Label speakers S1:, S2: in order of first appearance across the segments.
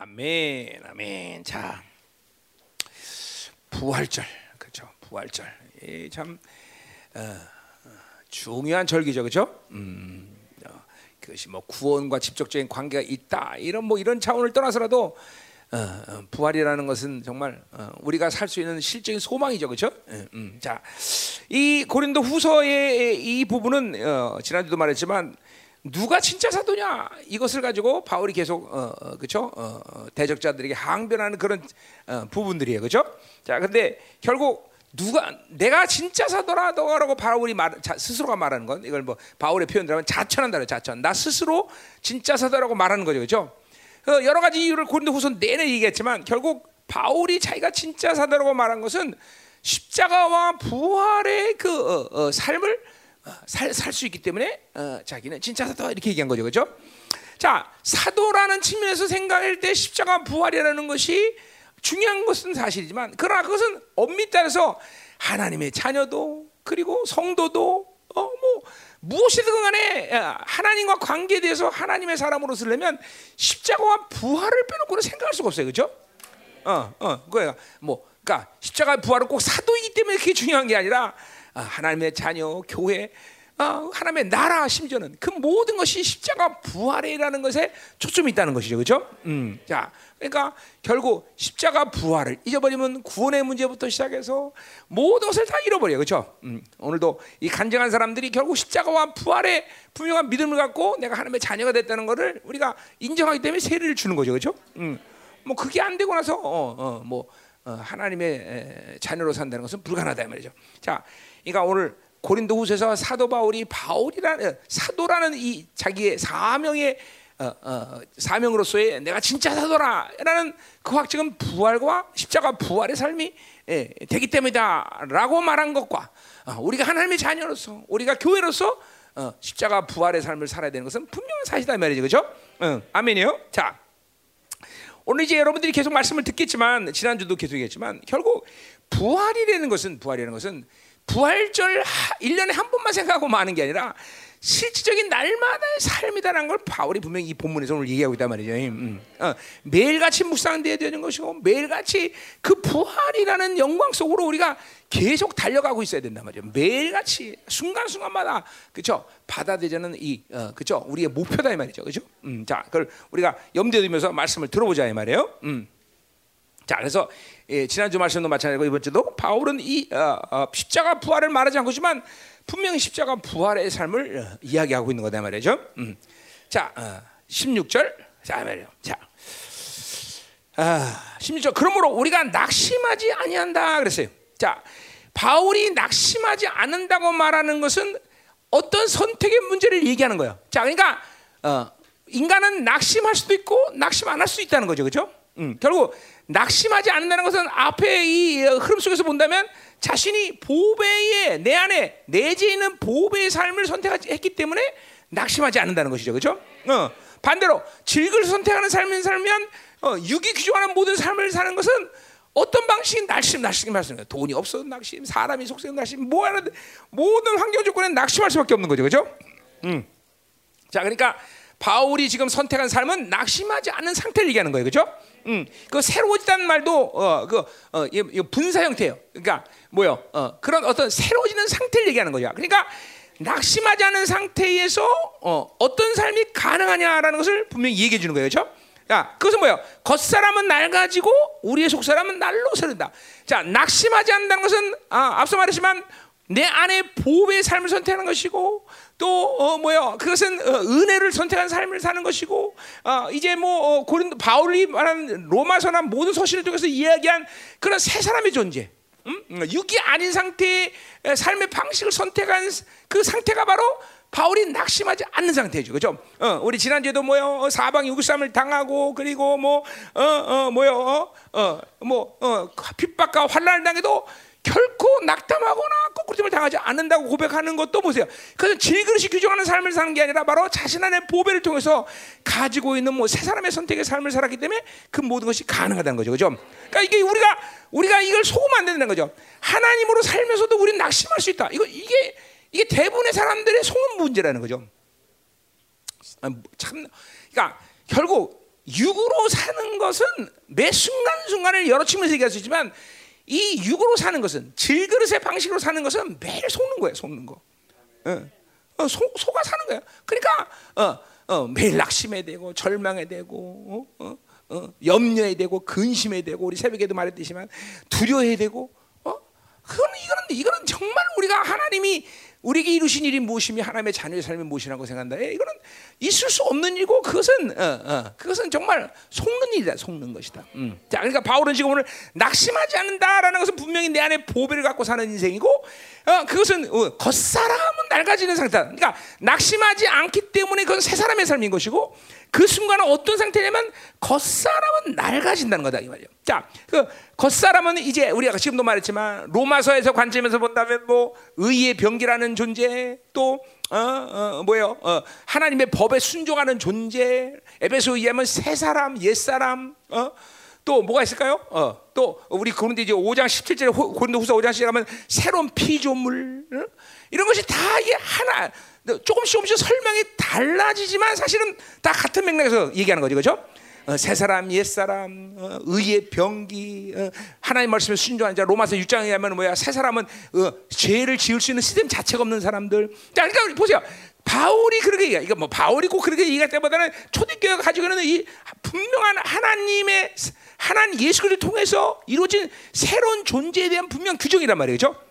S1: 아멘, 아멘. 자, 부활절, 그렇죠? 부활절. 이참 어, 어, 중요한 절기죠, 그렇죠? 음, 어, 그것이 뭐 구원과 직접적인 관계가 있다 이런 뭐 이런 차원을 떠나서라도 어, 어, 부활이라는 것은 정말 어, 우리가 살 수 있는 실적인 소망이죠, 그렇죠? 음, 자, 이 고린도 후서의 이 부분은 어, 지난주도 말했지만 누가 진짜 사도냐 이것을 가지고 바울이 계속 어, 어, 그렇죠? 어, 어, 대적자들에게 항변하는 그런 어, 부분들이에요, 그렇죠? 자, 근데 결국 누가 내가 진짜 사도라 너라고 바울이 말 자, 스스로가 말하는 건 이걸 뭐 바울의 표현대로 하면 자천한다 그 자천. 나 스스로 진짜 사도라고 말하는 거죠, 그렇죠? 어, 여러 가지 이유를 고린도후서 내내 얘기했지만 결국 바울이 자기가 진짜 사도라고 말한 것은 십자가와 부활의 그 삶을 살 수 있기 때문에 어, 자기는 진짜 사도 이렇게 얘기한 거죠, 그렇죠? 자, 사도라는 측면에서 생각할 때 십자가 부활이라는 것이 중요한 것은 사실이지만 그러나 그것은 엄밀히 따라서 하나님의 자녀도 그리고 성도도 어 뭐 무엇이든 간에 하나님과 관계에 대해서 하나님의 사람으로 쓰려면 십자가와 부활을 빼놓고는 생각할 수가 없어요, 그렇죠? 어, 어, 그거야. 뭐, 그러니까 십자가 부활은 꼭 사도이기 때문에 그게 중요한 게 아니라 아, 하나님의 자녀, 교회, 아, 하나님의 나라 심지어는 그 모든 것이 십자가 부활이라는 것에 초점이 있다는 것이죠, 그렇죠? 음, 자, 그러니까 결국 십자가 부활을 잊어버리면 구원의 문제부터 시작해서 모든 것을 다 잃어버려요, 그렇죠? 음, 오늘도 이 간증한 사람들이 결국 십자가와 부활에 분명한 믿음을 갖고 내가 하나님의 자녀가 됐다는 것을 우리가 인정하기 때문에 세례를 주는 거죠, 그렇죠? 음, 뭐 그게 안 되고 나서 어, 어, 뭐 어, 하나님의 자녀로 산다는 것은 불가능하다 이 말이죠. 자, 그러니까 오늘 고린도후서에서 사도 바울이 바울이라는 사도라는 이 자기의 사명의 어, 어, 사명으로서의 내가 진짜 사도라라는 그 확증은 부활과 십자가 부활의 삶이 예, 되기 때문이다라고 말한 것과 어, 우리가 하나님의 자녀로서 우리가 교회로서 어, 십자가 부활의 삶을 살아야 되는 것은 분명한 사실이다 말이죠, 그렇죠? 응, 아멘이요. 자, 오늘 이제 여러분들이 계속 말씀을 듣겠지만 지난주도 계속 얘기했지만 결국 부활이라는 것은 부활이라는 것은 부활절 1년에 한 번만 생각하고 마는 게 아니라 실질적인 날마다의 삶이다라는 걸 바울이 분명히 이 본문에서 오늘 얘기하고 있단 말이죠. 음. 어, 매일같이 묵상돼야 되는 것이고 매일같이 그 부활이라는 영광 속으로 우리가 계속 달려가고 있어야 된단 말이에요. 매일같이 순간순간마다 그죠 받아들이는 이 어, 그죠 우리의 목표다 이 말이죠. 그죠? 음, 자, 그걸 우리가 염두에 두면서 말씀을 들어보자 이 말이에요. 음. 자, 그래서 예, 지난주 말씀도 마찬가지고 이번 주도 바울은 이 어, 어, 십자가 부활을 말하지 않고지만 분명히 십자가 부활의 삶을 어, 이야기하고 있는 거다 말이죠. 음. 자, 어, 16절. 자, 말이요. 자. 아, 16절. 그러므로 우리가 낙심하지 아니한다 그랬어요. 자, 바울이 낙심하지 않는다고 말하는 것은 어떤 선택의 문제를 얘기하는 거예요. 자, 그러니까 어, 인간은 낙심할 수도 있고 낙심 안 할 수 있다는 거죠. 그렇죠? 음, 결국 낙심하지 않는다는 것은 앞에 이 흐름 속에서 본다면 자신이 보배의 내 안에 내재 있는 보배의 삶을 선택했기 때문에 낙심하지 않는다는 것이죠, 그렇죠? 어, 반대로 질을 선택하는 삶을 살면 어, 육이 규정하는 모든 삶을 사는 것은 어떤 방식인 낙심, 낙심 말씀이에요. 돈이 없어도 낙심, 사람이 속세는 낙심, 뭐 하는 모든 환경 조건에 낙심할 수밖에 없는 거죠, 그렇죠? 음. 자, 그러니까 바울이 지금 선택한 삶은 낙심하지 않는 상태를 얘기하는 거예요, 그렇죠? 음, 그 새로워지다는 말도 어, 그 어, 이, 이 분사 형태예요. 그러니까 뭐요? 어, 그런 어떤 새로워지는 상태를 얘기하는 거죠. 그러니까 낙심하지 않은 상태에서 어, 어떤 삶이 가능하냐라는 것을 분명히 얘기해 주는 거예요, 그렇죠? 야, 그것은 뭐예요? 겉사람은 낡아지고 우리의 속사람은 날로 새른다. 자, 낙심하지 않는다는 것은 아, 앞서 말했지만 내 안에 보호의 삶을 선택하는 것이고 또 어, 뭐야 그것은 어, 은혜를 선택한 삶을 사는 것이고 어, 이제 뭐 어, 고린 바울이 말하는 로마서나 모든 서신을 통해서 이야기한 그런 새 사람의 존재 음? 육이 아닌 상태의 삶의 방식을 선택한 그 상태가 바로 바울이 낙심하지 않는 상태죠, 그죠? 어, 우리 지난주에도 뭐요 어, 사방 유구쌈을 당하고 그리고 뭐 어 어 뭐요 어뭐 어, 핍박과 환란을 당해도 결코 낙담하거나 거꾸로짐을 당하지 않는다고 고백하는 것도 보세요. 그것은 질그릇이 규정하는 삶을 사는 게 아니라 바로 자신 안의 보배를 통해서 가지고 있는 뭐 세 사람의 선택의 삶을 살았기 때문에 그 모든 것이 가능하다는 거죠. 그죠? 그러니까 이게 우리가 우리가 이걸 속으면 안 된다는 거죠. 하나님으로 살면서도 우리는 낙심할 수 있다. 이거 이게 이게 대부분의 사람들의 속은 문제라는 거죠. 아, 참, 그러니까 결국 육으로 사는 것은 매 순간순간을 여러 측면에서 얘기할 수 있지만 이 육으로 사는 것은 질그릇의 방식으로 사는 것은 매일 속는 거예요, 속는 거. 어, 어, 속, 속아 사는 거야. 그러니까 어, 어, 매일 낙심해 되고 절망해 되고 어, 어, 어, 염려해 되고 근심해 되고 우리 새벽에도 말했듯이만 두려워해 되고 어? 그거는 이거는 이거는 정말 우리가 하나님이 우리에게 이루신 일이 무엇이며 하나님의 자녀의 삶이 무엇이라고 생각한다. 예, 이거는 있을 수 없는 일이고 그것은 어, 어, 그것은 정말 속는 일이다. 속는 것이다. 음. 자, 그러니까 바울은 지금 오늘 낙심하지 않는다라는 것은 분명히 내 안에 보배를 갖고 사는 인생이고 어, 그것은 어, 겉사람은 낡아지는 상태다. 그러니까 낙심하지 않기 때문에 그건 새 사람의 삶인 것이고 그 순간은 어떤 상태냐면 겉사람은 낡아진다는 거다 이 말이에요. 자, 그 겉사람은 이제 우리가 지금도 말했지만 로마서에서 관점에서 본다면 뭐 의의 병기라는 존재 또 어, 어, 뭐요? 어, 하나님의 법에 순종하는 존재. 에베소 의하면 새 사람, 옛 사람. 어? 또 뭐가 있을까요? 어, 또 우리 그런데 이제 5장 17절에 고린도후서 5장 시작하면 새로운 피조물 어? 이런 것이 다 이게 하나 조금씩 조금씩 설명이 달라지지만 사실은 다 같은 맥락에서 얘기하는 거죠, 그렇죠? 어, 새 사람, 옛 사람, 어, 의의 병기, 어, 하나님 말씀에 순종하는 자. 로마서 6장에 하면 뭐야? 새 사람은 어, 죄를 지을 수 있는 시스템 자체가 없는 사람들. 자, 그러니까 보세요. 바울이 그렇게 얘기해. 이거 뭐 바울이 꼭 그렇게 얘기할 때보다는 초대교회가 가지고 있는 이 분명한 하나님의 하나님 예수 그리스도를 통해서 이루어진 새로운 존재에 대한 분명 규정이란 말이죠.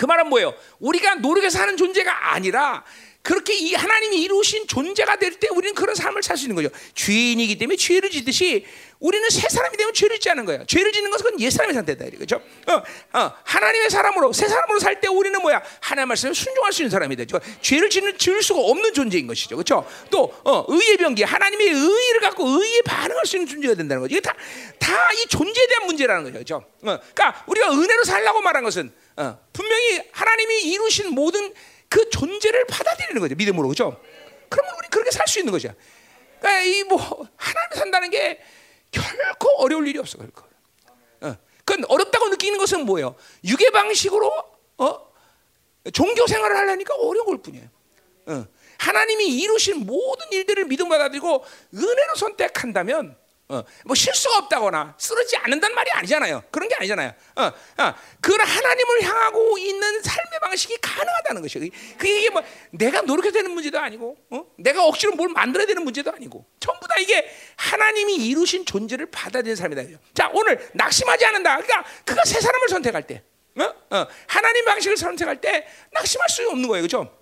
S1: 그 말은 뭐예요? 우리가 노력해서 하는 존재가 아니라 그렇게 이 하나님이 이루신 존재가 될 때 우리는 그런 삶을 살 수 있는 거죠. 죄인이기 때문에 죄를 짓듯이 우리는 새 사람이 되면 죄를 짓지 않는 거예요. 죄를 짓는 것은 옛 사람의 상태다. 그렇죠? 어, 어, 하나님의 사람으로 새 사람으로 살 때 우리는 뭐야? 하나님 말씀에 순종할 수 있는 사람이 되죠. 죄를 짓는 지을 수가 없는 존재인 것이죠. 그렇죠? 또 어, 의의 병기 하나님의 의를 갖고 의에 반응할 수 있는 존재가 된다는 거죠. 이게 다 다 이 존재에 대한 문제라는 거죠. 그렇죠? 어, 그러니까 우리가 은혜로 살라고 말한 것은 어, 분명히 하나님이 이루신 모든 그 존재를 받아들이는 거죠. 믿음으로 그죠? 그러면 우리 그렇게 살 수 있는 거죠. 그러니까 이뭐 하나님 산다는 게 결코 어려울 일이 없어 결코. 어. 그건 어렵다고 느끼는 것은 뭐예요? 유괴 방식으로 어? 종교 생활을 하려니까 어려울 뿐이에요. 어. 하나님이 이루신 모든 일들을 믿음 받아들이고 은혜로 선택한다면 어, 뭐 실수가 없다거나 쓰러지지 않는다는 말이 아니잖아요. 그런 게 아니잖아요. 어, 어, 그런 하나님을 향하고 있는 삶의 방식이 가능하다는 것이에요. 그게 이게 뭐 내가 노력해야 되는 문제도 아니고, 어? 내가 억지로 뭘 만들어야 되는 문제도 아니고, 전부 다 이게 하나님이 이루신 존재를 받아들이는 삶이다. 자, 오늘 낙심하지 않는다. 그러니까 그가 새 사람을 선택할 때, 어? 어, 하나님 방식을 선택할 때 낙심할 수 없는 거예요, 그렇죠?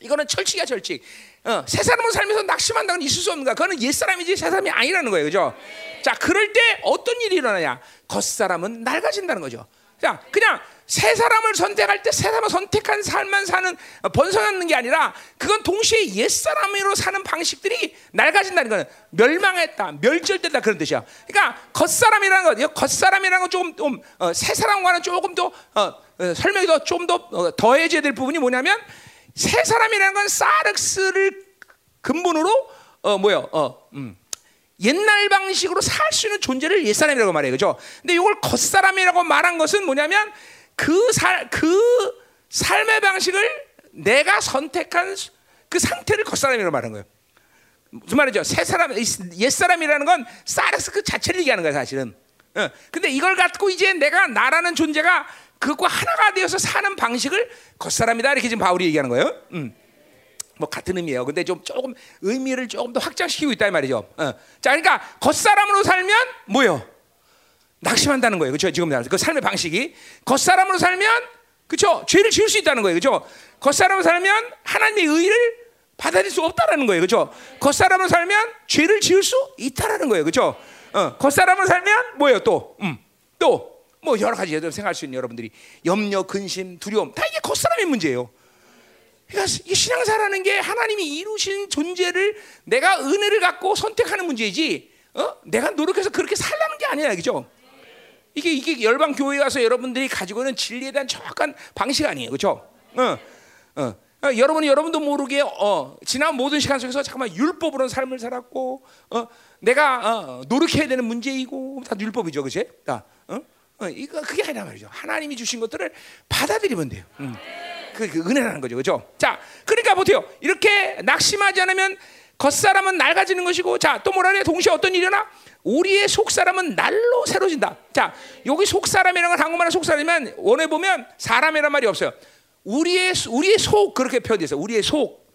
S1: 이거는 철칙이야, 철칙. 어, 새 사람으로 살면서 낙심한다는 있을 수 없는 거야. 그거는 옛 사람이지 새 사람이 아니라는 거예요, 그죠? 자, 그럴 때 어떤 일이 일어나냐? 겉 사람은 낡아진다는 거죠. 자, 그냥 새 사람을 선택할 때 새 사람을 선택한 삶만 사는 어, 번성하는 게 아니라 그건 동시에 옛 사람으로 사는 방식들이 낡아진다는 거는 멸망했다, 멸절됐다 그런 뜻이야. 그러니까 겉 사람이라는 거, 겉 사람이라는 건 조금 좀, 어, 새 사람과는 조금 더 어, 어 설명이 더 좀더 어, 더해져야 될 부분이 뭐냐면 새 사람이라는 건 사르스를 근본으로 어 뭐요? 어 음. 옛날 방식으로 살 수 있는 존재를 옛 사람이라고 말해요. 그죠? 근데 이걸 겉 사람이라고 말한 것은 뭐냐면 그, 살, 그 삶의 방식을 내가 선택한 그 상태를 겉 사람이라고 말하는 거예요. 무슨 말이죠? 새 사람, 옛 사람이라는 건 사르스 그 자체를 얘기하는 거야, 사실은. 어. 근데 이걸 갖고 이제 내가 나라는 존재가 그것과 하나가 되어서 사는 방식을 겉사람이다 이렇게 지금 바울이 얘기하는 거예요. 음. 뭐 같은 의미예요. 근데 좀 조금 의미를 조금 더 확장시키고 있다 이 말이죠. 어. 자, 그러니까 겉사람으로 살면 뭐요? 낙심한다는 거예요. 그렇죠? 지금 그 삶의 방식이 겉사람으로 살면 그렇죠? 죄를 지을 수 있다는 거예요. 그렇죠? 겉사람으로 살면 하나님의 의를 받아들일 수 없다라는 거예요. 그렇죠? 겉사람으로 살면 죄를 지을 수 있다라는 거예요. 그렇죠? 어, 겉사람으로 살면 뭐예요? 또, 음, 또 뭐 여러 가지 여러 생각할 수 있는 여러분들이 염려, 근심, 두려움 다 이게 겉사람의 문제예요. 그러니까 이 신앙사라는 게 하나님이 이루신 존재를 내가 은혜를 갖고 선택하는 문제이지, 어? 내가 노력해서 그렇게 살라는 게 아니야, 그죠? 이게 이게 열방 교회 가서 여러분들이 가지고 있는 진리에 대한 정확한 방식 아니에요, 그죠? 어, 어. 어, 여러분이 여러분도 모르게 어, 지난 모든 시간 속에서 잠깐만 율법으로 삶을 살았고, 어, 내가 어, 노력해야 되는 문제이고 다 율법이죠, 그지? 다. 어? 어, 이거 그게 아니라 말이죠. 하나님이 주신 것들을 받아들이면 돼요. 음. 그, 그 은혜라는 거죠, 그렇죠? 자, 그러니까 보세요. 이렇게 낙심하지 않으면 겉사람은 낡아지는 것이고 자 또 뭐라 그래 동시에 어떤 일이 일어나 우리의 속사람은 날로 새로진다 자 여기 속사람이라는 건 한국말은 속사람이면 원해 보면 사람이란 말이 없어요 우리의 우리의 속 그렇게 표현돼서 우리의 속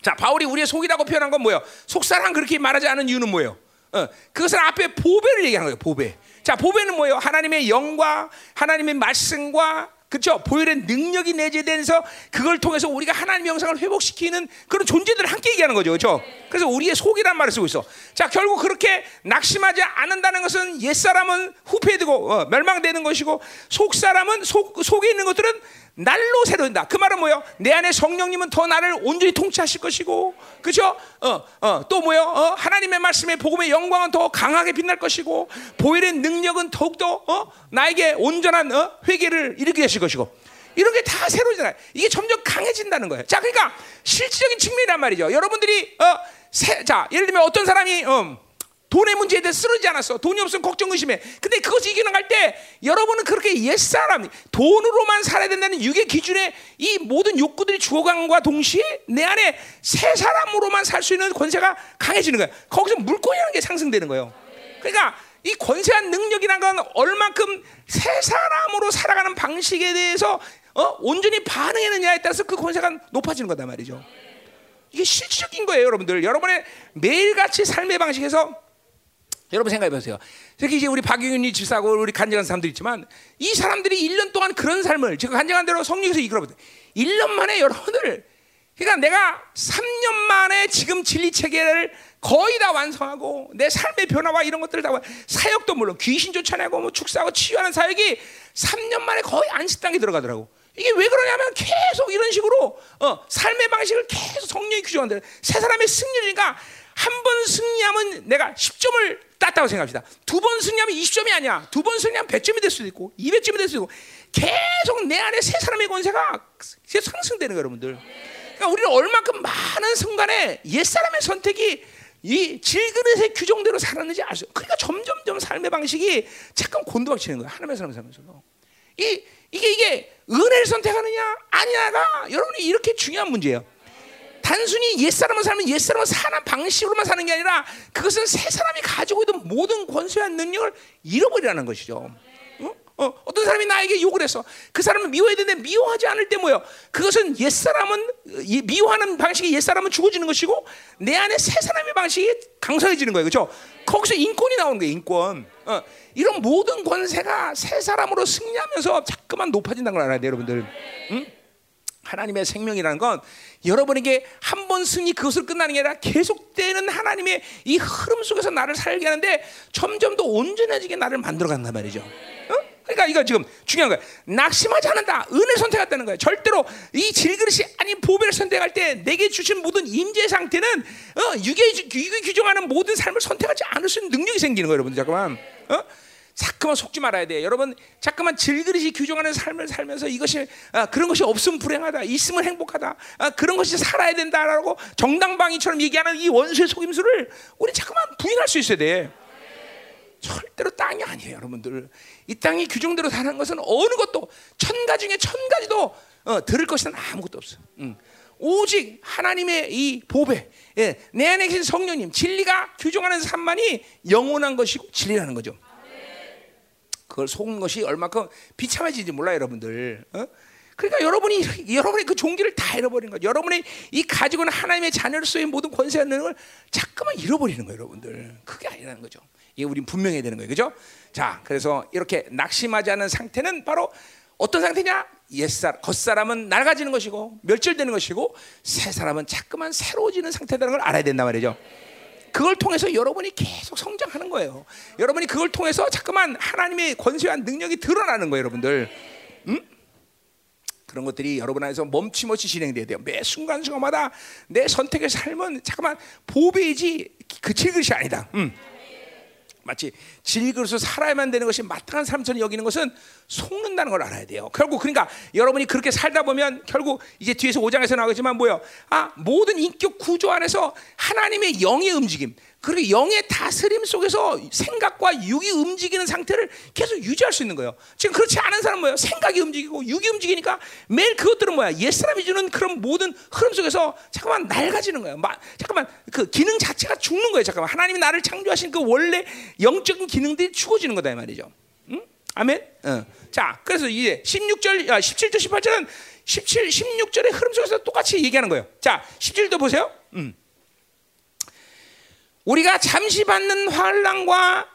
S1: 자, 바울이 우리의 속이라고 표현한 건 뭐예요? 속사람 그렇게 말하지 않은 이유는 뭐예요? 어, 그것은 앞에 보배를 얘기하는 거예요. 보배. 자, 보배는 뭐예요? 하나님의 영과 하나님의 말씀과 그렇죠? 보혈의 능력이 내재돼서 그걸 통해서 우리가 하나님의 영상을 회복시키는 그런 존재들을 함께 얘기하는 거죠. 그렇죠? 그래서 우리의 속이란 말을 쓰고 있어. 자, 결국 그렇게 낙심하지 않는다는 것은 옛사람은 후패되고 어, 멸망되는 것이고 속사람은 속, 속에 있는 것들은 날로 새로운다. 그 말은 뭐예요? 내 안에 성령님은 더 나를 온전히 통치하실 것이고, 그죠? 어, 어, 또 뭐요? 어, 하나님의 말씀에 복음의 영광은 더 강하게 빛날 것이고, 보혈의 능력은 더욱더 어, 나에게 온전한 어, 회개를 일으키게 하실 것이고, 이런 게 다 새로잖아요. 이게 점점 강해진다는 거예요. 자, 그러니까 실질적인 측면이란 말이죠. 여러분들이 어, 세, 자, 예를 들면 어떤 사람이 어, 돈의 문제에 대해 쓰러지지 않았어. 돈이 없으면 걱정 의심해. 근데 그것이 이겨나갈 때 여러분은 그렇게 옛사람, 돈으로만 살아야 된다는 육의 기준에 이 모든 욕구들이 죽어간과 동시에 내 안에 새 사람으로만 살 수 있는 권세가 강해지는 거야. 거기서 물권이라는 게 상승되는 거예요. 그러니까 이 권세한 능력이란 건 얼만큼 새 사람으로 살아가는 방식에 대해서 어? 온전히 반응했느냐에 따라서 그 권세가 높아지는 거다 말이죠. 이게 실질적인 거예요, 여러분들. 여러분의 매일같이 삶의 방식에서 여러분 생각해 보세요. 특히 이제 우리 박영윤이 집사고 우리 간증한 사람들 있지만 이 사람들이 1년 동안 그런 삶을 제가 간증한 대로 성령에서 이끌어보세요. 1년 만에 여러분들 그러니까 내가 3년 만에 지금 진리 체계를 거의 다 완성하고 내 삶의 변화와 이런 것들을 다 사역도 물론 귀신 쫓아내고 뭐 축사하고 치유하는 사역이 3년 만에 거의 안식당에 들어가더라고. 이게 왜 그러냐면 계속 이런 식으로 어, 삶의 방식을 계속 성령이 규정한다. 새 사람의 승리니까 한 번 승리하면 내가 10점을 땄다고 생각합시다. 두 번 승리하면 20점이 아니야. 두 번 승리하면 100점이 될 수도 있고 200점이 될 수도 있고 계속 내 안에 새 사람의 권세가 상승되는 거예요, 여러분들. 그러니까 우리는 얼마큼 많은 순간에 옛 사람의 선택이 이 질그릇의 규정대로 살았는지 알 수. 그러니까 점점점 삶의 방식이 잠깐 곤두박치는 거야. 하나님의 사람 살면서도. 이 이게 이게 은혜를 선택하느냐 아니냐가 여러분이 이렇게 중요한 문제예요. 단순히 옛사람을 살면 옛사람을 사는 방식으로만 사는 게 아니라 그것은 새 사람이 가지고 있는 모든 권세와 능력을 잃어버리라는 것이죠. 어? 어, 어떤 사람이 나에게 욕을 했어. 그 사람을 미워해야 되는데 미워하지 않을 때 뭐요? 그것은 옛 사람은 미워하는 방식이 옛 사람은 죽어지는 것이고 내 안에 새 사람의 방식이 강성해지는 거예요. 그렇죠? 거기서 인권이 나오는 거예요. 인권. 어, 이런 모든 권세가 새 사람으로 승리하면서 자꾸만 높아진다는 걸 알아야 돼요, 여러분들. 응? 하나님의 생명이라는 건 여러분에게 한 번 승리 그것을 끝나는 게 아니라 계속되는 하나님의 이 흐름 속에서 나를 살게 하는데 점점 더 온전해지게 나를 만들어 간단 말이죠. 어? 그러니까 이거 지금 중요한 거야. 낙심하지 않는다. 은혜 선택했다는 거야. 절대로 이 질그릇이 아닌 보배를 선택할 때 내게 주신 모든 임재 상태는 어, 육의, 육의 규정하는 모든 삶을 선택하지 않을 수 있는 능력이 생기는 거예요, 여러분들. 잠깐만. 어? 자꾸만 속지 말아야 돼. 여러분, 자꾸만 질그릇이 규정하는 삶을 살면서 이것이 아, 그런 것이 없으면 불행하다, 있으면 행복하다, 아, 그런 것이 살아야 된다라고 정당방위처럼 얘기하는 이 원수의 속임수를 우리 자꾸만 부인할 수 있어야 돼. 절대로 땅이 아니에요, 여러분들. 이 땅이 규정대로 사는 것은 어느 것도 천가 중에 천 가지도 어, 들을 것은 아무것도 없어. 응. 오직 하나님의 이 보배, 예, 내 안에 계신 성령님, 진리가 규정하는 삶만이 영원한 것이고 진리라는 거죠. 그걸 속은 것이 얼마큼 비참해지지 몰라 여러분들. 어? 그러니까 여러분이 여러분의 그 종기를 다 잃어버린 거죠. 여러분의 이 가지고 있는 하나님의 자녀로서의 모든 권세와 능력을 자꾸만 잃어버리는 거예요, 여러분들. 그게 아니라는 거죠. 이게 우린 분명해야 되는 거예요, 그죠? 자, 그래서 이렇게 낙심하지 않은 상태는 바로 어떤 상태냐? 옛사 겉사람은 낡아지는 것이고 멸절되는 것이고 새 사람은 자꾸만 새로워지는 상태라는 걸 알아야 된단 말이죠. 그걸 통해서 여러분이 계속 성장하는 거예요. 여러분이 그걸 통해서 자꾸만 하나님의 권세와 능력이 드러나는 거예요, 여러분들. 음? 그런 것들이 여러분 안에서 멈춤없이 진행돼야 돼요. 매 순간 순간마다 내 선택의 삶은 잠깐만 보배이지 그 질그릇이 아니다. 음. 마치 질그릇을 살아야만 되는 것이 마땅한 삶처럼 여기는 것은 속는다는 걸 알아야 돼요. 결국 그러니까 여러분이 그렇게 살다 보면 결국 이제 뒤에서 5장에서 나오겠지만 뭐요? 아 모든 인격 구조 안에서 하나님의 영의 움직임, 그리고 영의 다스림 속에서 생각과 육이 움직이는 상태를 계속 유지할 수 있는 거예요. 지금 그렇지 않은 사람은 뭐예요? 생각이 움직이고 육이 움직이니까 매일 그것들은 뭐야? 옛사람이 주는 그런 모든 흐름 속에서 잠깐만 낡아지는 거예요. 마, 잠깐만 그 기능 자체가 죽는 거예요. 잠깐만 하나님이 나를 창조하신 그 원래 영적인 기능들이 죽어지는 거다 이 말이죠. 응? 아멘. 어. 자, 그래서 이제 16절, 아, 17절, 18절은 17, 16절의 흐름 속에서 똑같이 얘기하는 거예요. 자, 17절 보세요. 음. 우리가 잠시 받는 환란과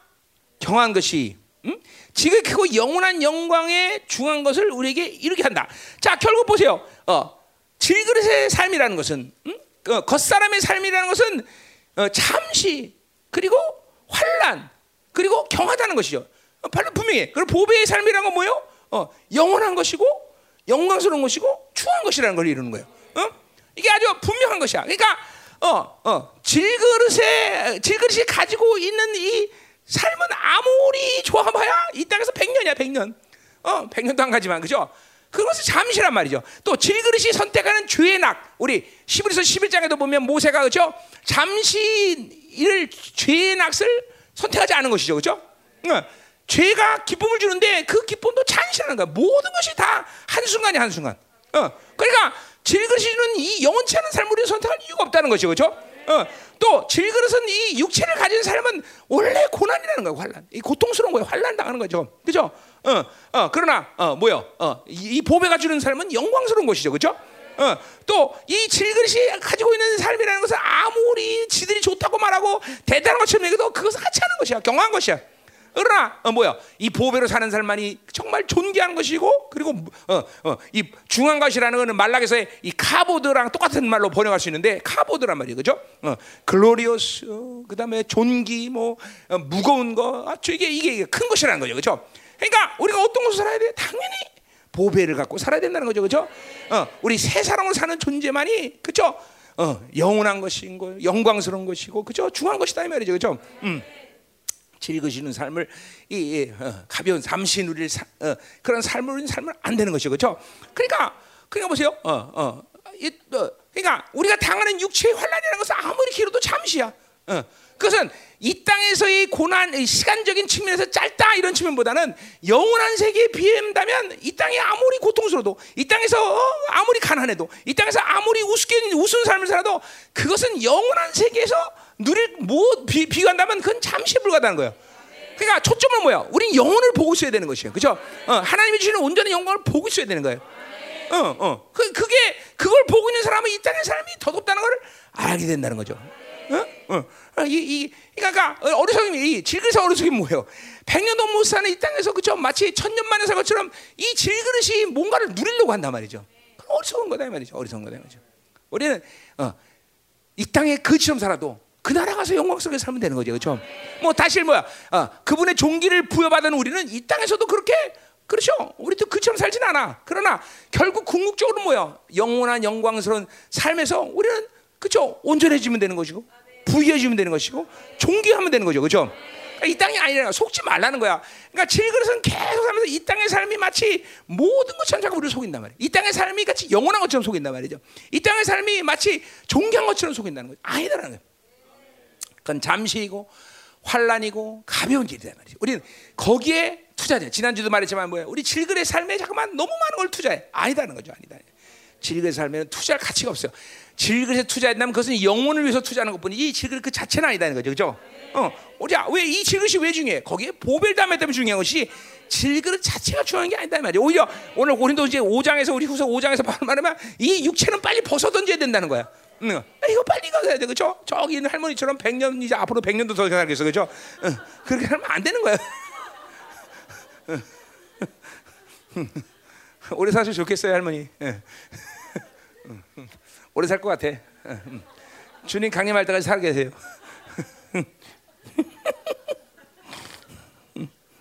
S1: 경한 것이 음? 지극히고 영원한 영광에 중한 것을 우리에게 이루게 한다. 자, 결국 보세요. 어, 질그릇의 삶이라는 것은 음? 어, 겉사람의 삶이라는 것은 어, 잠시 그리고 환란 그리고 경하다는 것이죠. 어, 분명히. 그리고 보배의 삶이라는 건 뭐예요? 어, 영원한 것이고 영광스러운 것이고 추한 것이라는 걸 이루는 거예요. 어? 이게 아주 분명한 것이야. 그러니까 어, 어, 질그릇에 질그릇이 가지고 있는 이 삶은 아무리 좋아봐야 이 땅에서 100년이야, 100년. 어, 100년도 안 가지만 그죠? 그것은 잠시란 말이죠. 또 질그릇이 선택하는 죄의 낙. 우리 시브리서 11장에도 보면 모세가 그죠? 잠시 이를 죄의 낙을 선택하지 않은 것이죠. 그죠? 어, 죄가 기쁨을 주는데 그 기쁨도 잔실하는 거야. 모든 것이 다 한순간이 한순간. 어, 그러니까 질그릇이는 이 영원치 않은 삶을 우리 선택할 이유가 없다는 것이죠. 그렇죠? 어, 또 질그릇은 이 육체를 가진 삶은 원래 고난이라는 거예요. 환란. 이 고통스러운 거예요. 환란 당하는 거죠. 그렇죠? 어, 어, 그러나 어, 뭐요? 어, 이, 이 보배가 주는 삶은 영광스러운 것이죠. 그렇죠? 어, 또 이 질그릇이 가지고 있는 삶이라는 것은 아무리 지들이 좋다고 말하고 대단한 것처럼 얘기해도 그것은 하찮은 것이야. 경한 것이야. 그러나 어, 뭐야 이 보배로 사는 삶만이 정말 존귀한 것이고 그리고 어, 어, 이 중한 것이라는 것은 맥락에서의 이 카보드랑 똑같은 말로 번역할 수 있는데 카보드란 말이에요, 그죠? 어, glorious, 그다음에 존귀, 뭐 어, 무거운 거, 아, 이게 이게 큰 것이라는 거죠, 그죠? 그러니까 우리가 어떤 것을 살아야 돼? 당연히 보배를 갖고 살아야 된다는 거죠, 그죠? 어, 우리 새 사람으로 사는 존재만이 그죠? 어, 영원한 것인 거, 영광스러운 것이고, 그죠? 중요한 것이다 이 말이죠, 그죠? 음. 즐거시는 삶을 이, 이 어, 가벼운 잠시 누릴 사, 어, 그런 삶을 누린 삶을 안 되는 것이죠, 그렇죠? 그러니까 그러니까 보세요, 어, 어, 이, 어, 그러니까 우리가 당하는 육체의 환란이라는 것은 아무리 길어도 잠시야. 어, 그것은 이 땅에서의 고난, 시간적인 측면에서 짧다 이런 측면보다는 영원한 세계에 비한다면 이 땅이 아무리 고통스러워도 이 땅에서 어, 아무리 가난해도 이 땅에서 아무리 우습게 삶을 살아도 그것은 영원한 세계에서 누릴 뭐 비, 비교한다면 그건 잠시 불가다는 거예요. 그러니까 초점은 뭐야? 우린 영혼을 보고 있어야 되는 것이에요. 그죠? 어, 하나님이 주시는 온전한 영광을 보고 있어야 되는 거예요. 어, 어. 그, 그게, 그걸 보고 있는 사람은 이 땅의 삶이 더덥다는 걸 알게 된다는 거죠. 어? 어. 아, 이, 이, 그러니까 어리석임이, 질그릇 어리석임이 뭐예요? 백년도 못 사는 이 땅에서 그죠? 마치 천년 만에 살 것처럼 이 질그릇이 뭔가를 누리려고 한단 말이죠. 어리석은 거다 이 말이죠. 어리석은 거다 이 말이죠. 우리는 어, 이 땅에 그처럼 살아도 그 나라 가서 영광 속에 살면 되는 거죠, 그렇죠? 뭐 다시 뭐야? 어, 그분의 종기를 부여받은 우리는 이 땅에서도 그렇게 그렇죠. 우리도 그처럼 살진 않아. 그러나 결국 궁극적으로 뭐야? 영원한 영광스러운 삶에서 우리는 그렇죠. 온전해지면 되는 것이고 부유해지면 되는 것이고 존귀하면 되는 거죠, 그렇죠? 그러니까 이 땅이 아니라 속지 말라는 거야. 그러니까 질그릇은 계속 살면서 이 땅의 삶이 마치 모든 것처럼 자꾸 우리를 속인단 말이야. 이 땅의 삶이 같이 영원한 것처럼 속인단 말이죠. 이 땅의 삶이 마치 존귀한 것처럼 속인다는 거죠. 아니다라는 거예요. 그건 잠시이고 환란이고 가벼운 일이다 말이지. 우리는 거기에 투자돼. 지난주도 말했지만 뭐야? 우리 질그의 삶에 잠깐만 너무 많은 걸 투자해. 아니다는 거죠. 아니다. 질그의 삶에는 투자할 가치가 없어요. 질그릇에 투자한다면 그것은 영혼을 위해서 투자하는 것뿐이지 질그릇 그 자체는 아니다는 거죠. 그죠? 어, 우리야 왜 이 질그릇이 왜 중요해? 거기에 보벨 담에 때문에 중요한 것이 질그릇 자체가 중요한 게 아니다 말이야. 오히려 오늘 고린도 이제 5장에서 우리 후서 5장에서 말하면 이 육체는 빨리 벗어 던져야 된다는 거야. 응. 아, 이거 빨리 가야 돼, 그렇죠? 저기 있는 할머니처럼 100년 이제 앞으로 100년도 더 살겠어, 그렇죠? 응. 그렇게 하면 안 되는 거야. 오래 사셔 좋겠어요, 할머니. 오래 살 것 같아. 주님 강림할 때까지 살게 되세요.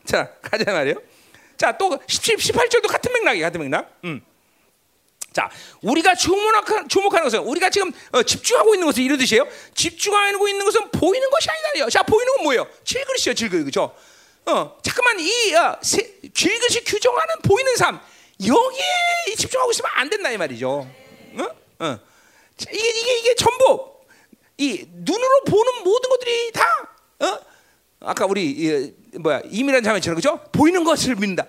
S1: 자, 가자 말이요. 자, 또 17, 18절도 같은 맥락이야, 같은 맥락. 음. 자, 우리가 주목한, 주목하는 것은 우리가 지금 어, 집중하고 있는 것은 이런 뜻이에요. 집중하고 있는 것은 보이는 것이 아니다. 자, 보이는 건 뭐예요? 질그릇이요, 질그릇. 그죠? 어, 잠깐만, 이 어, 세, 질그릇이 규정하는 보이는 삶, 여기에 집중하고 있으면 안 된다, 이 말이죠. 어? 어. 이게, 이게, 이게 전부. 이 눈으로 보는 모든 것들이 다 어? 아까 우리 이, 뭐야 이미란 자매처럼 그죠? 보이는 것을 믿는다.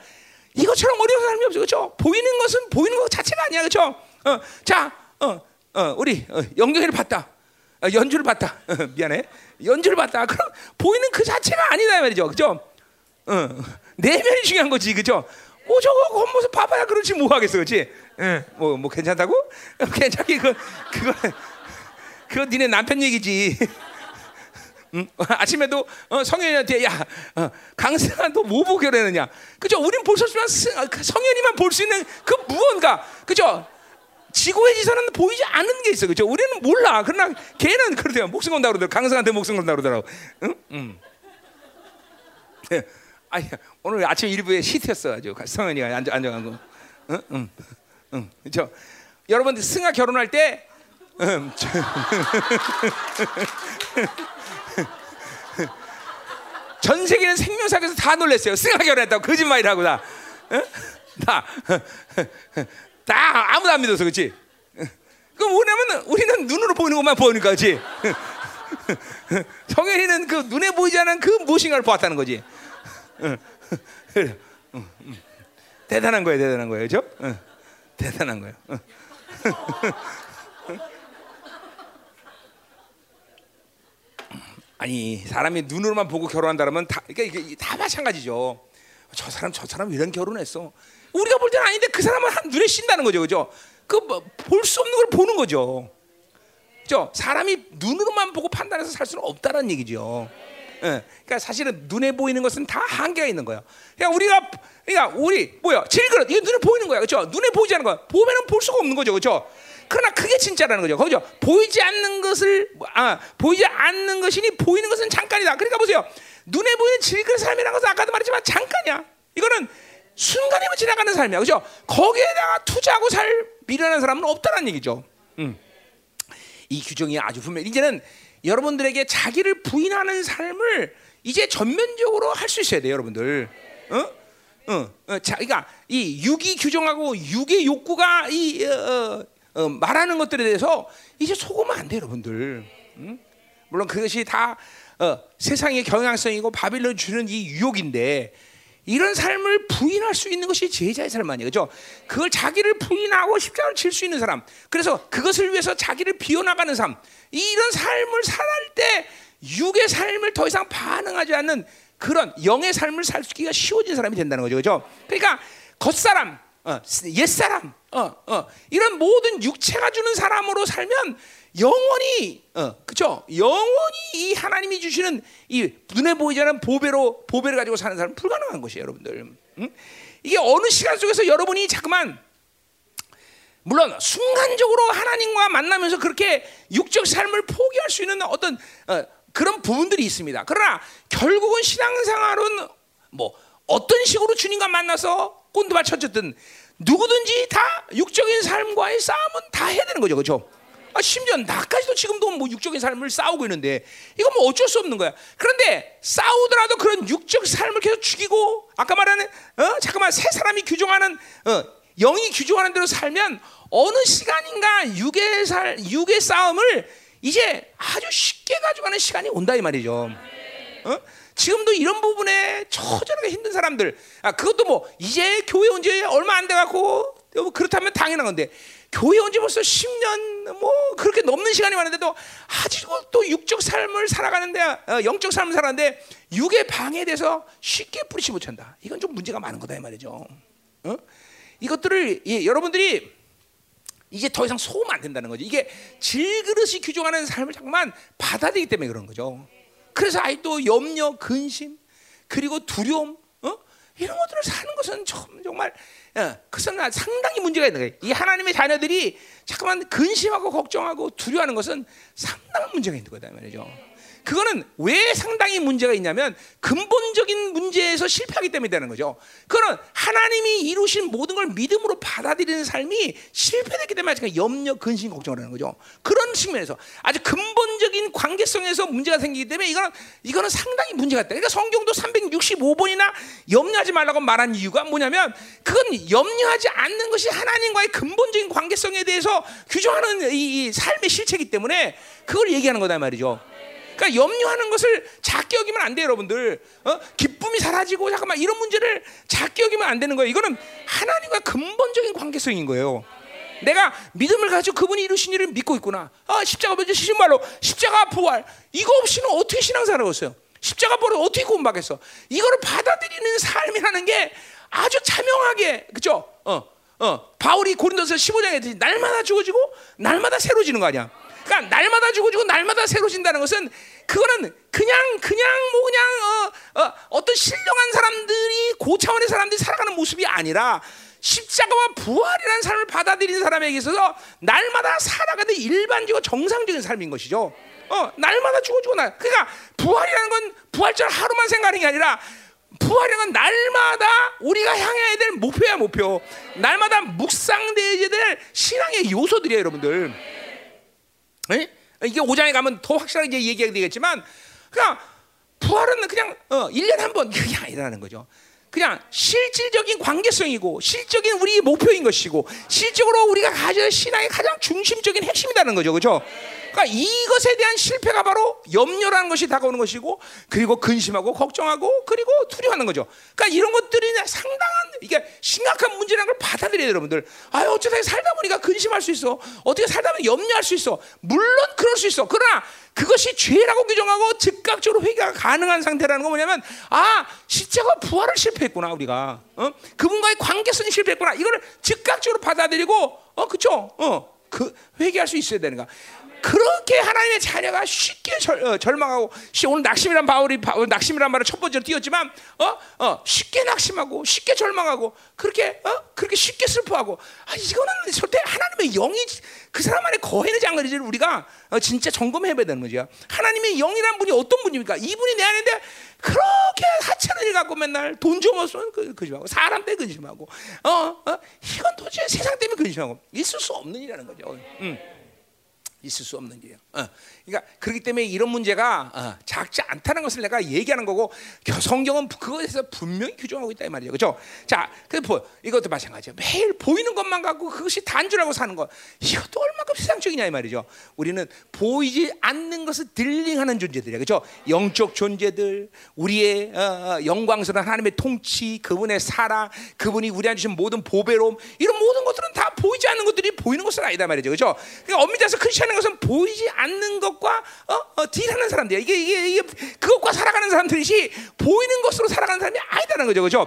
S1: 이것처럼 어려운 사람이 없어 그죠? 보이는 것은 보이는 것 자체가 아니야 그죠? 어, 자, 어, 어, 우리 어, 영경이를 봤다. 어, 연주를 봤다. 미안해. 연주를 봤다. 그럼 보이는 그 자체가 아니다 말이죠. 그죠? 어, 내면이 중요한 거지. 그죠? 뭐 저거 겉모습 봐봐야 그렇지 뭐 하겠어. 그렇지? 예. 뭐, 뭐 괜찮다고? 괜찮기 그 그거 그거 니네 남편 얘기지. 응? 아침에도 어, 성현이한테 야 어, 강승아 너뭐 보게 되느냐 그죠? 우린 볼 수 없지만 스- 어, 그 성현이만 볼 수 있는 그 무언가 그죠? 지구의 지선은 보이지 않는 게 있어 그죠? 우리는 몰라 그러나 걔는 그러대요 목숨 건다 그러더라고 강승한테 목숨 건다 그러더라고 응? 응. 예. 아니 오늘 아침 일부에 시트였어 아주 성현이가 앉아간 거 응? 응. 응. 그죠? 여러분 승아 결혼할 때 음, 저- 전 세계는 생명사에서 다 놀랐어요. 승아 결혼했다고 거짓말이라고 다. 응? 다. 다 아무도 안 믿어서 그렇지. 그럼 뭐냐면 우리는 눈으로 보이는 것만 보니까 그렇지. 성현이는 그 눈에 보이지 않은 그 무엇인가를 보았다는 거지. 대단한 거예요, 대단한 거예요, 그렇죠? 응. 대단한 거예요. 아니 사람이 눈으로만 보고 결혼한다면 다 그러니까 이게 다 마찬가지죠. 저 사람 저 사람 이런 결혼했어. 우리가 볼 때는 아닌데 그 사람은 한 눈에 띈다는 거죠, 그죠? 그 볼 수 없는 걸 보는 거죠. 죠 사람이 눈으로만 보고 판단해서 살 수는 없다는 얘기죠. 예, 그러니까 사실은 눈에 보이는 것은 다 한계가 있는 거예요. 그러니까 우리가 그러니까 우리 뭐야 질그릇 이게 눈에 보이는 거야, 그렇죠? 눈에 보이지 않는 거야. 보면은 볼 수가 없는 거죠, 그렇죠? 그러나 그게 진짜라는 거죠, 그죠? 보이지 않는 것을 아 보이지 않는 것이니 보이는 것은 잠깐이다. 그러니까 보세요, 눈에 보이는 질그릇 삶이라는 것은 아까도 말했지만 잠깐이야. 이거는 순간이면 지나가는 삶이야, 그죠? 거기에다가 투자하고 살 미련한 사람은 없다는 얘기죠. 음. 이 규정이 아주 분명. 이제는 여러분들에게 자기를 부인하는 삶을 이제 전면적으로 할 수 있어야 돼, 여러분들. 어? 어, 어, 자, 그러니까 이 육이 규정하고 육의 욕구가 이 어, 어, 어, 말하는 것들에 대해서 이제 속으면 안 돼, 여러분들. 응? 물론 그것이 다 어, 세상의 경향성이고 바빌론 주는 이 유혹인데 이런 삶을 부인할 수 있는 것이 제자의 삶 아니에요, 그죠? 그걸 자기를 부인하고 십자가를 칠 수 있는 사람. 그래서 그것을 위해서 자기를 비워나가는 삶. 이런 삶을 살할 때 육의 삶을 더 이상 반응하지 않는 그런 영의 삶을 살기가 쉬워진 사람이 된다는 거죠, 그죠? 그러니까 겉사람, 어, 옛사람, 어, 어, 이런 모든 육체가 주는 사람으로 살면 영원히 어, 그죠? 영원히 이 하나님이 주시는 이 눈에 보이지 않는 보배로 보배를 가지고 사는 사람은 불가능한 것이에요, 여러분들. 응? 이게 어느 시간 속에서 여러분이 자꾸만 물론 순간적으로 하나님과 만나면서 그렇게 육적 삶을 포기할 수 있는 어떤 어, 그런 부분들이 있습니다. 그러나 결국은 신앙생활은 뭐 어떤 식으로 주님과 만나서 꼰두발 쳤든 누구든지 다 육적인 삶과의 싸움은 다 해야 되는 거죠, 그렇죠? 아, 심지어 나까지도 지금도 뭐 육적인 삶을 싸우고 있는데 이건 뭐 어쩔 수 없는 거야. 그런데 싸우더라도 그런 육적 삶을 계속 죽이고 아까 말하는 어 잠깐만 새 사람이 규정하는 어 영이 규정하는 대로 살면 어느 시간인가 육의 살 육의 싸움을 이제 아주 쉽게 가져가는 시간이 온다 이 말이죠. 어? 지금도 이런 부분에 처절하게 힘든 사람들, 아 그것도 뭐 이제 교회 온 지 얼마 안 돼 갖고 뭐 그렇다면 당연한 건데 교회 온 지 벌써 10년 뭐 그렇게 넘는 시간이 많은데도 아직도 또 육적 삶을 살아가는데 어, 영적 삶을 살아가는데 육의 방해돼서 쉽게 뿌리치 못한다. 이건 좀 문제가 많은 거다 이 말이죠. 어? 이것들을 예, 여러분들이 이제 더 이상 소음 안 된다는 거죠. 이게 질그릇이 규정하는 삶을 잠깐만 받아들이기 때문에 그런 거죠. 그래서 아직도 염려, 근심, 그리고 두려움, 어? 이런 것들을 사는 것은 참, 정말 어, 그것은 상당히 문제가 있는 거예요. 이 하나님의 자녀들이 잠깐만 근심하고 걱정하고 두려워하는 것은 상당한 문제가 있는 거다 말이죠. 그거는 왜 상당히 문제가 있냐면 근본적인 문제에서 실패하기 때문에 되는 거죠. 그거는 하나님이 이루신 모든 걸 믿음으로 받아들이는 삶이 실패됐기 때문에 아직 염려, 근심, 걱정을 하는 거죠. 그런 측면에서 아주 근본적인 관계성에서 문제가 생기기 때문에 이거는 이거는 상당히 문제가 있다. 그러니까 성경도 365번이나 염려하지 말라고 말한 이유가 뭐냐면 그건 염려하지 않는 것이 하나님과의 근본적인 관계성에 대해서 규정하는 이, 이 삶의 실체이기 때문에 그걸 얘기하는 거다 말이죠. 그러니까 염려하는 것을 작게 여기면 안 돼요, 여러분들. 어? 기쁨이 사라지고 잠깐만 이런 문제를 작게 여기면 안 되는 거예요. 이거는 하나님과 근본적인 관계성인 거예요. 내가 믿음을 가지고 그분이 이루신 일을 믿고 있구나. 아, 십자가 먼저 시신 말로 십자가 부활 이거 없이는 어떻게 신앙생활을 했어요? 십자가 부활을 어떻게 구원받겠어? 이거를 받아들이는 삶이라는 게 아주 자명하게 그죠? 어, 어, 바울이 고린도서 15장에 듯이 날마다 죽어지고 날마다 새로지는 거 아니야? 그러니까 날마다 죽어 지고 날마다 새로진다는 것은 그거는 그냥 그냥 뭐 그냥 어, 어, 어떤 신령한 사람들이 고차원의 사람들이 살아가는 모습이 아니라 십자가와 부활이라는 삶을 받아들이는 사람에게 있어서 날마다 살아가는 일반적이고 정상적인 삶인 것이죠. 어, 날마다 죽어주고 날. 그러니까 부활이라는 건 부활절 하루만 생각하는 게 아니라 부활이라는 건 날마다 우리가 향해야 될 목표야 목표. 날마다 묵상되어야 될 신앙의 요소들이에요, 여러분들. 에? 이게 5장에 가면 더 확실하게 얘기하게 되겠지만 그냥 부활은 그냥 어, 1년에 한 번 그게 아니라는 거죠. 그냥 실질적인 관계성이고 실적인 우리 목표인 것이고 실적으로 우리가 가져야 신앙의 가장 중심적인 핵심이라는 거죠. 그렇죠? 그러니까 이것에 대한 실패가 바로 염려라는 것이 다가오는 것이고 그리고 근심하고 걱정하고 그리고 두려워하는 거죠. 그러니까 이런 것들이 상당한 이게 심각한 문제라는 걸 받아들여야 돼요, 여러분들. 아, 어쩌다 살다 보니까 근심할 수 있어. 어떻게 살다 보면 염려할 수 있어. 물론 그럴 수 있어. 그러나 그것이 죄라고 규정하고 즉각적으로 회개가 가능한 상태라는 건 뭐냐면 아 십자가 부활을 실패했구나 우리가 어? 그분과의 관계성이 실패했구나 이거를 즉각적으로 받아들이고 어 그쵸 어그 회개할 수 있어야 되는 가 그렇게 하나님의 자녀가 쉽게 절, 어, 절망하고 오늘 낙심이란 바울이 바울 낙심이란 말을 첫 번째로 띄웠지만 어, 어, 쉽게 낙심하고 쉽게 절망하고 그렇게 어, 그렇게 쉽게 슬퍼하고 아 이거는 절대 하나님의 영이 그 사람 안에 거해내지 않는지를 우리가 어, 진짜 점검해 봐야 되는 거죠. 하나님의 영이란 분이 어떤 분입니까? 이분이 내 안에 그렇게 하찮은 일 갖고 맨날 돈 좀 없으면 그, 근심하고 사람 때문에 근심하고 어, 어 이건 도대체 세상 때문에 근심하고 있을 수 없는 일이라는 거죠. 음. 있을 수 없는 일이에요. 어. 그러니까 그렇기 때문에 이런 문제가 어, 작지 않다는 것을 내가 얘기하는 거고 성경은 그것에서 분명히 규정하고 있다 이 말이죠. 그렇죠? 자, 그 이것도 마찬가지예요. 매일 보이는 것만 갖고 그것이 단주라고 사는 것 이것도 얼마큼 세상적이냐 이 말이죠. 우리는 보이지 않는 것을 딜링하는 존재들이에요. 그렇죠? 영적 존재들, 우리의 어, 어, 영광스러운 하나님의 통치, 그분의 사랑, 그분이 우리한테 주신 모든 보배로움 이런 모든 것들은 다 보이지 않는 것들이 보이는 것은 아니다 말이죠. 그렇죠? 그러니까 엄밀히 해서 크리스천인 것은 보이지 않는 것 것과 어, 어, 딜하는 사람들이야. 이게, 이게, 이게 그것과 살아가는 사람들이지 보이는 것으로 살아가는 사람이 아니다는 거죠, 그죠?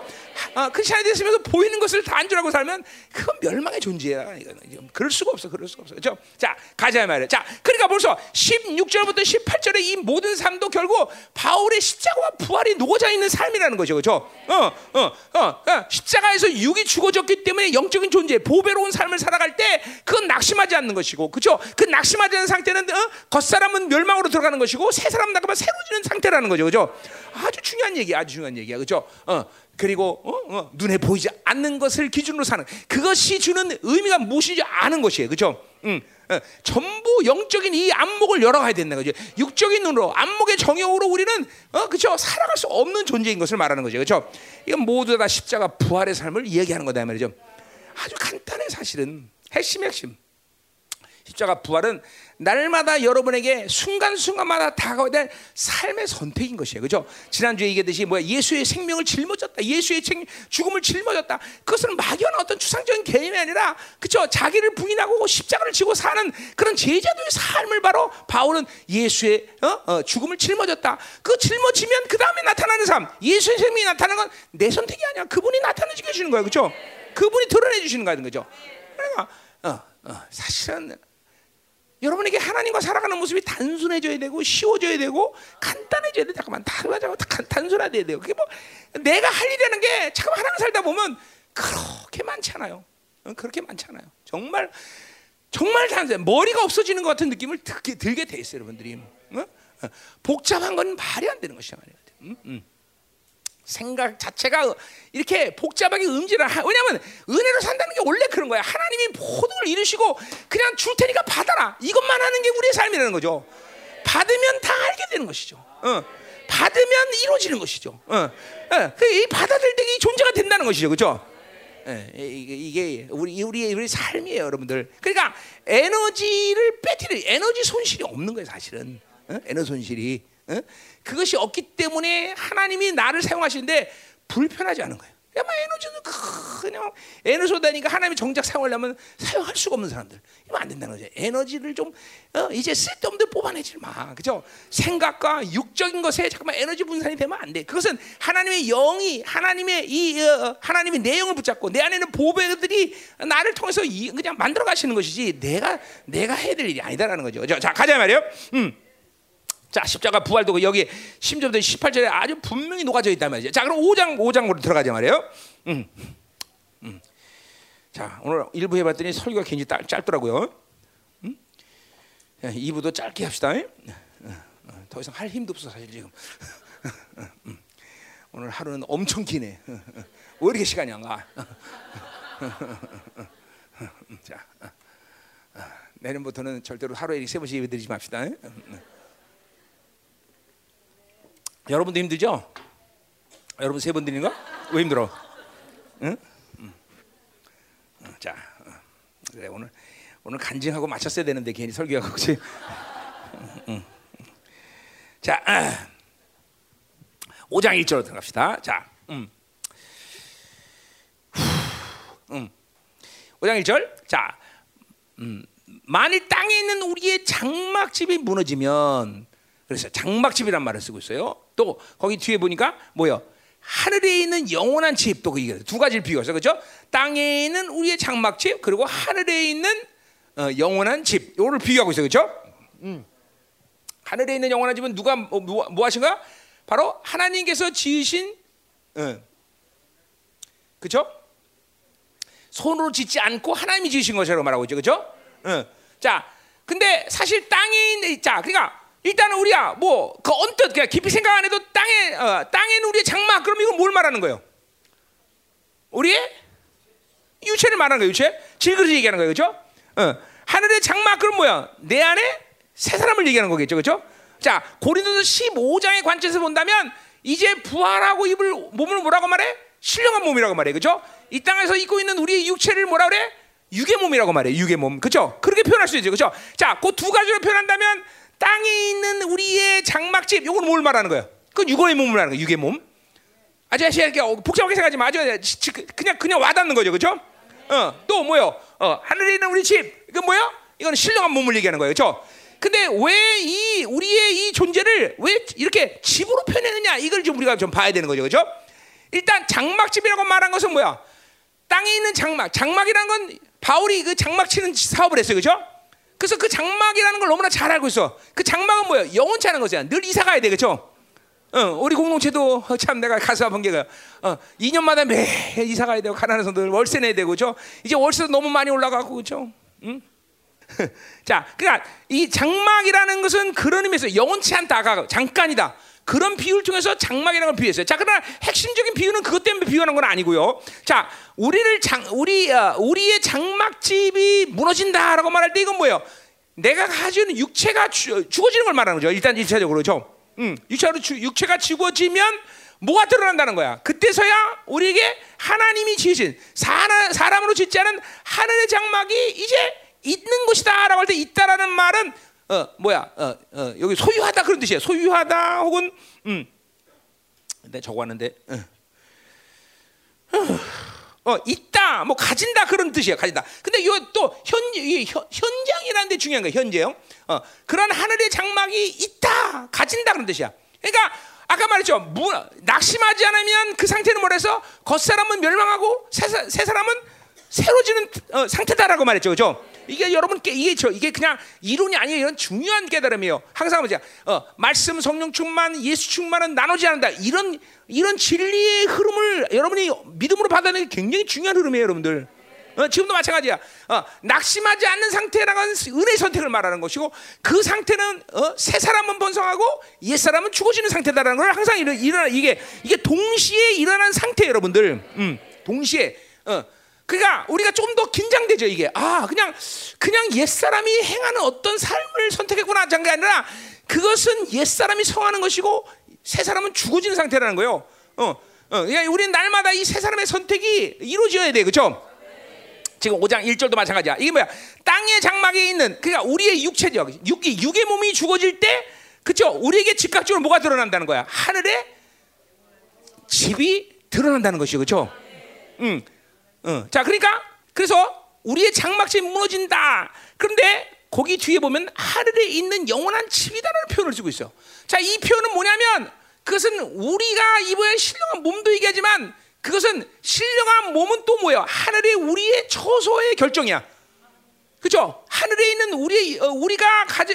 S1: 어, 크리스천이 됐으면서 보이는 것을 다 안주라고 살면 그건 멸망의 존재야. 이건 그럴 수가 없어, 그럴 수가 없어, 그죠? 자, 가자 말이야. 자, 그러니까 벌써 16절부터 18절의 이 모든 삶도 결국 바울의 십자가와 부활이 녹아져 있는 삶이라는 거죠, 그죠? 어, 어, 어, 어, 십자가에서 육이 죽어졌기 때문에 영적인 존재, 보배로운 삶을 살아갈 때 그건 낙심하지 않는 것이고, 그죠? 그 낙심하지 않는 상태는 어, 사람은 멸망으로 들어가는 것이고 새 사람 나가면 새로지는 상태라는 거죠, 그죠? 아주 중요한 얘기, 아주 중요한 얘기야, 그죠? 어, 그리고 어, 어, 눈에 보이지 않는 것을 기준으로 사는 그것이 주는 의미가 무엇인지 아는 것이에요, 그죠? 음, 어, 전부 영적인 이 안목을 열어가야 된다 거죠. 육적인 눈으로 안목의 정욕으로 우리는 어, 그죠 살아갈 수 없는 존재인 것을 말하는 거죠, 그죠? 이건 모두 다 십자가 부활의 삶을 이야기하는 거다 말이죠. 아주 간단해 사실은 핵심 핵심. 십자가 부활은 날마다 여러분에게 순간순간마다 다가와야 될 삶의 선택인 것이에요. 그죠? 지난주에 얘기했듯이 뭐야? 예수의 생명을 짊어졌다. 예수의 죽음을 짊어졌다. 그것은 막연한 어떤 추상적인 개념이 아니라 그죠? 자기를 부인하고 십자가를 지고 사는 그런 제자도의 삶을 바로 바울은 예수의 어? 어, 죽음을 짊어졌다. 그 짊어지면 그 다음에 나타나는 삶, 예수의 생명이 나타나는 건 내 선택이 아니야. 그분이 나타내 주시는 거예요. 그죠? 그분이 드러내 주시는 거야. 그죠? 그러니까 어, 어, 사실은 여러분에게 하나님과 살아가는 모습이 단순해져야 되고 쉬워져야 되고 간단해져야 돼. 잠깐만 단순하자고 단순해야 돼요. 그게 뭐 내가 할 일이라는 게 잠깐 하나님 살다 보면 그렇게 많잖아요. 그렇게 많잖아요. 정말 정말 단순해. 머리가 없어지는 것 같은 느낌을 들게, 들게 돼 있어요, 여러분들이. 어? 복잡한 건 말이 안 되는 것이야 말이야. 음? 음. 생각 자체가 이렇게 복잡하게 음질을 하, 왜냐하면 은혜로 산다는 게 원래 그런 거야. 하나님이 모든 걸 이루시고 그냥 줄 테니까 받아라. 이것만 하는 게 우리의 삶이라는 거죠. 받으면 다 알게 되는 것이죠. 어. 받으면 이루어지는 것이죠. 어. 어. 그이이 존재가 된다는 것이죠, 그렇죠? 예, 이게, 우리 우리 우리 삶이에요, 여러분들. 그러니까 에너지를 빼뜨리 에너지 손실이 없는 거예요, 사실은. 어? 에너지 손실이. 어? 그것이 없기 때문에 하나님이 나를 사용하시는데 불편하지 않은 거예요. 야마 에너지는 그냥 에너지 쏟다니까 하나님이 정작 사용하려면 사용할 수가 없는 사람들 이러면 안 된다는 거죠. 에너지를 좀 어, 이제 쓸데없는 뽑아내지 마, 그죠? 생각과 육적인 것에 잠깐만 에너지 분산이 되면 안 돼. 그것은 하나님의 영이 하나님의 이 어, 하나님의 내용을 붙잡고 내 안에는 보배들이 나를 통해서 이, 그냥 만들어 가시는 것이지 내가 내가 해야 될 일이 아니다라는 거죠. 그죠? 자 가자 말이요. 음. 자, 십자가 부활도 여기 10절부터 18절에 아주 분명히 녹아져 있단 말이죠. 자, 그럼 5장 5장으로 들어가자 말이에요. 음. 음. 자, 오늘 1부 해 봤더니 설교가 굉장히 짧, 짧더라고요. 음? 2부도 짧게 합시다. 더 이상 할 힘도 없어 사실 지금. 음. 오늘 하루는 엄청 기네. 왜 이렇게 시간이 안 가? 자, 내년부터는 절대로 하루에 세 번씩 예배 드리지 맙시다. 여러분도 힘들죠? 여러분 세 번 드리는 거? 왜 힘들어? 응? 응. 자, 그래 오늘 오늘 간증하고 마쳤어야 되는데 괜히 설교하고 그렇지? 응. 자, 아. 5장 1절로 들어갑시다. 자, 음. 음. 5장 1절. 자, 음. 만일 땅에 있는 우리의 장막집이 무너지면 그래서 장막집이란 말을 쓰고 있어요. 또 거기 뒤에 보니까 뭐요? 하늘에 있는 영원한 집또 이게 두 가지를 비교해서 그렇죠? 땅에 있는 우리의 장막집 그리고 하늘에 있는 어, 영원한 집 이거를 비교하고 있어요, 그렇죠? 음. 하늘에 있는 영원한 집은 누가 뭐, 뭐, 뭐 하신가? 바로 하나님께서 지으신, 어, 그렇죠? 손으로 짓지 않고 하나님이 지으신 것이라고 말하고 있죠, 그렇죠? 어. 자, 근데 사실 땅에 있는 자, 그러니까 일단은 우리야 뭐 그 언뜻 그냥 깊이 생각 안 해도 땅에 어, 땅에는 우리의 장막 그럼 이건 뭘 말하는 거예요? 우리의 유체를 말하는 거예요. 유체 질그릇 얘기하는 거예요, 그렇죠? 어, 하늘의 장막 그럼 뭐야? 내 안에 새 사람을 얘기하는 거겠죠, 그렇죠? 자 고린도서 15장의 관점에서 본다면 이제 부활하고 입을 몸을 뭐라고 말해? 신령한 몸이라고 말해, 그렇죠? 이 땅에서 입고 있는 우리의 육체를 뭐라 그래? 육의 몸이라고 말해, 육의 몸, 그렇죠? 그렇게 표현할 수 있죠, 그렇죠? 자, 그 두 가지로 표현한다면 땅에 있는 우리의 장막집, 이건 뭘 말하는 거예요? 그건 육의 몸을 말하는 거예요. 육의 몸. 아주 이렇게 복잡하게 생각하지 마. 아주 그냥 그냥 와닿는 거죠, 그렇죠? 어, 또 뭐요? 어, 하늘에 있는 우리 집, 이건 뭐요? 이건 신령한 몸을 얘기하는 거예요, 그렇죠? 근데 왜 이 우리의 이 존재를 왜 이렇게 집으로 표현했느냐? 이걸 좀 우리가 좀 봐야 되는 거죠, 그렇죠? 일단 장막집이라고 말한 것은 뭐야? 땅에 있는 장막. 장막이라는 건 바울이 그 장막 치는 사업을 했어요, 그렇죠? 그래서 그 장막이라는 걸 너무나 잘 알고 있어. 그 장막은 뭐야? 영원치 않은 거잖아. 늘 이사 가야 돼, 그렇죠? 어, 우리 공동체도 참 내가 가슴 아픈 게가 어, 2년마다 매 이사 가야 되고 가난해서 늘 월세 내야 되고 그죠? 이제 월세도 너무 많이 올라가고 그죠? 응? 자, 그러니까 이 장막이라는 것은 그런 의미에서 영원치 않다가 잠깐이다. 그런 비유를 통해서 장막이라는 걸 비유했어요. 자, 그러나 핵심적인 비유는 그것 때문에 비유하는 건 아니고요. 자, 우리를 장, 우리 어, 우리의 장막집이 무너진다라고 말할 때 이건 뭐예요? 내가 가지고 육체가 주, 죽어지는 걸 말하는 거죠. 일단 일차적으로 죠. 음, 육체로 주, 육체가 죽어지면 뭐가 드러난다는 거야. 그때서야 우리에게 하나님이 지으신 사람, 사람으로 짓지 않은 하늘의 장막이 이제 있는 것이다라고 할 때 있다라는 말은 어 뭐야? 어, 어 여기 소유하다 그런 뜻이야 소유하다 혹은 음. 내가 적어왔는데. 어. 어, 있다 뭐 가진다 그런 뜻이야 가진다. 근데 이거 또 현, 현, 현장이라는 데 중요한 거야 현재요. 어, 그런 하늘의 장막이 있다 가진다 그런 뜻이야. 그러니까 아까 말했죠. 무, 낙심하지 않으면 그 상태는 뭐래서 겉 사람은 멸망하고 새, 새 사람은 새로지는 어, 상태다라고 말했죠. 그죠 이게 여러분 이게 저 이게 그냥 이론이 아니에요. 이런 중요한 깨달음이에요. 항상 뭐냐? 어, 말씀 성령 충만, 예수 충만은 나누지 않는다. 이런 이런 진리의 흐름을 여러분이 믿음으로 받아내는 게 굉장히 중요한 흐름이에요, 여러분들. 어, 지금도 마찬가지야. 어, 낙심하지 않는 상태라는 건 은혜 선택을 말하는 것이고 그 상태는 어, 새 사람은 번성하고 옛 사람은 죽어지는 상태다라는 걸 항상 일어, 일어나 이게 이게 동시에 일어난 상태 여러분들. 음, 동시에. 어, 그러니까 우리가 좀 더 긴장되죠 이게. 아 그냥 그냥 옛 사람이 행하는 어떤 삶을 선택했구나 장게 아니라 그것은 옛 사람이 성하는 것이고 새 사람은 죽어지는 상태라는 거예요. 어, 어, 그러니까 우리는 날마다 이 새 사람의 선택이 이루어져야 돼, 그렇죠? 지금 5장 1절도 마찬가지야. 이게 뭐야? 땅의 장막에 있는 그러니까 우리의 육체적 육이 육의 몸이 죽어질 때 그렇죠? 우리에게 즉각적으로 뭐가 드러난다는 거야? 하늘의 집이 드러난다는 것이죠. 그렇죠? 음. 어. 자, 그러니까 그래서 우리의 장막집이 무너진다. 그런데 거기 뒤에 보면 하늘에 있는 영원한 집이다라는 표현을 쓰고 있어. 자, 이 표현은 뭐냐면 그것은 우리가 입어야 신령한 몸도 얘기하지만 그것은 신령한 몸은 또 뭐예요? 하늘의 우리의 처소의 결정이야. 그죠? 하늘에 있는 우리 어, 우리가 가져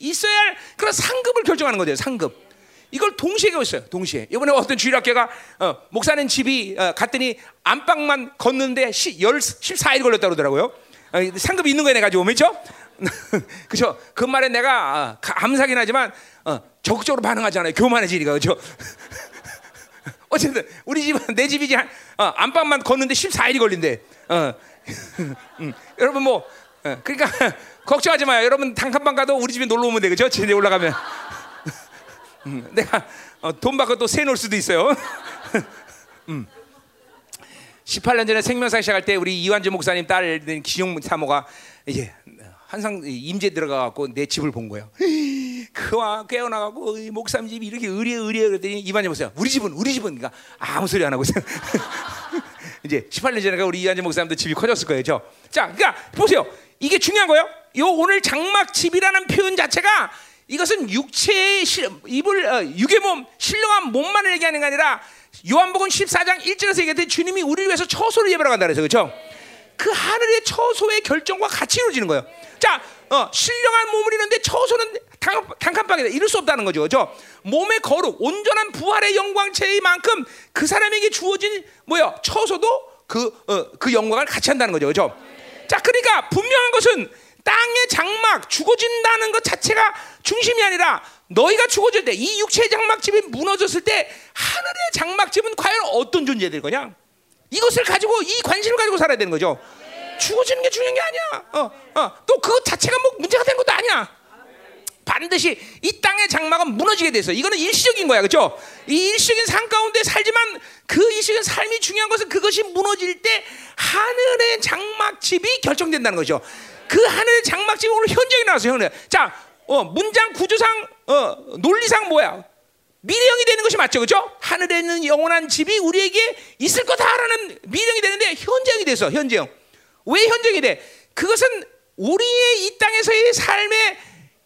S1: 있어야 할 그런 상급을 결정하는 거죠. 상급. 이걸 동시에 있어요. 동시에. 이번에 어떤 주일학교가 어, 목사는 집이 어, 갔더니 안방만 걷는데 시, 14일 걸렸다 그러더라고요. 어, 상급이 있는 거에 내가 가지고 그죠? 그죠? 그 말에 내가 어, 감사긴 하지만 어, 적극적으로 반응하잖아요. 교만해지니까 그죠? 어쨌든 우리 집은 내 집이지 한, 어, 안방만 걷는데 14일이 걸린대. 어. 음, 여러분 뭐 어, 그러니까 걱정하지 마요. 여러분 단칸방 가도 우리 집에 놀러 오면 돼. 그죠? 제대 올라가면. 음, 내가 어, 돈 받고 또 세 놓을 수도 있어요. 음. 18년 전에 생명상 시작할 때 우리 이완주 목사님 딸 기용 사모가 이제 항상 임재 들어가 갖고 내 집을 본 거예요. 그와 깨어나가고 목사님 집이 이렇게 의리해 의리해 그랬더니 이완재 목사 우리 집은 우리 집은 그러니까 아무 소리 안 하고 있어요. 이제 18년 전에 우리 이완재 목사님도 집이 커졌을 거예요. 저. 자, 그러니까 보세요. 이게 중요한 거예요. 요 오늘 장막 집이라는 표현 자체가 이것은 육체의 입을 어, 육의 몸 신령한 몸만을 얘기하는 게 아니라 요한복음 14장 1절에서 얘기했듯 주님이 우리를 위해서 처소를 예배하러 간다 그래서 그렇죠? 그 하늘의 처소의 결정과 같이 이루어지는 거예요. 자, 어, 신령한 몸을 이루는데 처소는 단, 단칸방이다. 이룰 수 없다는 거죠. 그죠? 몸의 거룩, 온전한 부활의 영광체만큼 그 사람에게 주어진 뭐야? 처소도 그, 어, 그 영광을 같이 한다는 거죠. 그죠? 자, 그러니까 분명한 것은 땅의 장막 죽어진다는 것 자체가 중심이 아니라 너희가 죽어질 때 이 육체의 장막집이 무너졌을 때 하늘의 장막집은 과연 어떤 존재될 거냐? 이것을 가지고 이 관심을 가지고 살아야 되는 거죠. 죽어지는 게 중요한 게 아니야. 어, 어. 또 그것 자체가 뭐 문제가 되는 것도 아니야. 반드시 이 땅의 장막은 무너지게 돼서 이거는 일시적인 거야, 그렇죠? 이 일시적인 삶 가운데 살지만 그 일시적인 삶이 중요한 것은 그것이 무너질 때 하늘의 장막집이 결정된다는 거죠. 그 하늘의 장막집이 오늘 현장에 나왔어요, 현재. 자, 어, 문장 구조상, 어, 논리상 뭐야? 미래형이 되는 것이 맞죠, 그렇죠? 하늘에 있는 영원한 집이 우리에게 있을 거다라는 미래형이 되는데 현장이 돼서 현재형. 왜 현장이 돼? 그것은 우리의 이 땅에서의 삶의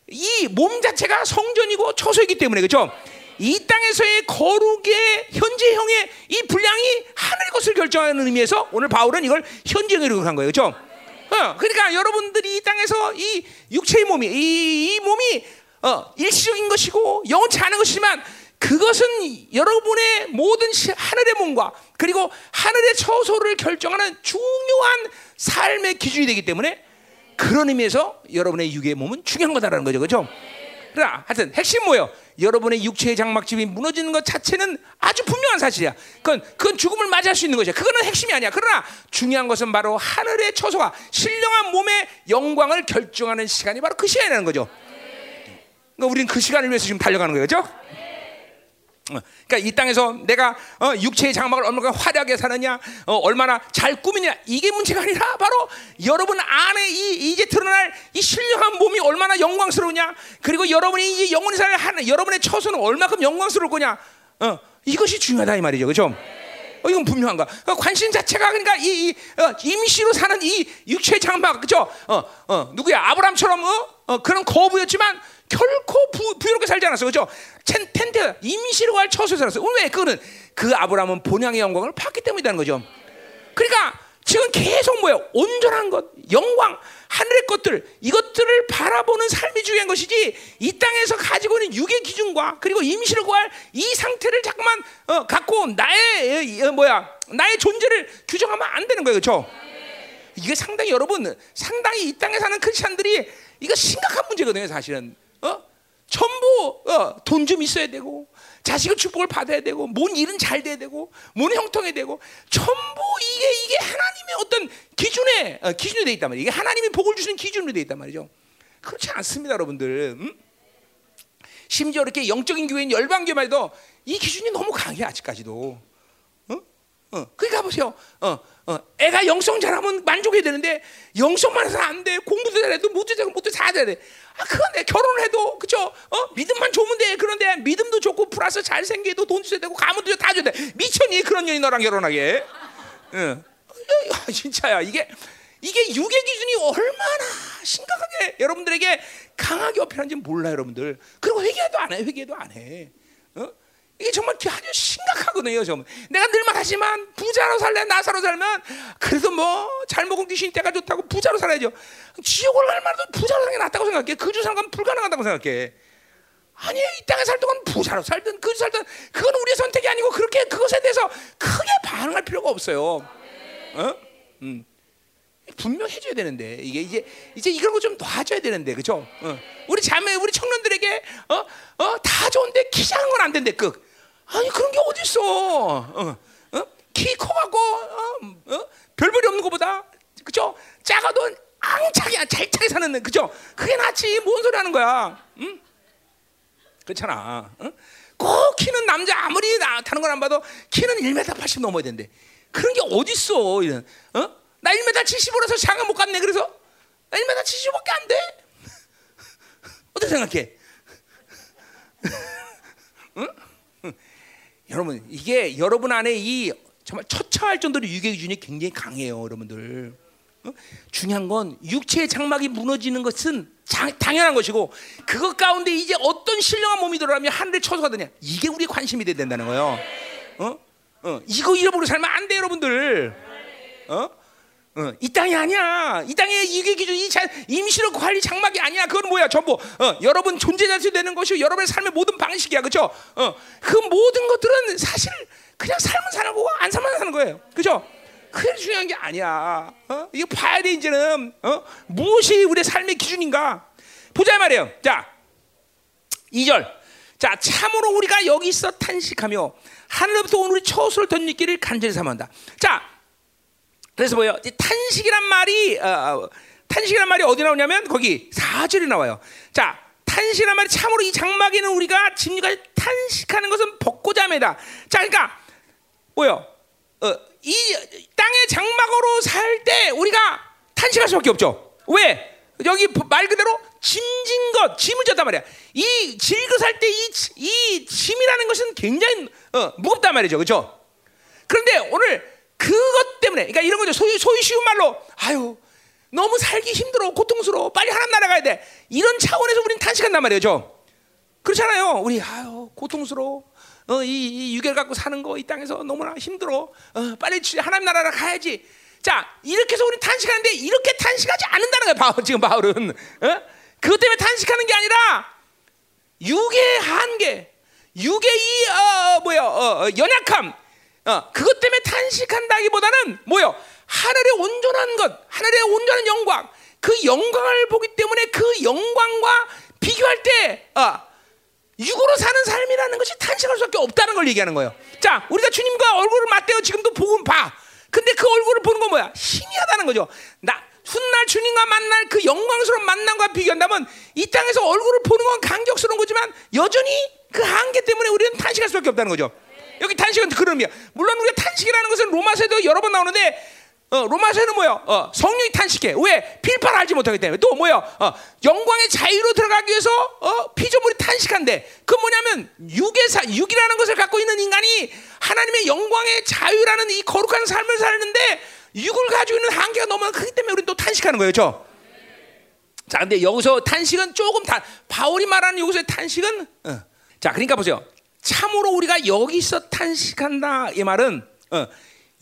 S1: 이 몸 자체가 성전이고 처소이기 때문에 그렇죠? 이 땅에서의 거룩의 현재형의 이 분량이 하늘의 것을 결정하는 의미에서 오늘 바울은 이걸 현재형으로 한 거예요, 그렇죠? 어, 그러니까 여러분들이 이 땅에서 이 육체의 몸이 이, 이 몸이 어, 일시적인 것이고 영원치 않은 것이지만 그것은 여러분의 모든 하늘의 몸과 그리고 하늘의 처소를 결정하는 중요한 삶의 기준이 되기 때문에 그런 의미에서 여러분의 육의 몸은 중요한 거다라는 거죠, 그렇죠? 그러나 하여튼 핵심 뭐예요? 여러분의 육체의 장막집이 무너지는 것 자체는 아주 분명한 사실이야. 그건 그건 죽음을 맞이할 수 있는 거죠. 그거는 핵심이 아니야. 그러나 중요한 것은 바로 하늘의 처소가 신령한 몸의 영광을 결정하는 시간이 바로 그 시간이라는 거죠. 그러니까 우리는 그 시간을 위해서 지금 달려가는 거죠. 그렇죠? 어, 그러니까 이 땅에서 내가 어, 육체의 장막을 얼마나 화려하게 사느냐, 어, 얼마나 잘 꾸미냐 이게 문제가 아니라 바로 여러분 안에 이 이제 드러날 이 신령한 몸이 얼마나 영광스러우냐, 그리고 여러분이 이제 영원히 살 하는 여러분의 처소는 얼마큼 영광스러울 거냐, 어, 이것이 중요하다 이 말이죠, 그렇죠? 어, 이건 분명한가? 그러니까 관심 자체가 그러니까 이, 이 어, 임시로 사는 이 육체 장막, 그죠? 어, 어, 누구야? 아브람처럼 어? 어, 그런 거부였지만 결코 부, 부유롭게 살지 않았어, 그죠? 텐트 임시로 할 처소에 살았어. 왜? 그거는 그 아브라함은 본향의 영광을 봤기 때문이라는 거죠. 그러니까 지금 계속 뭐야? 온전한 것, 영광, 하늘의 것들 이것들을 바라보는 삶이 중요한 것이지 이 땅에서 가지고 있는 육의 기준과 그리고 임시를 구할 이 상태를 자꾸만 어, 갖고 나의 어, 뭐야 나의 존재를 규정하면 안 되는 거예요, 그렇죠? 이게 상당히 여러분 상당히 이 땅에 사는 크리스천들이 이거 심각한 문제거든요, 사실은. 어? 전부 어, 돈 좀 있어야 되고 자식의 축복을 받아야 되고 뭔 일은 잘 돼야 되고 뭔 형통해야 되고 전부 이게 이게 하나님의 어떤 기준에 어, 기준이 돼 있단 말이에요. 이게 하나님이 복을 주시는 기준으로 돼 있단 말이죠. 그렇지 않습니다, 여러분들. 음? 심지어 이렇게 영적인 교회인 열방교만 해도 이 기준이 너무 강해 아직까지도. 어? 어. 그러니까 보세요. 어, 어. 애가 영성 잘하면 만족해야 되는데 영성만 해서 안 돼. 공부도 잘해도 되고 못도 다 돼야 돼. 아, 그건 내 결혼을 해도 그죠? 어? 믿음만 좋으면 돼. 그런데 믿음도 좋고 플러스 잘생겨도 돈 줘야 되고 가문도 다 줘야 돼. 미쳤니 그런 년이 너랑 결혼하게? 응. 아, 진짜야 이게 이게 육의 기준이 얼마나 심각하게 여러분들에게 강하게 어필하는지 몰라 여러분들. 그리고 회개도 안 해. 회개도 안 해. 어? 이게 정말 아주 심각하거든요. 정말. 내가 늘만 하지만 부자로 살래 나사로 살면 그래도 뭐 잘 먹은 귀신 때가 좋다고 부자로 살아야죠. 지옥을 갈 만해도 부자로 사는 게 낫다고 생각해. 그주 사는 건 불가능하다고 생각해. 아니 이 땅에 살 동안 부자로 살든 그주 살든 그건 우리의 선택이 아니고 그렇게 그것에 대해서 크게 반응할 필요가 없어요. 어? 음. 분명 해줘야 되는데 이게 이제 이제 이런 거 좀 놔줘야 되는데 그죠? 어. 우리 자매 우리 청년들에게 어어다 좋은데 키 작은 건안 된대 그 아니 그런 게 어디 있어? 어, 어? 키 커갖고 어, 어? 별볼이 없는 것보다 그죠? 작아도 앙차게 잘차게 사는 그죠? 그게 낫지 뭔 소리 하는 거야? 응? 그렇잖아. 응? 꼭 키는 남자 아무리 나 타는 걸 안 봐도 키는 1m 80 넘어야 된대. 그런 게 어디 있어? 이런 어? 나 1m 75라서 장가 못 갔네. 그래서 나 1m 75밖에 안 돼. 어떻게 생각해? 응? 여러분 이게 여러분 안에 이 정말 처처할 정도로 유교 기준이 굉장히 강해요, 여러분들. 어? 중요한 건 육체의 장막이 무너지는 것은 장, 당연한 것이고 그것 가운데 이제 어떤 신령한 몸이 들어가면 하늘에 처소가느냐 이게 우리 관심이 돼야 된다는 거예요. 어? 어, 이거 잃어버리고 살면 안 돼, 여러분들. 어? 어, 이 땅이 아니야. 이 땅의 이게 기준, 이 임시로 관리 장막이 아니야. 그건 뭐야? 전부 어, 여러분 존재 자체 되는 것이 여러분의 삶의 모든 방식이야, 그렇죠? 어, 그 모든 것들은 사실 그냥 삶은 사는 거고 안 살면 사는 거예요, 그렇죠? 그게 중요한 게 아니야. 어? 이거 봐야 돼 이제는 어? 무엇이 우리의 삶의 기준인가? 보자 말이에요. 자, 2절. 자, 참으로 우리가 여기서 탄식하며 하늘로부터 온 우리 처소를 덧입기를 간절히 삼한다. 자, 그래서 뭐예요? 탄식이란 말이 어, 어, 탄식이란 말이 어디 나오냐면 거기 4절에 나와요. 자, 탄식이란 말이 참으로 이 장막에는 우리가 진리가 탄식하는 것은 벚고자매다. 자, 그러니까 뭐요? 어, 이 땅의 장막으로 살 때 우리가 탄식할 수밖에 없죠. 왜? 여기 말 그대로 짐진 것, 짐을 졌단 말이야. 이 질거 살때 이, 이 짐이라는 것은 굉장히 어, 무겁단 말이죠. 그렇죠? 그런데 오늘 그것 때문에, 그러니까 이런 거죠. 소위, 소위 쉬운 말로, 아유, 너무 살기 힘들어, 고통스러워, 빨리 하나님 나라 가야 돼. 이런 차원에서 우리는 탄식한단 말이죠. 그렇잖아요. 우리, 아유, 고통스러워. 어, 이, 이 유괴를 갖고 사는 거 이 땅에서 너무나 힘들어. 어, 빨리 하나님 나라로 가야지. 자, 이렇게 해서 우리 탄식하는데 이렇게 탄식하지 않는다는 거야. 바울, 지금 바울은. 어? 그것 때문에 탄식하는 게 아니라 육의 한계, 육의 이 어, 뭐야 어, 어, 연약함, 어, 그것 때문에 탄식한다기보다는 뭐요? 하늘의 온전한 것, 하늘의 온전한 영광, 그 영광을 보기 때문에 그 영광과 비교할 때 어, 육으로 사는 삶이라는 것이 탄식할 수밖에 없다는 걸 얘기하는 거예요. 자, 우리가 주님과 얼굴을 맞대어 지금도 보고 봐. 근데 그 얼굴을 보는 건 뭐야? 희미하다는 거죠. 나 훗날 주님과 만날 그 영광스러운 만남과 비교한다면 이 땅에서 얼굴을 보는 건 감격스러운 거지만 여전히 그 한계 때문에 우리는 탄식할 수밖에 없다는 거죠. 여기 탄식은 그런 의미야. 물론 우리가 탄식이라는 것은 로마서에도 여러 번 나오는데 어, 로마서는 뭐야? 어, 성령이 탄식해. 왜? 필파를 알지 못하기 때문에. 또 뭐야? 어, 영광의 자유로 들어가기 위해서 어, 피조물이 탄식한데 그 뭐냐면 육의 사, 육이라는 것을 갖고 있는 인간이 하나님의 영광의 자유라는 이 거룩한 삶을 살는데 육을 가지고 있는 한계가 너무 크기 때문에 우리는 또 탄식하는 거예요, 죠 자, 근데 여기서 탄식은 조금 다 바울이 말하는 여기서의 탄식은 어. 자, 그러니까 보세요. 참으로 우리가 여기서 탄식한다 이 말은 어,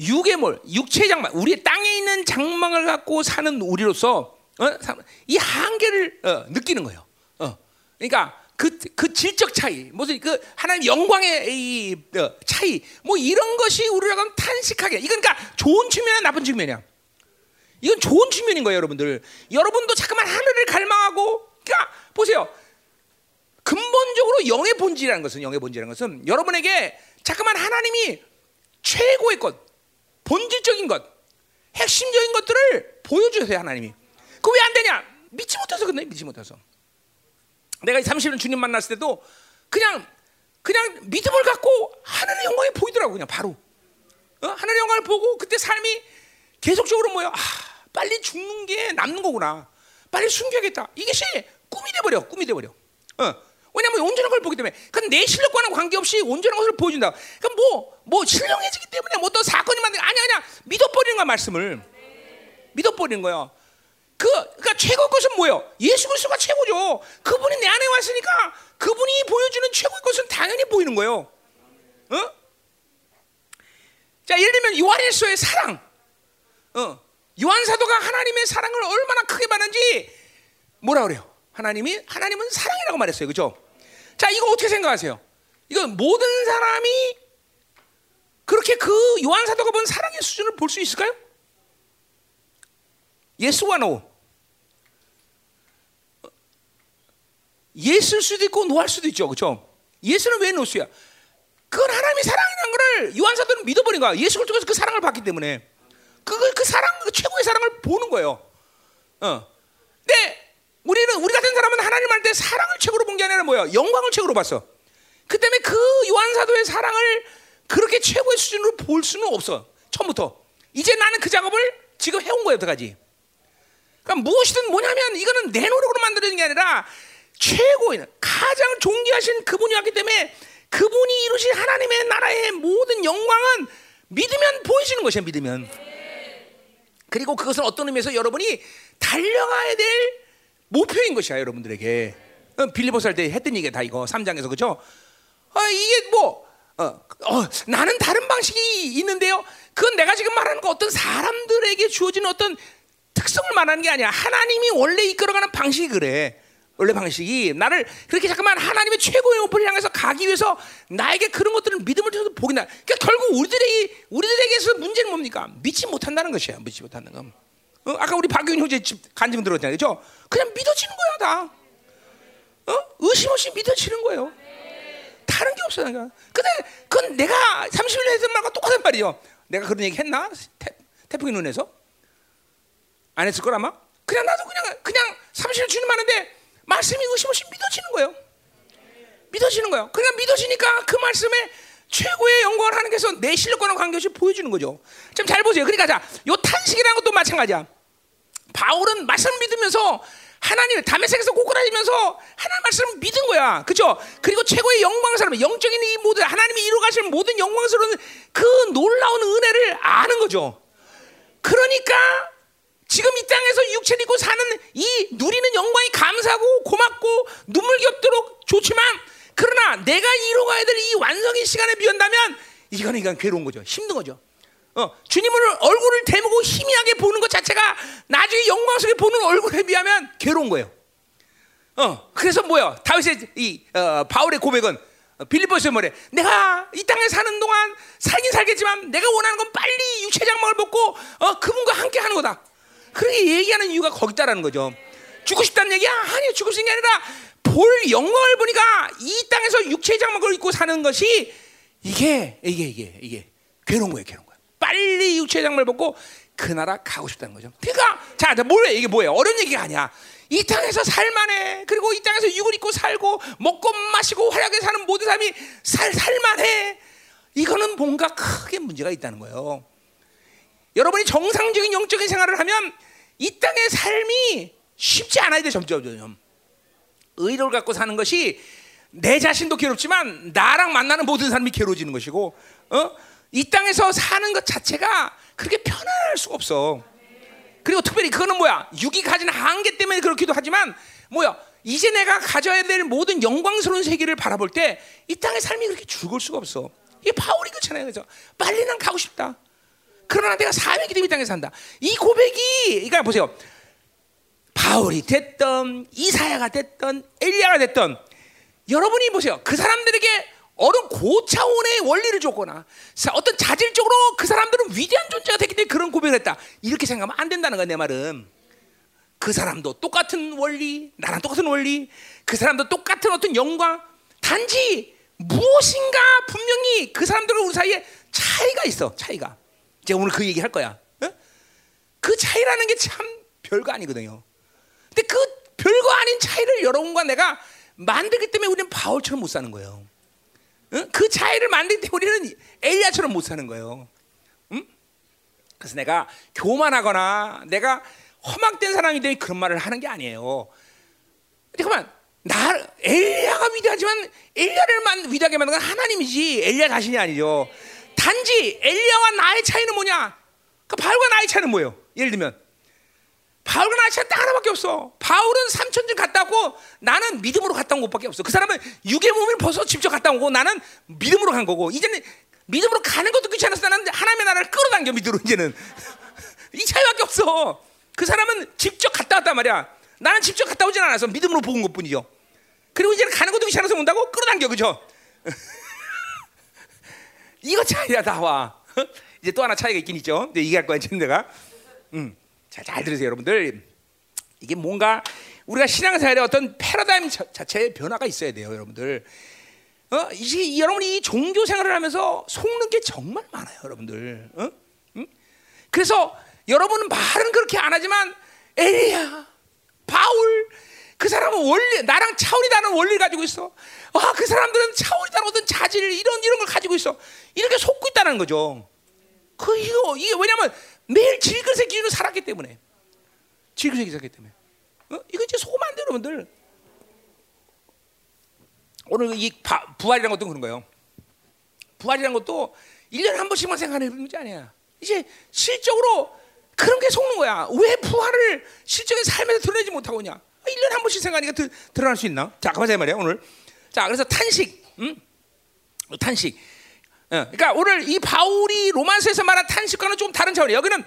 S1: 육의 몰, 육체 장막, 우리 땅에 있는 장막을 갖고 사는 우리로서 어? 이 한계를 어, 느끼는 거예요. 어. 그러니까 그, 그 질적 차이, 무슨 그 하나님 영광의 이 어, 차이, 뭐 이런 것이 우리라고 탄식하게. 이건 그러니까 좋은 측면이야, 나쁜 측면이야. 이건 좋은 측면인 거예요, 여러분들. 여러분도 잠깐만 하늘을 갈망하고, 그러니까 보세요. 근본적으로 영의 본질이라는 것은 영의 본질이라는 것은 여러분에게 잠깐만 하나님이 최고의 것, 본질적인 것, 핵심적인 것들을 보여주세요 하나님이. 그 왜 안 되냐? 믿지 못해서 그래 믿지 못해서. 내가 30년 주님 만났을 때도 그냥 그냥 믿음을 갖고 하늘의 영광이 보이더라고 그냥 바로. 어? 하늘의 영광을 보고 그때 삶이 계속적으로 뭐야? 아, 빨리 죽는 게 남는 거구나. 빨리 숨겨야겠다. 이것이 꿈이 돼 버려. 꿈이 돼 버려. 어. 왜냐하면 온전한 걸 보기 때문에. 그건 내 실력과는 관계없이 온전한 것을 보여준다. 그럼 뭐, 뭐 신령해지기 때문에 뭐또 사건이 만든 아니 아니야. 믿어버리는 거야 말씀을. 믿어버리는 거야. 그, 그러니까 최고 것은 뭐예요? 예수 그리스도가 최고죠. 그분이 내 안에 왔으니까 그분이 보여주는 최고의 것은 당연히 보이는 거예요. 어? 자, 예를 들면 요한일서의 사랑. 어. 요한 사도가 하나님의 사랑을 얼마나 크게 받는지 뭐라 그래요? 하나님이 하나님은 사랑이라고 말했어요. 그죠? 자, 이거 어떻게 생각하세요? 이거 모든 사람이 그렇게 그 요한 사도가 본 사랑의 수준을 볼 수 있을까요? yes와 no. yes일 수도 있고 no일 수도 있죠. 그렇죠? yes는 왜 yes야? 그건 하나님의 사랑이라는 것을 요한 사도는 믿어버린 거야. 예수를 통해서 그 사랑을 받기 때문에 그걸 그 사랑 그 최고의 사랑을 보는 거예요. 어. 근데 우리는 우리 같은 사람은 하나님 할 때 사랑을 최고로 본 게 아니라 뭐야? 영광을 최고로 봤어. 그 때문에 그 요한 사도의 사랑을 그렇게 최고의 수준으로 볼 수는 없어. 처음부터. 이제 나는 그 작업을 지금 해온 거예요, 여태까지. 그러니까 무엇이든 뭐냐면 이거는 내 노력으로 만들어진 게 아니라 최고인 가장 존귀하신 그분이 왔기 때문에 그분이 이루신 하나님의 나라의 모든 영광은 믿으면 보이시는 것이야 믿으면 그리고 그것은 어떤 의미에서 여러분이 달려가야 될 목표인 것이야 여러분들에게 어, 빌리보스 할 때 했던 얘기가 다 이거 3장에서 그죠 어, 이게 뭐 어, 어, 나는 다른 방식이 있는데요 그건 내가 지금 말하는 거 어떤 사람들에게 주어진 어떤 특성을 말하는 게 아니야 하나님이 원래 이끌어가는 방식이 그래 원래 방식이 나를 그렇게 잠깐만 하나님의 최고의 목표를 향해서 가기 위해서 나에게 그런 것들을 믿음을 통해서 보긴다. 그러니까 결국 우리들에게 우리들에게서 문제는 뭡니까? 믿지 못한다는 것이야. 믿지 못하는 거. 어? 아까 우리 박윤 형제 집 간증 들었잖아요, 그죠? 그냥 믿어지는 거야 다. 어? 의심 없이 믿어지는 거예요. 다른 게 없어 내가. 근데 그건 내가 30년 했던 말과 똑같은 말이요. 내가 그런 얘기 했나? 태, 태풍의 눈에서 안 했을 걸 아마. 그냥 나도 그냥 그냥 30년 주님 하는데 말씀이 의심 없이 믿어지는 거예요. 믿어지는 거예요. 그냥 믿어지니까 그 말씀에 최고의 영광을 하는 게서 내 실력과는 관계없이 보여주는 거죠. 좀 잘 보세요. 그러니까 자, 요 탄식이라는 것도 마찬가지야. 바울은 말씀 믿으면서 하나님 담에색에서 꼬꾸라지면서 하나님 말씀을 믿은 거야. 그죠? 그리고 최고의 영광스러운 영적인 이 모든 하나님이 이루가실 모든 영광스러운 그 놀라운 은혜를 아는 거죠. 그러니까 지금 이 땅에서 육체를 입고 사는 이 누리는 영광이 감사하고 고맙고 눈물 겹도록 좋지만 그러나 내가 이루어가야 될 이 완성의 시간에 비운다면 이거는 이건 괴로운 거죠. 힘든 거죠. 어, 주님을 얼굴을 대보고 희미하게 보는 것 자체가 나중에 영광 속에 보는 얼굴에 비하면 괴로운 거예요. 어, 그래서 뭐야? 다윗의 이 어, 바울의 고백은 빌리포스의 뭐래? 내가 이 땅에 사는 동안 살긴 살겠지만 내가 원하는 건 빨리 육체 장막을 벗고 어, 그분과 함께 하는 거다. 그렇게 얘기하는 이유가 거기 있다라는 거죠. 죽고 싶다는 얘기야? 아니요. 죽고 싶은 게 아니라 볼 영광을 보니까 이 땅에서 육체의 장막을 입고 사는 것이 이게 이게 이게 이게 괴로운 거예요. 괴로운. 빨리 육체의 장막을 벗고 그 나라 가고 싶다는 거죠. 그러니까 자, 뭐래 이게 뭐예요? 어려운 얘기가 아니야. 이 땅에서 살만해. 그리고 이 땅에서 육을 입고 살고 먹고 마시고 활약하게 사는 모든 사람이 살 살만해. 이거는 뭔가 크게 문제가 있다는 거예요. 여러분이 정상적인 영적인 생활을 하면 이 땅의 삶이 쉽지 않아야 돼 점점 점점. 의를 갖고 사는 것이 내 자신도 괴롭지만 나랑 만나는 모든 사람이 괴로워지는 것이고, 어? 이 땅에서 사는 것 자체가 그렇게 편할 수가 없어. 그리고 특별히 그거는 뭐야? 육이 가진 한계 때문에 그렇기도 하지만 뭐야? 이제 내가 가져야 될 모든 영광스러운 세계를 바라볼 때 이 땅의 삶이 그렇게 즐거울 수가 없어. 이 바울이 그렇잖아요. 그죠? 빨리 난 가고 싶다. 그러나 내가 사명이 되면 이 땅에 산다. 이 고백이, 그러니까 보세요. 바울이 됐던 이사야가 됐던 엘리야가 됐던 여러분이 보세요. 그 사람들에게 어른 고차원의 원리를 줬거나 사- 어떤 자질적으로 그 사람들은 위대한 존재가 됐기 때문에 그런 고백을 했다. 이렇게 생각하면 안 된다는 거야 내 말은. 그 사람도 똑같은 원리, 나랑 똑같은 원리, 그 사람도 똑같은 어떤 영광. 단지 무엇인가 분명히 그 사람들과 우리 사이에 차이가 있어. 차이가. 제가 오늘 그 얘기 할 거야. 어? 그 차이라는 게 참 별거 아니거든요. 근데 그 별거 아닌 차이를 여러분과 내가 만들기 때문에 우리는 바울처럼 못 사는 거예요. 응? 그 차이를 만들기 때문에 우리는 엘리야처럼 못 사는 거예요. 응? 그래서 내가 교만하거나 내가 허망된 사람이 되니 그런 말을 하는 게 아니에요. 그만 나 엘리야가 위대하지만 엘리야를 만 위대하게 만든 건 하나님이지 엘리야 자신이 아니죠. 단지 엘리야와 나의 차이는 뭐냐? 그 바울과 나의 차이는 뭐예요? 예를 들면 차이는 딱 하나밖에 없어. 바울은 삼천진 갔다 오고 나는 믿음으로 갔다 온 것밖에 없어. 그 사람은 육의 몸을 벗어 직접 갔다 오고 나는 믿음으로 간 거고 이제는 믿음으로 가는 것도 귀찮아서 나는 하나님의 나라를 끌어당겨 믿음으로 이제는 이 차이밖에 없어. 그 사람은 직접 갔다 왔단 말이야. 나는 직접 갔다 오진 않아서 믿음으로 본 것뿐이죠. 그리고 이제는 가는 것도 귀찮아서 온다고 끌어당겨 그죠? 이거 차이야 나와. 이제 또 하나 차이가 있긴 있죠. 근데 얘기할 거야 지금 내가. 음, 자, 잘 들으세요, 여러분들. 이게 뭔가 우리가 신앙생활에 어떤 패러다임 자- 자체의 변화가 있어야 돼요, 여러분들. 어, 이게 여러분이 이 종교 생활을 하면서 속는 게 정말 많아요, 여러분들. 어? 응? 그래서 여러분은 말은 그렇게 안 하지만 엘리야, 바울, 그 사람은 원리 나랑 차원이 다른 원리를 가지고 있어. 아, 그 사람들은 차원이 다른 어떤 자질 이런 이런 걸 가지고 있어. 이렇게 속고 있다는 거죠. 그 이거 이게 왜냐면 매일 질그릇의 기준으로 살았기 때문에 질그릇의 기준이 살았기 때문에 어? 이거 이제 속으면 안 돼요, 여러분들. 오늘 이 바, 부활이라는 것도 그런 거예요. 부활이라는 것도 1년에 한 번씩만 생각하는 문제 아니야. 이제 실적으로 그런 게 속는 거야. 왜 부활을 실적인 삶에서 드러내지 못하고 있냐? 1년에 한 번씩 생각하니까 드, 드러날 수 있나? 자, 가만히 말이야, 오늘. 자, 그래서 탄식. 음? 탄식. 어, 그러니까 오늘 이 바울이 로만서에서 말한 탄식과는 좀 다른 차원이에요. 여기는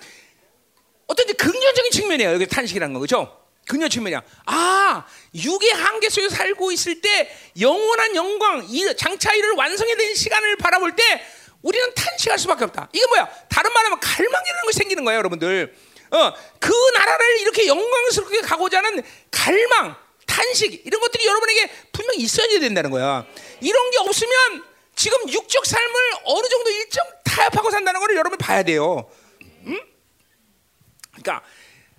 S1: 어떤 이제 긍정적인 측면이에요. 여기 탄식이라는 거 그렇죠? 긍정 측면이야. 아, 육의 한계 속에 살고 있을 때 영원한 영광, 이 장차 이를 완성해야 되는 시간을 바라볼 때 우리는 탄식할 수밖에 없다. 이게 뭐야? 다른 말하면 갈망이라는 것이 생기는 거예요, 여러분들. 어, 그 나라를 이렇게 영광스럽게 가고자 하는 갈망, 탄식 이런 것들이 여러분에게 분명히 있어야 된다는 거야. 이런 게 없으면 지금 육적 삶을 어느 정도 일정 타협하고 산다는 걸 여러분 봐야 돼요. 그러니까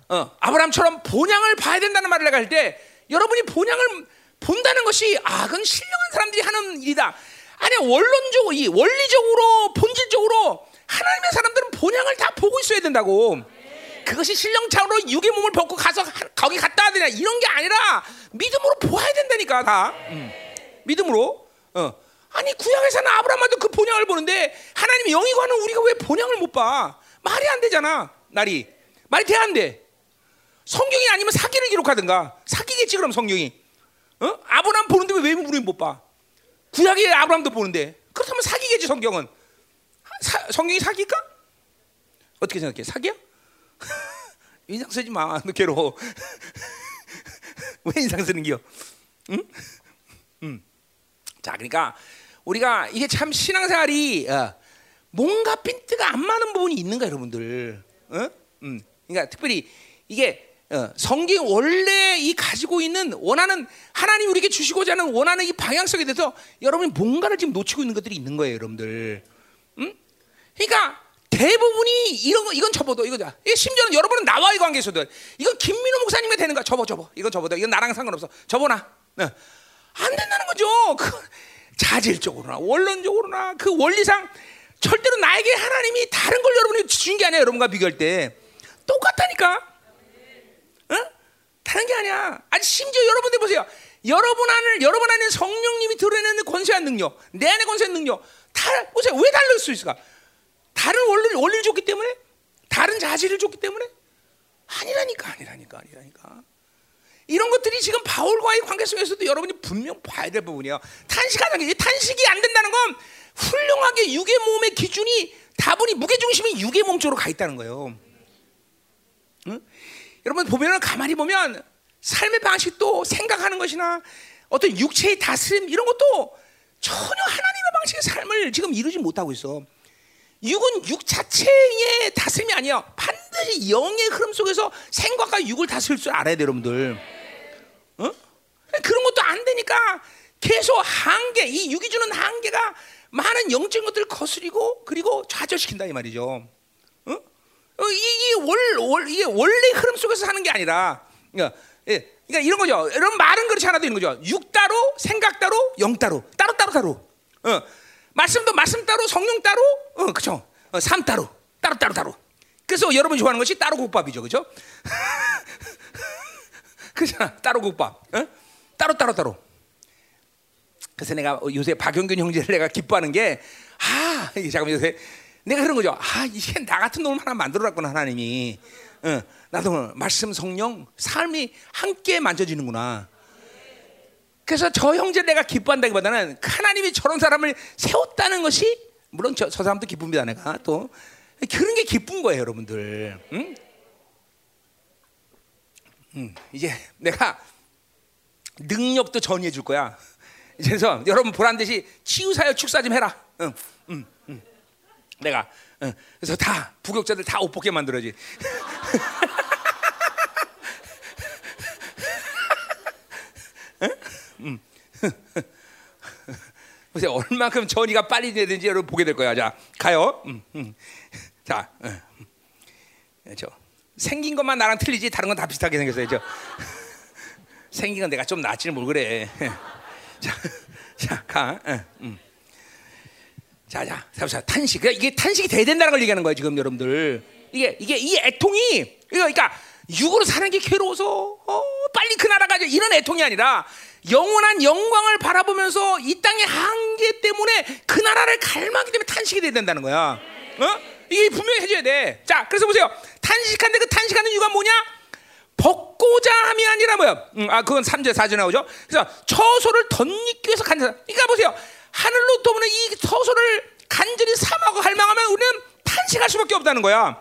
S1: 어, 아브라함처럼 본향을 봐야 된다는 말을 내가 할 때 여러분이 본향을 본다는 것이 아 그건 신령한 사람들이 하는 일이다. 아니 원론적으로 이 원리적으로 본질적으로 하나님의 사람들은 본향을 다 보고 있어야 된다고. 그것이 신령차로 육의 몸을 벗고 가서 하- 거기 갔다 와야 되냐 이런 게 아니라 믿음으로 보아야 된다니까 다. 음. 믿음으로. 어. 아니 구약에서는 아브라함도 그 본향을 보는데 하나님이 영이고 하는 우리가 왜 본향을 못 봐? 말이 안 되잖아. 날이 말이 돼 안 돼? 성경이 아니면 사기를 기록하든가 사기겠지 그럼 성경이. 어? 아브라함 보는데 왜 우리는 못 봐? 구약에 아브라함도 보는데 그렇다면 사기겠지 성경은. 사- 성경이 사기일까? 어떻게 생각해? 사기야? 인상 쓰지 마. 너 괴로워. 왜 인상 쓰는 기요? 응? 음. 자, 그러니까 우리가 이게 참 신앙생활이 어, 뭔가 핀트가 안 맞는 부분이 있는 거야, 여러분들. 어? 음. 그러니까 특별히 이게 어, 성경 원래 이 가지고 있는 원하는 하나님 우리에게 주시고자 하는 원하는 이 방향성에 대해서 여러분이 뭔가를 지금 놓치고 있는 것들이 있는 거예요, 여러분들. 음? 그러니까 대부분이 이런 거 이건 접어도 이거다. 심지어는 여러분은 나와의 관계에서도 이건 김민호 목사님과 되는 거야. 접어 접어. 이건 접어도 이건 나랑 상관없어. 접어놔. 네. 안 된다는 거죠. 그 자질적으로나 원론적으로나 그 원리상 절대로 나에게 하나님이 다른 걸 여러분이 주신 게 아니야. 여러분과 비교할 때 똑같다니까. 어? 다른 게 아니야. 아니 심지어 여러분들 보세요. 여러분 안을 여러분 안에 성령님이 드러내는 권세한 능력, 내 안에 권세한 능력 다 보세요. 왜 다를 수 있을까? 다른 원리를 원리를 줬기 때문에, 다른 자질을 줬기 때문에 아니라니까, 아니라니까, 아니라니까. 이런 것들이 지금 바울과의 관계 속에서도 여러분이 분명 봐야 될 부분이에요. 탄식하는 게 탄식이 안 된다는 건 훌륭하게 육의 몸의 기준이 다분히 무게 중심이 육의 몸 쪽으로 가 있다는 거예요. 응? 여러분 보면은 가만히 보면 삶의 방식도 생각하는 것이나 어떤 육체의 다스림 이런 것도 전혀 하나님의 방식의 삶을 지금 이루지 못하고 있어. 육은 육 자체의 다스림이 아니야. 반드시 영의 흐름 속에서 생각과 육을 다스릴 줄 알아야 돼, 여러분들. 어? 그런 것도 안 되니까 계속 한계, 이 육이 주는 한계가 많은 영적인 것들을 거스리고 그리고 좌절시킨다 이 말이죠. 어? 어, 이, 이 월, 월, 이게 원래 흐름 속에서 사는 게 아니라, 그러니까, 예, 그러니까 이런 거죠. 이런 말은 그렇지 않아도 이런 거죠. 육 따로, 생각 따로, 영 따로, 따로 따로 따로. 어, 말씀도 말씀 따로, 성령 따로, 어, 그죠? 어, 삶 따로, 따로 따로 따로. 그래서 여러분이 좋아하는 것이 따로 국밥이죠, 그죠? 그잖아, 따로 국밥. 어? 따로 따로 따로. 그래서 내가 요새 박영균 형제를 내가 기뻐하는 게, 아, 이게 잠깐 요새 내가 그런 거죠. 아, 이게 나 같은 놈을 하나 만들어놨구나 하나님이. 어, 나도 말씀, 성령, 삶이 함께 만져지는구나. 그래서 저 형제 내가 기뻐한다기보다는 하나님이 저런 사람을 세웠다는 것이 물론 저, 저 사람도 기쁩니다. 내가 또 그런 게 기쁜 거예요, 여러분들. 응? 응, 이제 내가 능력도 전이해 줄 거야. 그래서 여러분 보란 듯이 치유사역 축사 좀 해라. 응, 응, 응. 내가 응. 그래서 다 부격자들 다 옷 벗게 만들어지. 응? 보세요 얼마큼 전이가 빨리 되는지 여러분 보게 될 거야. 자 가요. 음, 음. 자, 음. 저 생긴 것만 나랑 틀리지 다른 건 다 비슷하게 생겼어요. 저 생긴 건 내가 좀 낫지는 뭘 그래. 자, 자, 가. 음. 자, 자, 자, 탄식. 이게 탄식이 돼야 된다는 걸 얘기하는 거예요, 지금 여러분들. 이게 이게 이 애통이 그러니까 육으로 사는 게 괴로워서 어, 빨리 그 나라 가자 이런 애통이 아니라 영원한 영광을 바라보면서 이 땅의 한계 때문에 그 나라를 갈망하기 때문에 탄식이 돼야 된다는 거야. 어? 이게 분명히 해줘야 돼. 자, 그래서 보세요. 탄식한데 그 탄식하는 이유가 뭐냐? 벗고자 함이 아니라 뭐야? 음, 아, 그건 3절 4절 나오죠. 그래서 처소를 덧입기 위해서 간절. 그러니까 보세요. 하늘로 떠오는 이 처소를 간절히 삼하고 갈망하면 우리는 탄식할 수밖에 없다는 거야.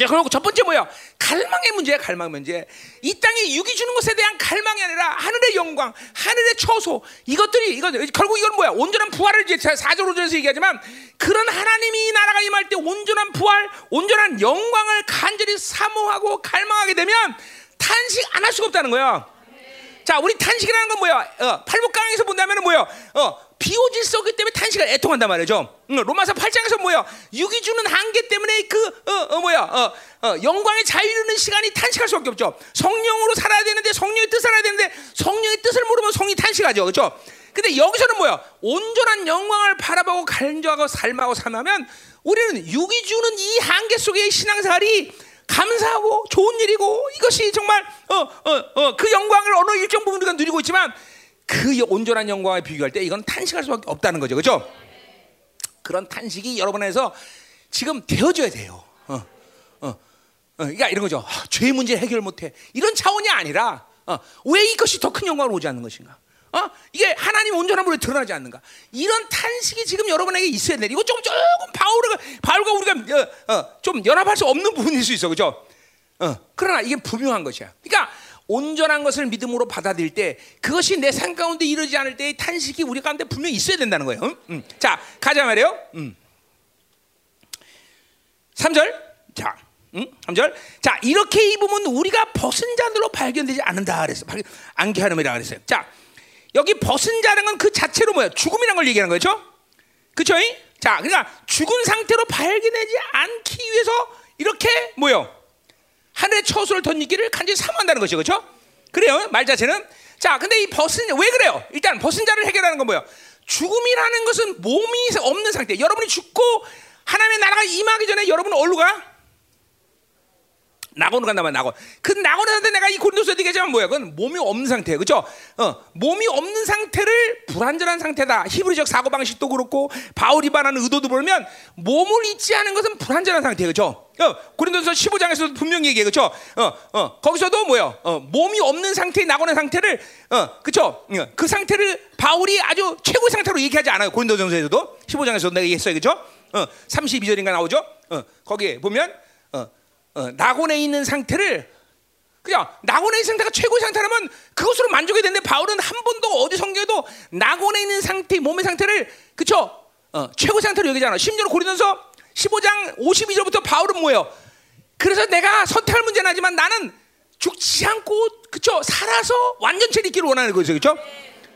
S1: 자, 그리고 첫 번째 뭐야? 갈망의 문제야, 갈망 문제. 이 땅에 육이 주는 것에 대한 갈망이 아니라 하늘의 영광, 하늘의 처소, 이것들이, 이거, 결국 이건 뭐야? 온전한 부활을 이제 4절, 5절에서 얘기하지만 그런 하나님이 이 나라가 임할 때 온전한 부활, 온전한 영광을 간절히 사모하고 갈망하게 되면 탄식 안 할 수가 없다는 거야. 자, 우리 탄식이라는 건 뭐야? 어, 팔복강에서 본다면 뭐야? 어, 비오질서기 때문에 탄식을 애통한단 말이죠. 응, 로마서 8장에서 뭐야? 육이 주는 한계 때문에 그 어, 어, 뭐야? 어, 어, 영광의 자유르는 시간이 탄식할 수 밖에 없죠. 성령으로 살아야 되는데 성령의 뜻을 알아야 되는데 성령의 뜻을 모르면 성이 탄식하죠. 그렇죠? 근데 여기서는 뭐야? 온전한 영광을 바라보고 간절하고 삶하고 삶하면 우리는 육이 주는 이 한계 속의 신앙생활이 감사하고 좋은 일이고 이것이 정말 어, 어, 어, 그 영광을 어느 일정 부분 우리가 누리고 있지만 그 온전한 영광에 비교할 때 이건 탄식할 수밖에 없다는 거죠, 그렇죠? 그런 탄식이 여러분에서 지금 되어져야 돼요. 어, 어, 어, 그러니까 이런 거죠. 아, 죄 문제 해결 못해 이런 차원이 아니라 어, 왜 이것이 더 큰 영광을 오지 않는 것인가? 어? 이게 하나님 물에 드러나지 않는가? 이런 탄식이 지금 여러분에게 있어야 돼. 이거 조금 조금 바울과 바울과 우리가 어, 어, 좀 연합할 수 없는 부분일 수 있어, 그죠? 어, 그러나 이게 분명한 것이야. 그러니까 온전한 것을 믿음으로 받아들일 때 그것이 내 삶 가운데 이르지 않을 때의 탄식이 우리 가운데 분명히 있어야 된다는 거예요. 응? 응. 자, 가자 말이에요. 음. 3절. 자, 응? 3절. 자, 이렇게 입으면 우리가 벗은 자들로 발견되지 않는다 그랬어. 안개하름이라 그랬어요. 자, 여기 벗은 자라는 건 그 자체로 뭐야? 죽음이라는 걸 얘기하는 거죠. 그렇죠? 자, 그러니까 죽은 상태로 발견되지 않기 위해서 이렇게 뭐요? 하늘의 처소를 덧입기를 간절히 사모한다는 것이죠. 그렇죠? 그래요. 말 자체는 자, 근데 이 벗은 왜 그래요? 일단 벗은 자를 해결하는 건 뭐예요? 죽음이라는 것은 몸이 없는 상태. 여러분이 죽고 하나님의 나라가 임하기 전에 여러분은 어디로 가? 낙원으로 간다면 낙원. 그 낙원에서 내가 이 고린도서 얘기하지만 뭐야? 그건 몸이 없는 상태예요. 그렇죠? 어, 몸이 없는 상태를 불완전한 상태다. 히브리적 사고 방식도 그렇고 바울이 말하는 의도도 보면 몸을 잊지 않은 것은 불완전한 상태예요. 그렇죠? 어, 고린도서 15장에서도 분명히 얘기해. 그렇죠? 어, 어, 거기서도 뭐야? 어, 몸이 없는 상태의 낙원의 상태를 어, 그렇죠? 그 상태를 바울이 아주 최고의 상태로 얘기하지 않아요. 고린도전서에서도 15장에서도 내가 얘기했어요. 그렇죠? 어, 32절인가 나오죠? 어, 거기에 보면 어, 어, 낙원에 있는 상태를 그냥 낙원에 있는 상태가 최고의 상태라면 그것으로 만족이 되는데 바울은 한 번도 어디 성경에도 낙원에 있는 상태, 몸의 상태를 그쵸? 어, 최고 상태로 여기잖아. 심지어 고린도서 15장 52절부터 바울은 뭐예요? 그래서 내가 선택할 문제는 하지만 나는 죽지 않고 그쵸? 살아서 완전체를 있기를 원하는 거죠. 그쵸?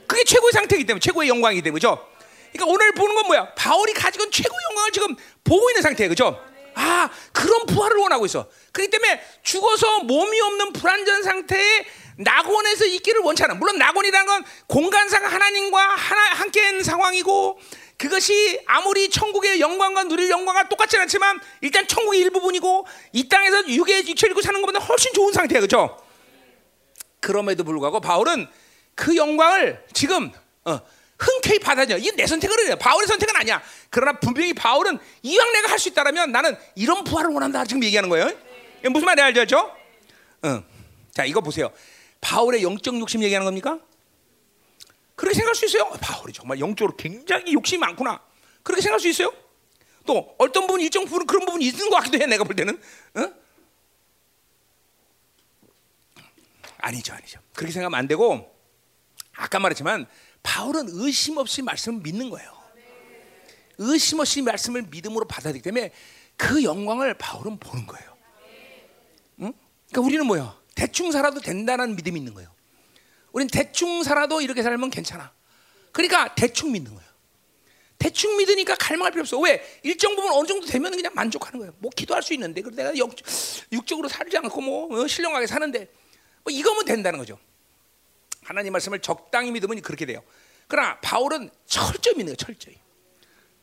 S1: 그게 최고의 상태이기 때문에 최고의 영광이기 때문에 그죠? 그러니까 오늘 보는 건 뭐야? 바울이 가지고 있는 최고의 영광을 지금 보고 있는 상태예요. 그죠? 아, 그런 부활을 원하고 있어. 그렇기 때문에 죽어서 몸이 없는 불완전 상태에 낙원에서 있기를 원치 않아. 물론 낙원이라는 건 공간상 하나님과 하나, 함께 있는 상황이고 그것이 아무리 천국의 영광과 누릴 영광과 똑같지 않지만 일단 천국의 일부분이고 이 땅에서 육의 육체를 입고 사는 것보다 훨씬 좋은 상태야. 그죠? 그럼에도 불구하고 바울은 그 영광을 지금 어, 흔쾌히 받아들여. 이게 내 선택은 아니야. 바울의 선택은 아니야. 그러나 분명히 바울은 이왕 내가 할 수 있다라면 나는 이런 부활을 원한다. 지금 얘기하는 거예요. 이게 무슨 말인지 알죠? 응. 자, 이거 보세요. 바울의 영적 욕심 얘기하는 겁니까? 그렇게 생각할 수 있어요? 바울이 정말 영적으로 굉장히 욕심이 많구나. 그렇게 생각할 수 있어요? 또 어떤 부분 일정 부분 그런 부분이 있는 것 같기도 해. 내가 볼 때는. 응? 아니죠, 아니죠. 그렇게 생각하면 안 되고 아까 말했지만 바울은 의심 없이 말씀을 믿는 거예요. 의심 없이 말씀을 믿음으로 받아들이기 때문에 그 영광을 바울은 보는 거예요. 응? 그러니까 우리는 뭐야? 대충 살아도 된다는 믿음이 있는 거예요. 우린 대충 살아도 이렇게 살면 괜찮아. 그러니까 대충 믿는 거예요. 대충 믿으니까 갈망할 필요 없어. 왜? 일정 부분 어느 정도 되면 그냥 만족하는 거예요. 뭐 기도할 수 있는데, 그래 내가 역, 육적으로 살지 않고 뭐 어, 신령하게 사는데, 뭐 이거면 된다는 거죠. 하나님 말씀을 적당히 믿으면 그렇게 돼요. 그러나 바울은 철저히 믿는 거예요. 철저히.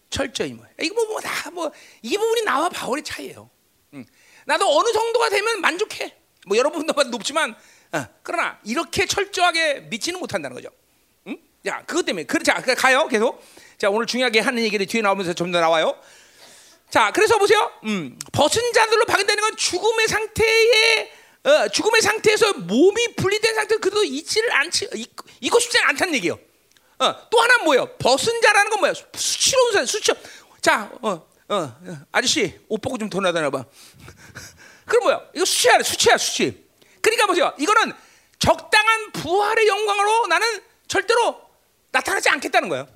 S1: 철저히 뭐. 이거 뭐, 뭐, 다 뭐, 이 부분이 나와 바울의 차이예요. 응. 나도 어느 정도가 되면 만족해. 뭐 여러분보다 높지만, 어, 그러나 이렇게 철저하게 믿지는 못한다는 거죠. 응? 자, 그것 때문에. 그, 자, 가요. 계속. 자, 오늘 중요하게 하는 얘기를 뒤에 나오면서 좀 더 나와요. 자, 그래서 보세요. 음, 벗은 자들로 박인다는 건 죽음의 상태에 어, 죽음의 상태에서 몸이 분리된 상태 그래도 있지를 않지 있고 싶지 않다는 얘기예요. 어, 또 하나 뭐예요? 벗은 자라는 건 뭐예요? 수치로운 사 수치. 자, 어, 어, 아저씨 옷 벗고 좀돈 나다나 봐. 그럼 뭐야? 이거 수치야, 수치야, 수치. 그러니까 보세요. 이거는 적당한 부활의 영광으로 나는 절대로 나타나지 않겠다는 거예요.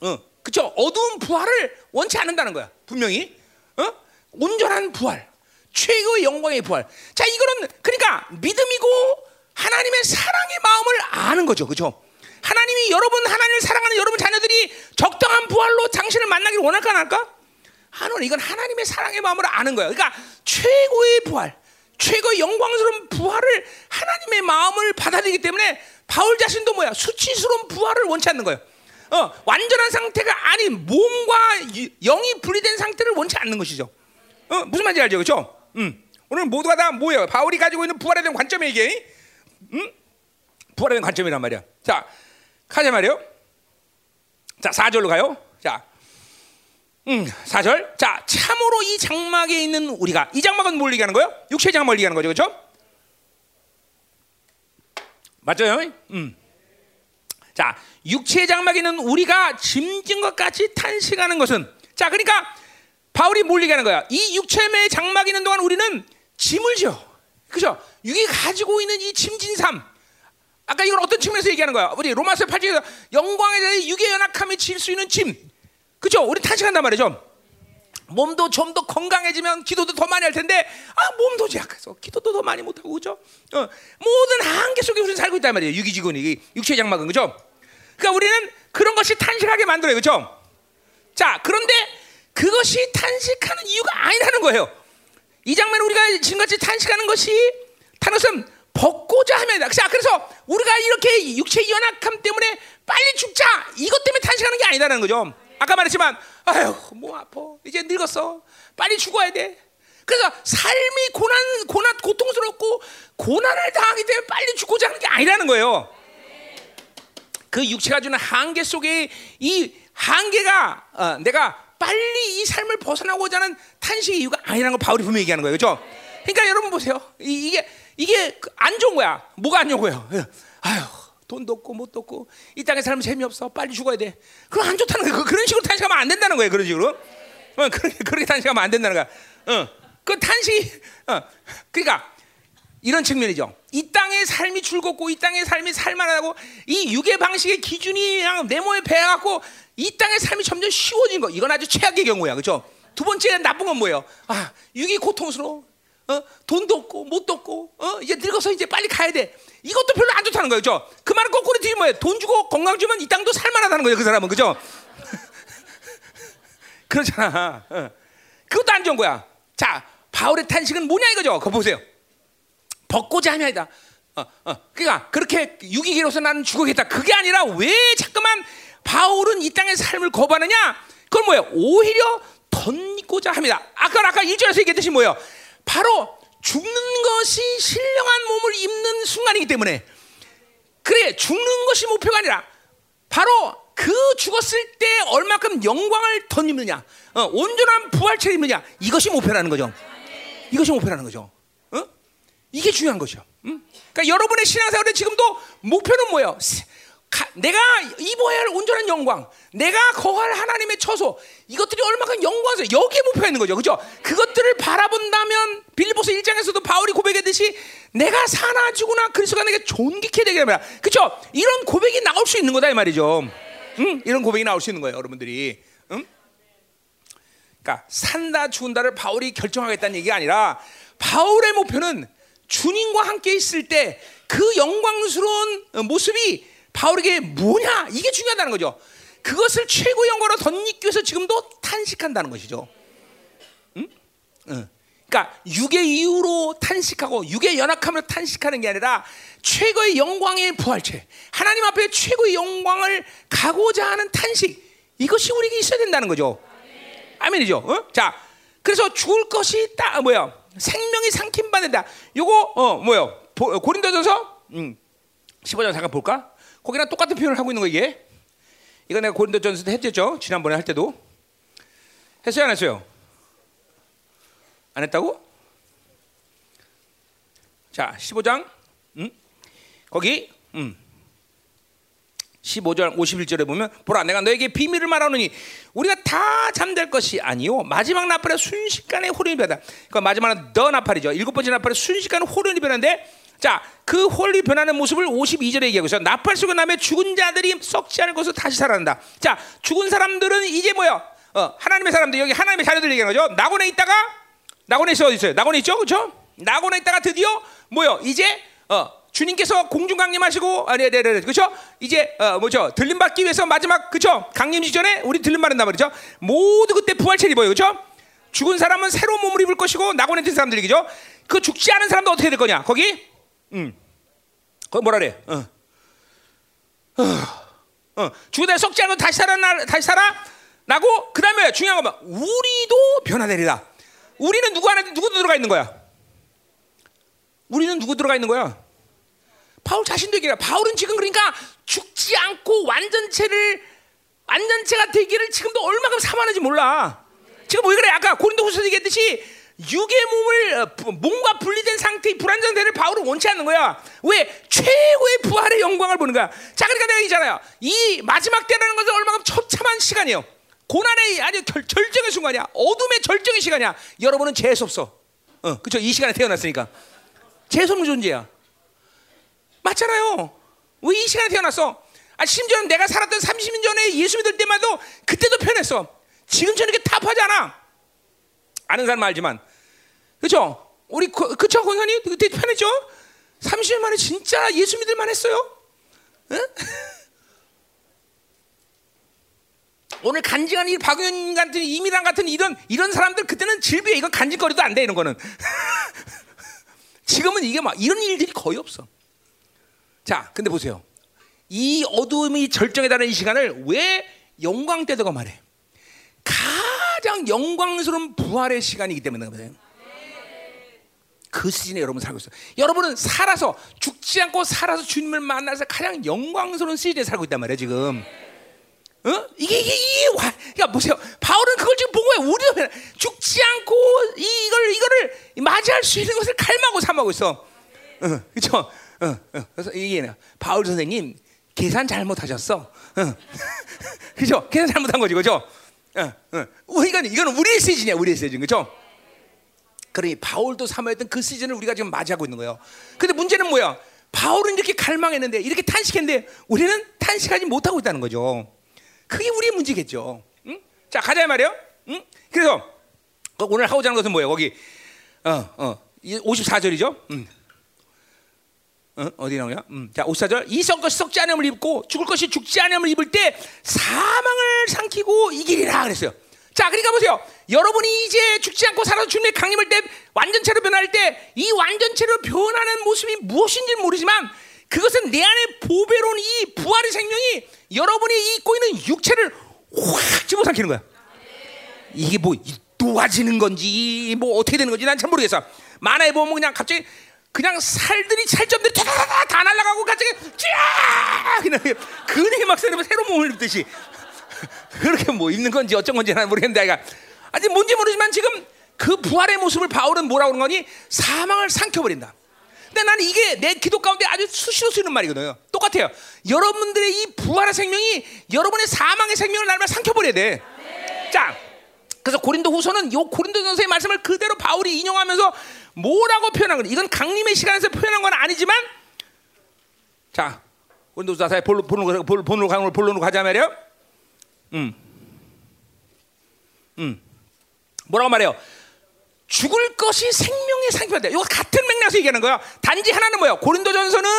S1: 어, 그렇죠? 어두운 부활을 원치 않는다는 거야. 분명히. 어? 온전한 부활. 최고의 영광의 부활. 자, 이거는 그러니까 믿음이고 하나님의 사랑의 마음을 아는 거죠. 그죠? 하나님이 여러분 하나님을 사랑하는 여러분 자녀들이 적당한 부활로 당신을 만나기를 원할까 안 할까? 하는 이건 하나님의 사랑의 마음을 아는 거예요. 그러니까 최고의 부활, 최고의 영광스러운 부활을 하나님의 마음을 받아들이기 때문에 바울 자신도 뭐야? 수치스러운 부활을 원치 않는 거예요. 어, 완전한 상태가 아닌 몸과 영이 분리된 상태를 원치 않는 것이죠. 어, 무슨 말인지 알죠? 그렇죠? 음. 오늘 모두가 다 뭐예요? 바울이 가지고 있는 부활에 대한 관점이 이게, 음? 부활에 대한 관점이란 말이야. 자, 가자 말이요. 자, 4절로 가요. 자, 음, 4절. 자, 참으로 이 장막에 있는 우리가, 이 장막은 뭘 얘기하는 거예요? 육체 장막을 얘기하는 거죠, 그렇죠? 맞죠? 음. 자, 육체 장막에 있는 우리가 짐진 것 같이 탄식하는 것은, 자, 그러니까 바울이 뭘 얘기하는 거야? 이 육체의 장막이 있는 동안 우리는 짐을 져. 그죠? 육이 가지고 있는 이 짐진 삶. 아까 이건 어떤 측면에서 얘기하는 거야? 우리 로마서 8장에서 영광에 대해 육의 연약함이 질 수 있는 짐. 그죠? 우리 탄식한단 말이죠. 몸도 좀 더 건강해지면 기도도 더 많이 할 텐데 아 몸도 약해서 기도도 더 많이 못 하고 그죠? 어, 모든 한계 속에 우리는 살고 있단 말이에요. 유기지근이 육체 장막은 그죠? 그러니까 우리는 그런 것이 탄식하게 만들어요, 그죠? 자 그런데 그것이 탄식하는 이유가 아니라는 거예요. 이 장면 우리가 지금같이 탄식하는 것이 다른 것은 벗고자 하면 자 그래서 우리가 이렇게 육체 연약함 때문에 빨리 죽자 이것 때문에 탄식하는 게 아니다는 거죠. 아까 말했지만 아유 뭐 아파 이제 늙었어 빨리 죽어야 돼. 그래서 삶이 고난 고난 고통스럽고 고난을 당하기 때문에 빨리 죽고자 하는 게 아니라는 거예요. 그 육체가 주는 한계 속에 이 한계가 어, 내가 빨리 이 삶을 벗어나고자 하는 탄식의 이유가 아니라는 걸 바울이 분명히 얘기하는 거예요. 그렇죠? 그러니까 여러분 보세요. 이, 게 이게 안 좋은 거야. 뭐가 안 좋은 거예요? 아유, 돈도 없고 못 없고 이 땅에 살면 재미없어. 빨리 죽어야 돼. 그럼 안 좋다는 거예요. 그런 식으로 탄식하면 안 된다는 거예요. 그런 식으로. 어, 그렇게, 그렇게 탄식하면 안 된다는 거야. 어, 그 탄식, 어, 그러니까 이런 측면이죠. 이 땅의 삶이 즐겁고 이 땅의 삶이 살만하고 이 육의 방식의 기준이 그냥 내 몸에 배갖고 이 땅의 삶이 점점 쉬워진 거. 이건 아주 최악의 경우야, 그렇죠? 두 번째 나쁜 건 뭐예요? 아, 육이 고통스러워. 어? 돈도 없고 못도 없고 어? 이제 늙어서 이제 빨리 가야 돼. 이것도 별로 안 좋다는 거예요, 그렇죠? 그 말은 거꾸로 뒤에 뭐예요? 돈 주고 건강 주면 이 땅도 살만하다는 거예요, 그 사람은, 그렇죠? 그렇잖아. 어. 그것도 안 좋은 거야. 자, 바울의 탄식은 뭐냐 이거죠? 그거 보세요. 벗고자 함이 아니다. 어, 어. 그러니까 그렇게 유기계로서 나는 죽어겠다. 그게 아니라 왜 자꾸만 바울은 이 땅의 삶을 거부하느냐? 그건 뭐예요? 오히려 덧고자 합니다. 아까 아까 1절에서 얘기했듯이 뭐예요? 바로 죽는 것이 신령한 몸을 입는 순간이기 때문에 그래 죽는 것이 목표가 아니라 바로 그 죽었을 때 얼마큼 영광을 덧입느냐, 어, 온전한 부활체를 입느냐 이것이 목표라는 거죠. 이것이 목표라는 거죠. 어? 이게 중요한 거죠. 응? 그러니까 여러분의 신앙생활에 지금도 목표는 뭐예요? 가, 내가 입어야 할 온전한 영광, 내가 거할 하나님의 처소, 이것들이 얼마큼 영광스러 여기에 목표가 있는 거죠. 그죠? 그것들을 바라본다면 빌리보스 1장에서도 바울이 고백했듯이 내가 사나 죽으나 그리스도가 내게 존귀케 되게 됩니다. 그죠? 이런 고백이 나올 수 있는 거다 이 말이죠. 응? 이런 고백이 나올 수 있는 거예요, 여러분들이. 응? 그러니까 산다 죽은다를 바울이 결정하겠다는 얘기가 아니라 바울의 목표는 주님과 함께 있을 때 그 영광스러운 모습이 바울에게 뭐냐 이게 중요하다는 거죠. 그것을 최고 영광으로 덧입기 위해서 지금도 탄식한다는 것이죠. 응? 응. 그러니까 육의 이유로 탄식하고 육의 연약함으로 탄식하는 게 아니라 최고의 영광의 부활체, 하나님 앞에 최고의 영광을 가고자 하는 탄식 이것이 우리에게 있어야 된다는 거죠. 아멘이죠. 어? 자, 그래서 죽을 것이 딱 뭐야? 생명이 삼킴 받는다. 요거 어 뭐요? 고린도전서 음, 15장 잠깐 볼까? 거기랑 똑같은 표현을 하고 있는 거 이게. 이거 내가 고린도전서 때 했죠. 지난번에 할 때도 했어요, 안 했어요? 안 했다고? 자, 15장 음? 거기 음. 15절 51절에 보면 보라 내가 너에게 비밀을 말하노니 우리가 다 잠들 것이 아니요 마지막 나팔에 순식간에 호련이 변한다. 그 마지막은 더 나팔이죠. 일곱 번째 나팔에 순식간에 홀연히 변하는데 자, 그 홀연히 변하는 모습을 52절에 얘기하고 있어. 나팔 쏘고 나면 죽은 자들이 썩지 않을 것으로 다시 살아난다. 자, 죽은 사람들은 이제 뭐야? 어, 하나님의 사람들 여기 하나님의 자녀들 얘기하는 거죠. 낙원에 있다가 낙원에 있어 있어요? 낙원에 있죠, 그렇죠? 낙원에 있다가 드디어 뭐요? 이제 어, 주님께서 공중 강림하시고 아니, 네, 네, 네, 그렇죠? 이제 어, 뭐죠? 들림 받기 위해서 마지막 그렇죠? 강림 직전에 우리 들림 받는다 말이죠. 모두 그때 부활체를 입어요, 그렇죠? 죽은 사람은 새로운 몸을 입을 것이고 낙원에 든 사람들 이죠. 그 죽지 않은 사람도 어떻게 될 거냐? 거기, 음, 거기 뭐라 그래? 어, 어, 어. 죽으다 썩지 않고 다시 살아 다시 살아 나고 그 다음에 중요한 건 뭐? 우리도 변화되리라. 우리는 누구 안에 누구 들어가 있는 거야? 우리는 누구 들어가 있는 거야? 바울 자신도 얘기해. 바울은 지금 그러니까 죽지 않고 완전체를 완전체가 되기를 지금도 얼마큼 사모하는지 몰라. 지금 왜 그래? 아까 고린도후서 얘기했듯이 육의 몸을 어, 몸과 분리된 상태의 불안정대를 바울은 원치 않는 거야. 왜? 최고의 부활의 영광을 보는 거야. 자, 그러니까 내가 얘기잖아요. 이 마지막 때라는 것은 얼마큼 처참한 시간이에요. 고난의 아주 결, 절정의 순간이야. 어둠의 절정의 시간이야. 여러분은 재수 없어. 어, 그렇죠? 이 시간에 태어났으니까 재수 없는 존재야. 맞잖아요. 왜 이 시간에 태어났어? 아, 심지어는 내가 살았던 30년 전에 예수 믿을 때마도 그때도 편했어. 지금처럼 이렇게 타파잖아. 아는 사람 알지만. 그죠? 우리, 그쵸, 권사님? 그때 편했죠? 30년 만에 진짜 예수 믿을 만 했어요? 응? 오늘 간증한 이 박윤 같은 이미랑 같은 이런 이런 사람들 그때는 질비해 이건 간증거리도 안 돼 이런 거는 지금은 이게 막 이런 일들이 거의 없어. 자, 근데 보세요. 이 어두움이 절정에 달하는 이 시간을 왜 영광 때도가 말해? 가장 영광스러운 부활의 시간이기 때문에 그래요. 그 시즌에 여러분 살고 있어요. 여러분은 살아서 죽지 않고 살아서 주님을 만나서 가장 영광스러운 시즌에 살고 있단 말이에요, 지금. 어? 이게 이게 이게 와. 야 보세요. 바울은 그걸 지금 본 거예요. 우리도 죽지 않고 이걸 이거를 맞이할 수 있는 것을 갈망하고 삼하고 있어. 어, 그렇죠? 어, 어. 그래서 이게 바울 선생님 계산 잘못하셨어. 어. 그죠? 계산 잘못한 거지, 그죠? 어, 어. 이건 이건 우리의 세진이야, 우리의 세진, 그죠? 그러니 바울도 사모했던 그 시즌을 우리가 지금 맞이하고 있는 거예요. 근데 문제는 뭐야? 바울은 이렇게 갈망했는데 이렇게 탄식했는데 우리는 탄식하지 못하고 있다는 거죠. 그게 우리의 문제겠죠. 응? 자 가자 말이요. 응? 그래서 오늘 하고자 하는 것은 뭐예요? 거기 어, 어, 54절이죠. 음. 어, 어디 나오냐? 음. 자, 54절. 이썩 것이 썩지 않음을 입고 죽을 것이 죽지 않음을 입을 때 사망을 삼키고 이기리라 그랬어요. 자, 그러니까 보세요. 여러분이 이제 죽지 않고 살아서 주님의 강림을 때 완전체로 변할 때 이 완전체로 변하는 모습이 무엇인지 모르지만 그것은 내 안에 보배로운 이 부활의 생명이 여러분이 입고 있는 육체를 확 집어삼키는 거야. 이게 뭐 도와지는 건지 뭐 어떻게 되는 건지 난 잘 모르겠어. 만화에 보면 그냥 갑자기 그냥 살들이 살점들이 다다다 다 날아가고 갑자기 쫙 그냥 근육이 막 새로 새로 몸을 입듯이 그렇게 뭐 입는 건지 어쩐 건지 난 모르겠는데 내가 아직 뭔지 모르지만 지금 그 부활의 모습을 바울은 뭐라고 그러는 거니 사망을 삼켜버린다. 근데 나는 이게 내 기도 가운데 아주 수시로 쓰는 말이거든요. 똑같아요. 여러분들의 이 부활의 생명이 여러분의 사망의 생명을 날마다 삼켜버려야 돼. 자, 그래서 고린도 후서는 요 고린도 전서의 말씀을 그대로 바울이 인용하면서 뭐라고 표현한 거냐? 이건 강림의 시간에서 표현한 건 아니지만 자 고린도 후서에 본론으로 본론으로 가는 본론으로 가자 말이요. 음, 음, 뭐라고 말해요? 죽을 것이 생명의 상표다. 이거 같은 맥락에서 얘기하는 거야. 단지 하나는 뭐야? 고린도전서는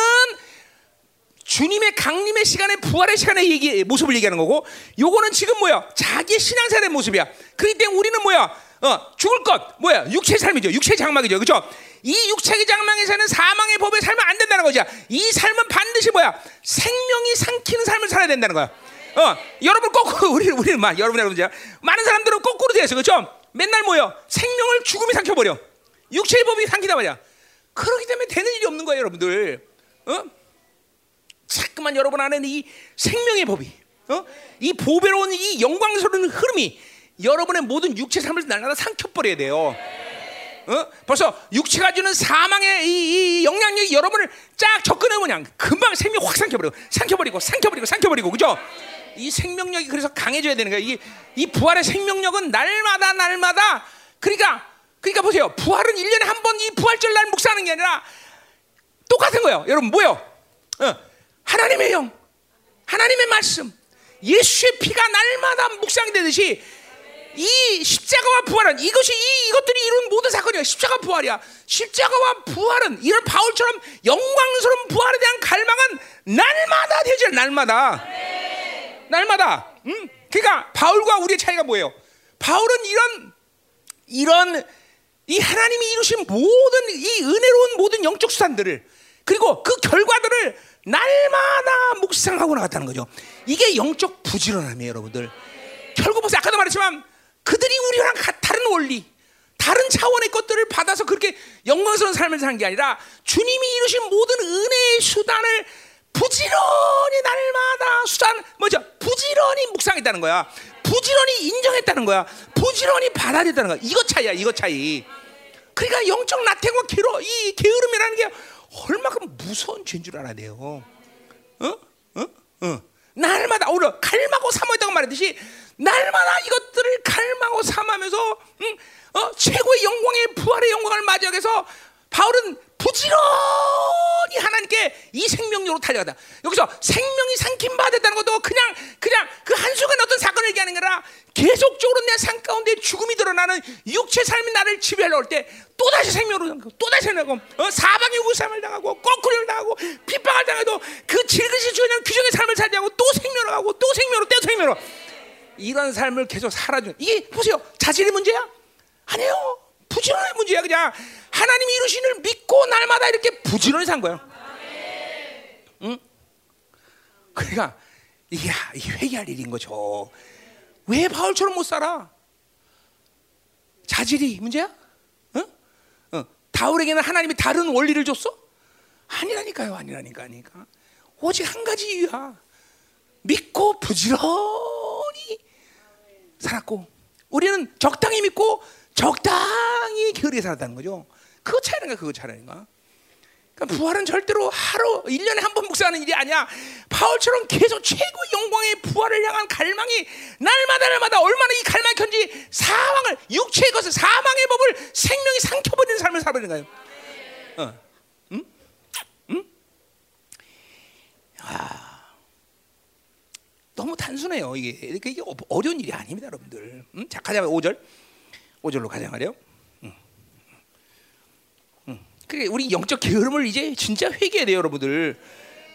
S1: 주님의 강림의 시간에 부활의 시간에 얘기 모습을 얘기하는 거고 요거는 지금 뭐야 자기 신앙생활의 모습이야 그렇기 때문에 우리는 뭐야 어 죽을 것. 뭐야? 육체 삶이죠. 육체 장막이죠. 그렇죠? 이 육체의 장막에서는 사망의 법에 살면 안 된다는 거죠. 이 삶은 반드시 뭐야? 생명이 삼키는 삶을 살아야 된다는 거야. 어 여러분 거꾸로 우리 우리는 막 여러분 여러분 많은 사람들은 거꾸로 있어 그렇죠? 맨날 뭐야 생명을 죽음이 삼켜 버려. 육체의 법이 삼키다 말이야. 그렇기 때문에 되는 일이 없는 거예요 여러분들. 어? 자꾸만 여러분 안에 이 생명의 법이, 어? 이 보배로운 이 영광스러운 흐름이 여러분의 모든 육체 삶을 날마다 삼켜버려야 돼요. 어? 벌써 육체가 주는 사망의 이, 이 영향력이 여러분을 쫙 접근해 그냥 금방 생명 확 삼켜버리고, 삼켜버리고, 삼켜버리고, 삼켜버리고, 그죠? 이 생명력이 그래서 강해져야 되는 거야. 이, 이 부활의 생명력은 날마다 날마다 그러니까 그러니까 보세요. 부활은 1년에 한 번 이 부활절 날 묵상하는 게 아니라 똑같은 거예요. 여러분 뭐요? 어. 하나님의 영, 하나님의 말씀, 예수의 피가 날마다 묵상이 되듯이 이 십자가와 부활은 이것이 이, 이것들이 이룬 모든 사건이야. 십자가 부활이야. 십자가와 부활은 이런 바울처럼 영광스러운 부활에 대한 갈망은 날마다 되죠. 날마다. 네. 날마다. 음? 그러니까 바울과 우리의 차이가 뭐예요? 바울은 이런 이런 이 하나님이 이루신 모든 이 은혜로운 모든 영적 수단들을 그리고 그 결과들을 날마다 묵상하고 나갔다는 거죠. 이게 영적 부지런함이에요, 여러분들. 결국 보세요. 아까도 말했지만 그들이 우리랑 다른 원리, 다른 차원의 것들을 받아서 그렇게 영광스러운 삶을 사는 게 아니라 주님이 이루신 모든 은혜의 수단을 부지런히 날마다 수단 뭐죠? 부지런히 묵상했다는 거야. 부지런히 인정했다는 거야. 부지런히 받아들였다는 거야. 이거 차이야. 이거 차이. 그러니까 영적 나태과 게으, 이 게으름이라는 게 얼마큼 무서운 죄인 줄 알아야 돼요. 어? 어? 어. 날마다 오늘 갈망하고 삼모했다고 말했듯이 날마다 이것들을 갈망하고 삼하면서 응? 어? 최고의 영광의 부활의 영광을 맞이하기 위해서 바울은 부지런히 하나님께 이 생명력으로 달려가다. 여기서 생명이 삼킴 받았다는 것도 그냥 그냥 그 한순간 어떤 사건을 얘기하는 거라 계속적으로 내 삶 가운데 죽음이 드러나는 육체 삶이 나를 지배하려 올때 또다시 생명으로 또다시 생명하고 어? 사방의 우상을 당하고 거꾸를 당하고 핍박을 당해도 그 질그시 주는 규정의 삶을 살지 않고 또 생명으로 가고 또 생명으로 또 생명으로 이런 삶을 계속 살아주는 이게 보세요 자질의 문제야? 아니에요 부지런의 문제야 그냥 하나님이 이루신 을 믿고 날마다 이렇게 부지런히 산 거예요. 응? 그러니까 이게 회개할 일인 거죠. 왜 바울처럼 못 살아? 자질이 문제야? 응? 응. 다울에게는 하나님이 다른 원리를 줬어? 아니라니까요, 아니라니까, 아니까. 오직 한 가지 이유야. 믿고 부지런히 살았고, 우리는 적당히 믿고 적당히 게으르게 살았다는 거죠. 그거 차이인가 그거 차이인가? 그러니까 부활은 절대로 하루 1년에 한 번 묵상하는 일이 아니야. 바울처럼 계속 최고 영광의 부활을 향한 갈망이 날마다 날마다 얼마나 이 갈망이 큰지 사망을 육체의 것을 사망의 법을 생명이 삼켜버리는 삶을 살아가는 거예요. 어. 응? 응? 아, 너무 단순해요. 이게 이게 어려운 일이 아닙니다, 여러분들. 응? 자, 가자 5절. 5절로 가자 말이요. 응. 응. 그래 우리 영적 게으름을 이제 진짜 회개해야 돼요, 여러분들.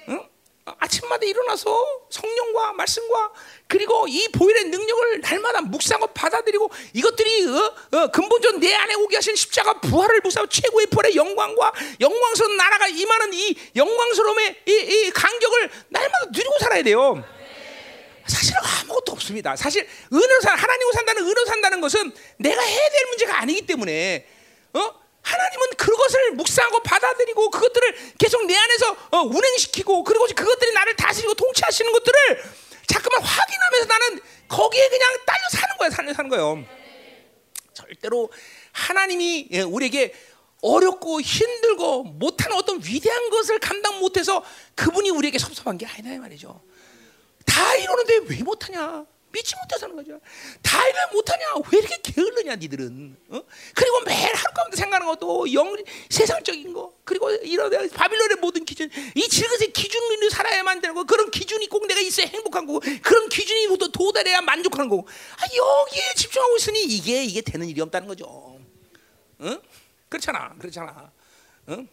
S1: 응? 아침마다 일어나서 성령과 말씀과 그리고 이 보혈의 능력을 날마다 묵상하고 받아들이고 이것들이 어, 어, 근본적으로 내 안에 오게 하신 십자가 부활을 묵상하고 최고의 부활의 영광과 영광스러운 나라가 임하는 이 영광스러움의 이, 이 간격을 날마다 누리고 살아야 돼요. 사실은 아무것도 없습니다. 사실 은혜로 산 하나님으로 산다는 은혜로 산다는 것은 내가 해야 될 문제가 아니기 때문에 어? 하나님은 그것을 묵상하고 받아들이고 그것들을 계속 내 안에서 어, 운행시키고 그리고 그것들이 나를 다스리고 통치하시는 것들을 자꾸만 확인하면서 나는 거기에 그냥 딸려 사는 거야, 사는 사는 거예요. 절대로 하나님이 예, 우리에게 어렵고 힘들고 못하는 어떤 위대한 것을 감당 못해서 그분이 우리에게 섭섭한 게 아니다 이 말이죠. 다 이러는데 왜 못하냐? 믿지 못해서 하는 거죠. 다 이래 못하냐? 왜 이렇게 게을르냐, 니들은? 어? 그리고 매일 하루 가운데 생각하는 것도 영 세상적인 거, 그리고 이런 바빌론의 모든 기준, 이 질그의 기준으로 살아야만 되는 거, 그런 기준이 꼭 내가 있어야 행복한 거고, 그런 기준이 도 도달해야 만족하는 거고, 아, 여기에 집중하고 있으니 이게 이게 되는 일이 없다는 거죠. 응? 그렇잖아, 그렇잖아. 응?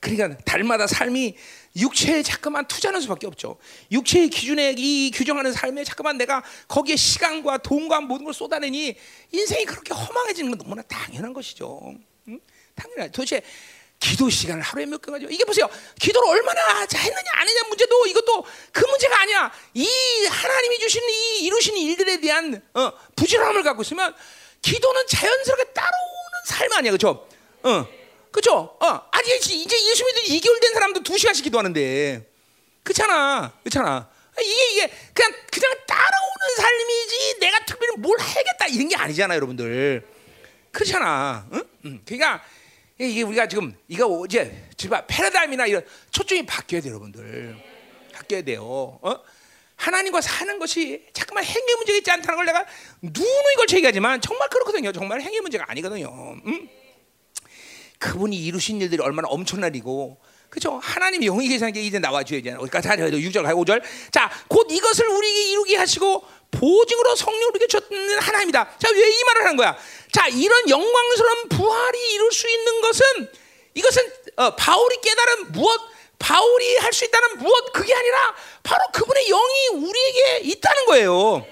S1: 그러니까 달마다 삶이 육체에 자꾸만 투자하는 수밖에 없죠. 육체의 기준에 이 규정하는 삶에 자꾸만 내가 거기에 시간과 돈과 모든 걸 쏟아내니 인생이 그렇게 허망해지는 건 너무나 당연한 것이죠. 응? 당연하. 도대체 기도 시간을 하루에 몇 개 가지고 이게 보세요. 기도를 얼마나 했느냐 안 했냐 문제도 이것도 그 문제가 아니야. 이 하나님이 주신 이 이루신 일들에 대한 어, 부지런함을 갖고 있으면 기도는 자연스럽게 따라오는 삶 아니야, 그렇죠? 어. 그죠? 어, 아니 이제 예수 믿은 2개월 된 사람도 2시간씩 기도하는데. 그렇잖아. 그렇잖아. 이게 이게 그냥 그냥 따라오는 삶이지 내가 특별히 뭘 해야겠다 이런 게 아니잖아, 여러분들. 그렇잖아. 응? 응. 그러니까 이게 우리가 지금 이거 이제 지금 패러다임이나 이런 초점이 바뀌어야 돼요, 여러분들. 바뀌어야 돼요. 어? 하나님과 사는 것이 잠깐만 행위 문제가 있지 않다는 걸 내가 누누이 걸 얘기하지만 정말 그렇거든요. 정말 행위 문제가 아니거든요. 응? 그분이 이루신 일들이 얼마나 엄청난 일이고 그죠? 하나님 영이 계시는 게 이제 나와줘야지. 어디까지 하죠? 6절 가고 5절. 자, 곧 이것을 우리에게 이루게 하시고 보증으로 성령을 우리에게 줬는 하나님이다. 자, 왜 이 말을 하는 거야? 자, 이런 영광스러운 부활이 이룰 수 있는 것은 이것은 어, 바울이 깨달은 무엇, 바울이 할 수 있다는 무엇 그게 아니라 바로 그분의 영이 우리에게 있다는 거예요.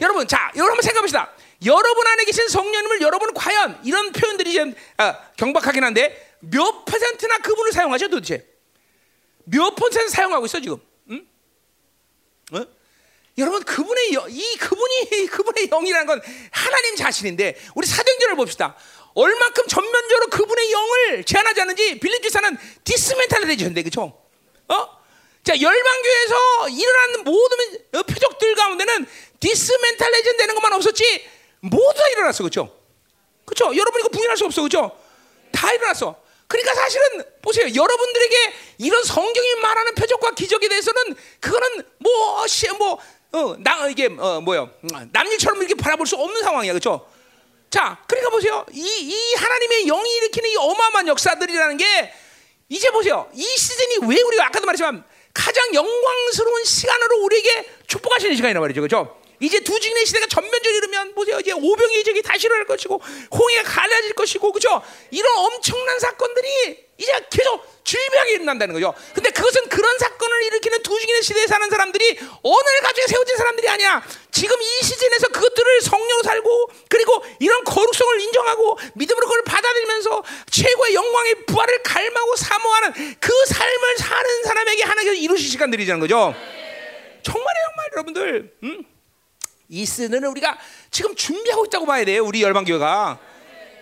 S1: 여러분, 자, 여러분 한번 생각해 봅시다. 여러분 안에 계신 성령님을 여러분 과연 이런 표현들이 좀 아, 경박하긴 한데 몇 퍼센트나 그분을 사용하죠 도대체? 몇 퍼센트 사용하고 있어 지금? 응? 어? 여러분 그분의 여, 이 그분이 그분의 영이라는 건 하나님 자신인데 우리 사도행전을 봅시다. 얼마큼 전면적으로 그분의 영을 제한하지 않는지 빌립지사는 디스멘탈레이션인데 그렇죠? 어? 자 열방교에서 일어나는 모든 표적들 가운데는 디스멘탈레이션 되는 것만 없었지 모두 다 일어났어, 그렇죠? 그렇죠? 여러분 이거 부인할 수 없어, 그렇죠? 다 일어났어. 그러니까 사실은 보세요. 여러분들에게 이런 성경이 말하는 표적과 기적에 대해서는 그거는 뭐뭐어나 이게 어 뭐요 남일처럼 이렇게 바라볼 수 없는 상황이야, 그렇죠? 자, 그러니까 보세요. 이, 이 하나님의 영이 일으키는 이 어마어마한 역사들이라는 게 이제 보세요. 이 시즌이 왜 우리가 아까도 말했지만 가장 영광스러운 시간으로 우리에게 축복하시는 시간이란 말이죠, 그렇죠? 이제 두 증인의 시대가 전면적으로 이르면 보세요. 이제 오병이 적이 다시 일어날 것이고 홍해가 갈라질 것이고 그죠? 이런 엄청난 사건들이 이제 계속 질비하게 일어난다는 거죠. 근데 그것은 그런 사건을 일으키는 두 증인의 시대에 사는 사람들이 오늘 가지고 세워진 사람들이 아니야. 지금 이 시즌에서 그것들을 성령으로 살고 그리고 이런 거룩성을 인정하고 믿음으로 그걸 받아들이면서 최고의 영광의 부활을 갈망하고 사모하는 그 삶을 사는 사람에게 하나님께서 이루실 시간들이라는 거죠. 정말이에요, 정말 여러분들. 음? 이 시즌을 우리가 지금 준비하고 있다고 봐야 돼요. 우리 열방 교회가.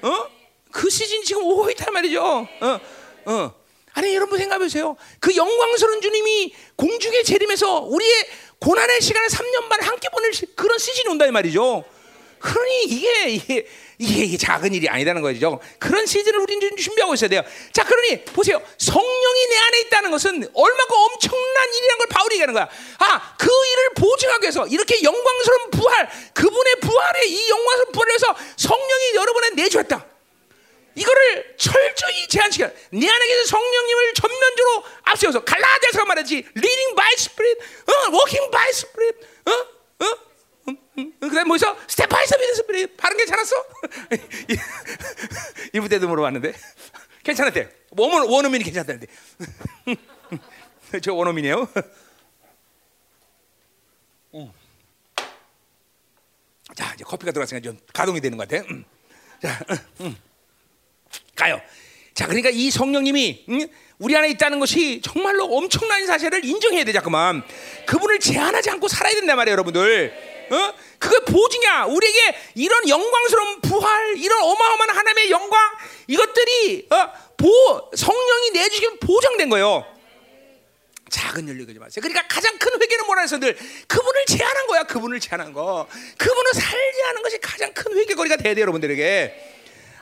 S1: 어? 그 시즌 지금 오고 있단 말이죠. 어? 어. 아니 여러분 생각해 보세요. 그 영광스러운 주님이 공중에 재림해서 우리의 고난의 시간을 3년 반 함께 보낼 그런 시즌이 온다 이 말이죠. 그러니 이게 이게 이게, 이게 작은 일이 아니라는 거죠. 그런 시즌을 우리는 준비하고 있어야 돼요. 자, 그러니 보세요. 성령이 내 안에 있다는 것은 얼마큼 엄청난 일이라는 걸 바울이 얘기하는 거야. 아, 그 일을 보증하기 위해서 이렇게 영광스러운 부활, 그분의 부활에 이 영광스러운 부활을 위해서 성령이 여러분에 내주었다. 이거를 철저히 제한시켜. 내 안에 계신 성령님을 전면적으로 앞세워서 갈라디아서 말하지. Leading by Spirit, 어, walking by Spirit, 어, 어, 음, 음, 그다음 뭐서 step by step Spirit 발음 괜찮았어? 이부 때도 물어봤는데 괜찮았대. 원어 원어민이 괜찮다는데. 저 원어민이에요. 음. 자 이제 커피가 들어갔으니까 좀 가동이 되는 것 같아. 음. 자, 음. 가요. 자, 그러니까 이 성령님이 음, 우리 안에 있다는 것이 정말로 엄청난 사실을 인정해야 돼, 자꾸만. 그분을 제한하지 않고 살아야 된단 말이에요, 여러분들. 어? 그게 보증이야. 우리에게 이런 영광스러운 부활, 이런 어마어마한 하나님의 영광, 이것들이 어? 보 성령이 내주시면 보장된 거예요. 작은 열려 그지 마세요. 그러니까 가장 큰 회개는 뭐라 해서 늘 그분을 제한한 거야. 그분을 제한한 거. 그분을 살지 않은 것이 가장 큰 회개거리가 돼야 돼 여러분들에게.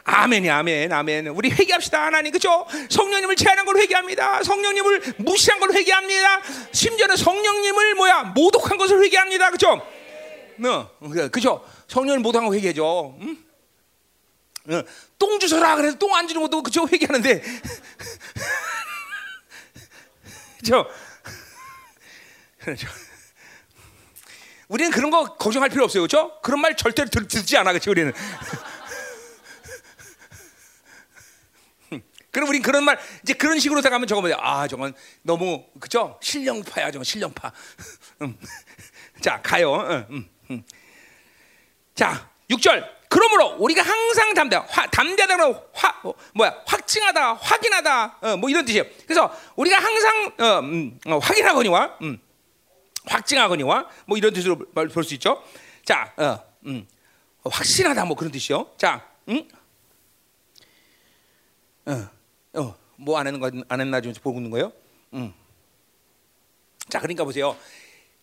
S1: 아멘이 아멘 아멘. 우리 회개합시다 하나님 그죠? 성령님을 제한한 걸 회개합니다. 성령님을 무시한 걸 회개합니다. 심지어는 성령님을 뭐야 모독한 것을 회개합니다. 그죠? 어, 그죠? 성령을 모독한 거 회개죠. 응? 어, 똥 주서라 그래서 똥 안 주는 것도 그죠 회개하는데 그죠? 그렇죠. 우리는 그런 거 걱정할 필요 없어요, 그렇죠? 그런 말 절대로 듣, 듣지 않아, 그렇죠? 우리는. 그럼 우린 그런 말 이제 그런 식으로 생각하면 저거 뭐야? 아, 저건 너무 그죠? 신령파야, 저건 신령파. 음. 자, 가요. 음, 음. 자, 6절. 그러므로 우리가 항상 담대, 화, 담대하다는 화, 어, 뭐야, 확증하다, 확인하다, 어, 뭐 이런 뜻이에요. 그래서 우리가 항상 어, 음, 어, 확인하거니와, 음, 확증하거니와, 뭐 이런 뜻으로 볼 수 있죠. 자, 어, 음, 확신하다, 뭐 그런 뜻이요. 자, 음, 어, 어, 뭐 안 했는 거, 안 했나 좀 보고 있는 거예요. 음. 자, 그러니까 보세요.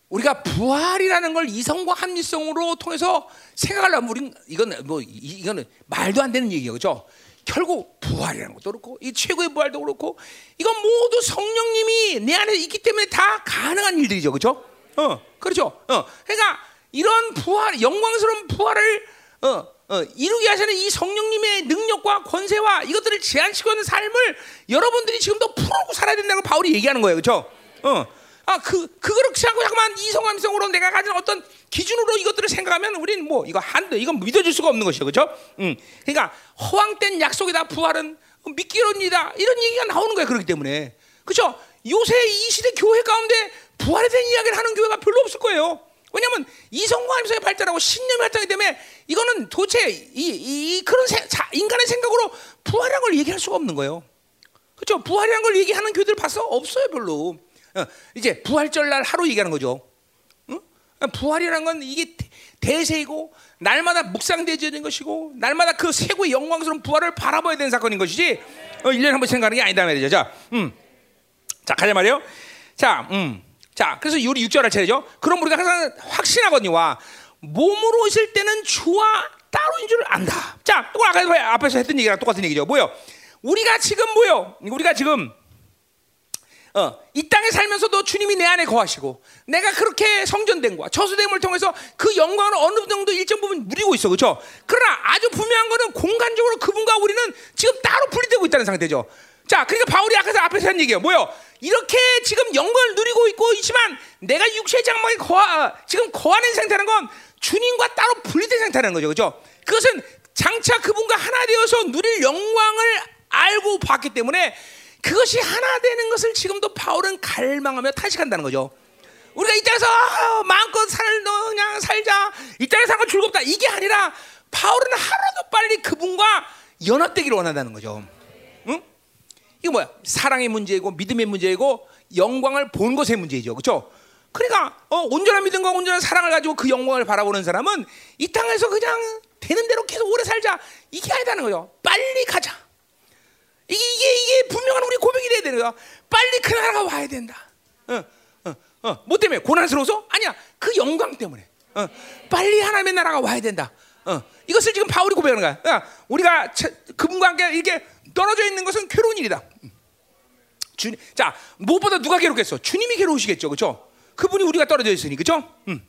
S1: 우리가 부활이라는 걸 이성과 합리성으로 통해서 생각하려면 우린 이건 뭐 이거는 말도 안 되는 얘기예요, 그렇죠? 결국 부활이라는 것도 그렇고 이 최고의 부활도 그렇고 이건 모두 성령님이 내 안에 있기 때문에 다 가능한 일들이죠, 그렇죠? 어, 그렇죠. 어, 그러니까 이런 부활, 영광스러운 부활을 어, 어, 이루게 하시는 이 성령님의 능력과 권세와 이것들을 제한시키고 있는 삶을 여러분들이 지금도 풀고 살아야 된다고 바울이 얘기하는 거예요, 그렇죠? 어. 아, 그, 그거를 생각하고 잠깐만 이 성함성으로 내가 가진 어떤 기준으로 이것들을 생각하면 우리는 뭐 이거 한데 이건 믿어줄 수가 없는 것이죠. 그죠? 음. 그러니까 허황된 약속이다 부활은 믿기로니다 이런 얘기가 나오는 거야. 그렇기 때문에. 그죠? 요새 이 시대 교회 가운데 부활에 대한 이야기를 하는 교회가 별로 없을 거예요. 왜냐하면 이성과 함성이 발달하고 신념이 발달하기 때문에 이거는 도대체 이, 이, 이 그런 세, 자, 인간의 생각으로 부활이라는 걸 얘기할 수가 없는 거예요. 그렇죠? 부활이라는 걸 얘기하는 교회들 봤어? 없어요, 별로. 어, 이제 부활절 날 하루 얘기하는 거죠. 어? 부활이라는 건 이게 대세이고 날마다 묵상되어지는 것이고 날마다 그 세고의 영광스러운 부활을 바라봐야 되는 사건인 것이지 어, 1년에 한 번 생각하는 게 아니다 말이죠. 자, 음. 자, 가자 말이요. 자, 음. 자, 그래서 우리 6절 할 차례죠. 그럼 우리가 항상 확신하거니와 몸으로 있을 때는 주와 따로인 줄을 안다. 자, 또 아까 앞에서 했던 얘기랑 똑같은 얘기죠. 뭐요? 우리가 지금 뭐요? 우리가 지금 어, 이 땅에 살면서도 주님이 내 안에 거하시고 내가 그렇게 성전된 거야. 저수됨을 통해서 그 영광을 어느 정도 일정 부분 누리고 있어. 그렇죠? 그러나 아주 분명한 거는 공간적으로 그분과 우리는 지금 따로 분리되고 있다는 상태죠. 자, 그러니까 바울이 아까 앞에서 한 얘기예요. 뭐요? 이렇게 지금 영광을 누리고 있고 있지만 내가 육체의 장막에 거하, 지금 거하는 상태는 건 주님과 따로 분리된 상태라는 거죠. 그렇죠? 그것은 장차 그분과 하나 되어서 누릴 영광을 알고 봤기 때문에 그것이 하나 되는 것을 지금도 바울은 갈망하며 탄식한다는 거죠. 우리가 이 땅에서 아, 마음껏 살너 그냥 살자. 이 땅에 사는 건 즐겁다. 이게 아니라 바울은 하루도 빨리 그분과 연합되기를 원한다는 거죠. 응? 이거 뭐야? 사랑의 문제이고 믿음의 문제이고 영광을 본 것의 문제이죠. 그렇죠? 그러니까 어, 온전한 믿음과 온전한 사랑을 가지고 그 영광을 바라보는 사람은 이 땅에서 그냥 되는 대로 계속 오래 살자. 이게 아니다는 거죠. 빨리 가자. 이게, 이게, 이게 분명한 우리 고백이 돼야 되는 거야. 빨리 그 나라가 와야 된다. 어, 어, 어. 뭐 때문에? 고난스러워서? 아니야. 그 영광 때문에. 어. 빨리 하나님의 나라가 와야 된다. 어. 이것을 지금 바울이 고백하는 거야. 그러니까 우리가 그분과 함께 이렇게 떨어져 있는 것은 괴로운 일이다. 주님, 자 무엇보다 누가 괴롭겠어? 주님이 괴로우시겠죠, 그렇죠? 그분이 우리가 떨어져 있으니, 그렇죠? 음.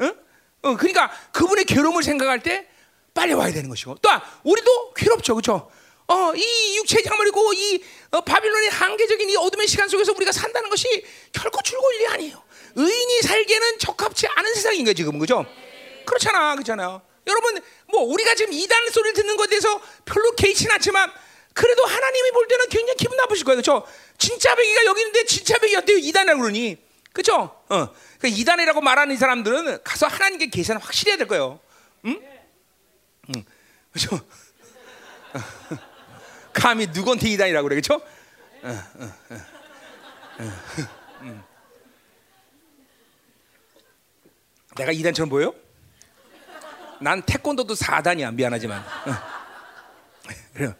S1: 응? 어, 그러니까 그분의 괴로움을 생각할 때 빨리 와야 되는 것이고 또 우리도 괴롭죠, 그렇죠? 어, 이 육체의 장물이고 이 어, 바빌론의 한계적인 이 어둠의 시간 속에서 우리가 산다는 것이 결코 즐거울 일이 아니에요. 의인이 살기에는 적합치 않은 세상인 거예요, 지금 그죠? 그렇잖아, 그렇잖아요. 여러분, 뭐 우리가 지금 이단 소리를 듣는 것에 대해서 별로 개의치 않지만 그래도 하나님이 볼 때는 굉장히 기분 나쁘실 거예요, 그렇죠? 진짜 배기가 여기 있는데 진짜 배기 어때요? 이단이라고 그러니, 그렇죠? 어, 그 이단이라고 말하는 이 사람들은 가서 하나님께 계산 확실히 해야 될 거예요. 응? 응, 그렇죠? 감히 누구한테 이단이라고 그래, 그렇죠? 내가 이단처럼 보여? 난 태권도도 4단이야 미안하지만 그래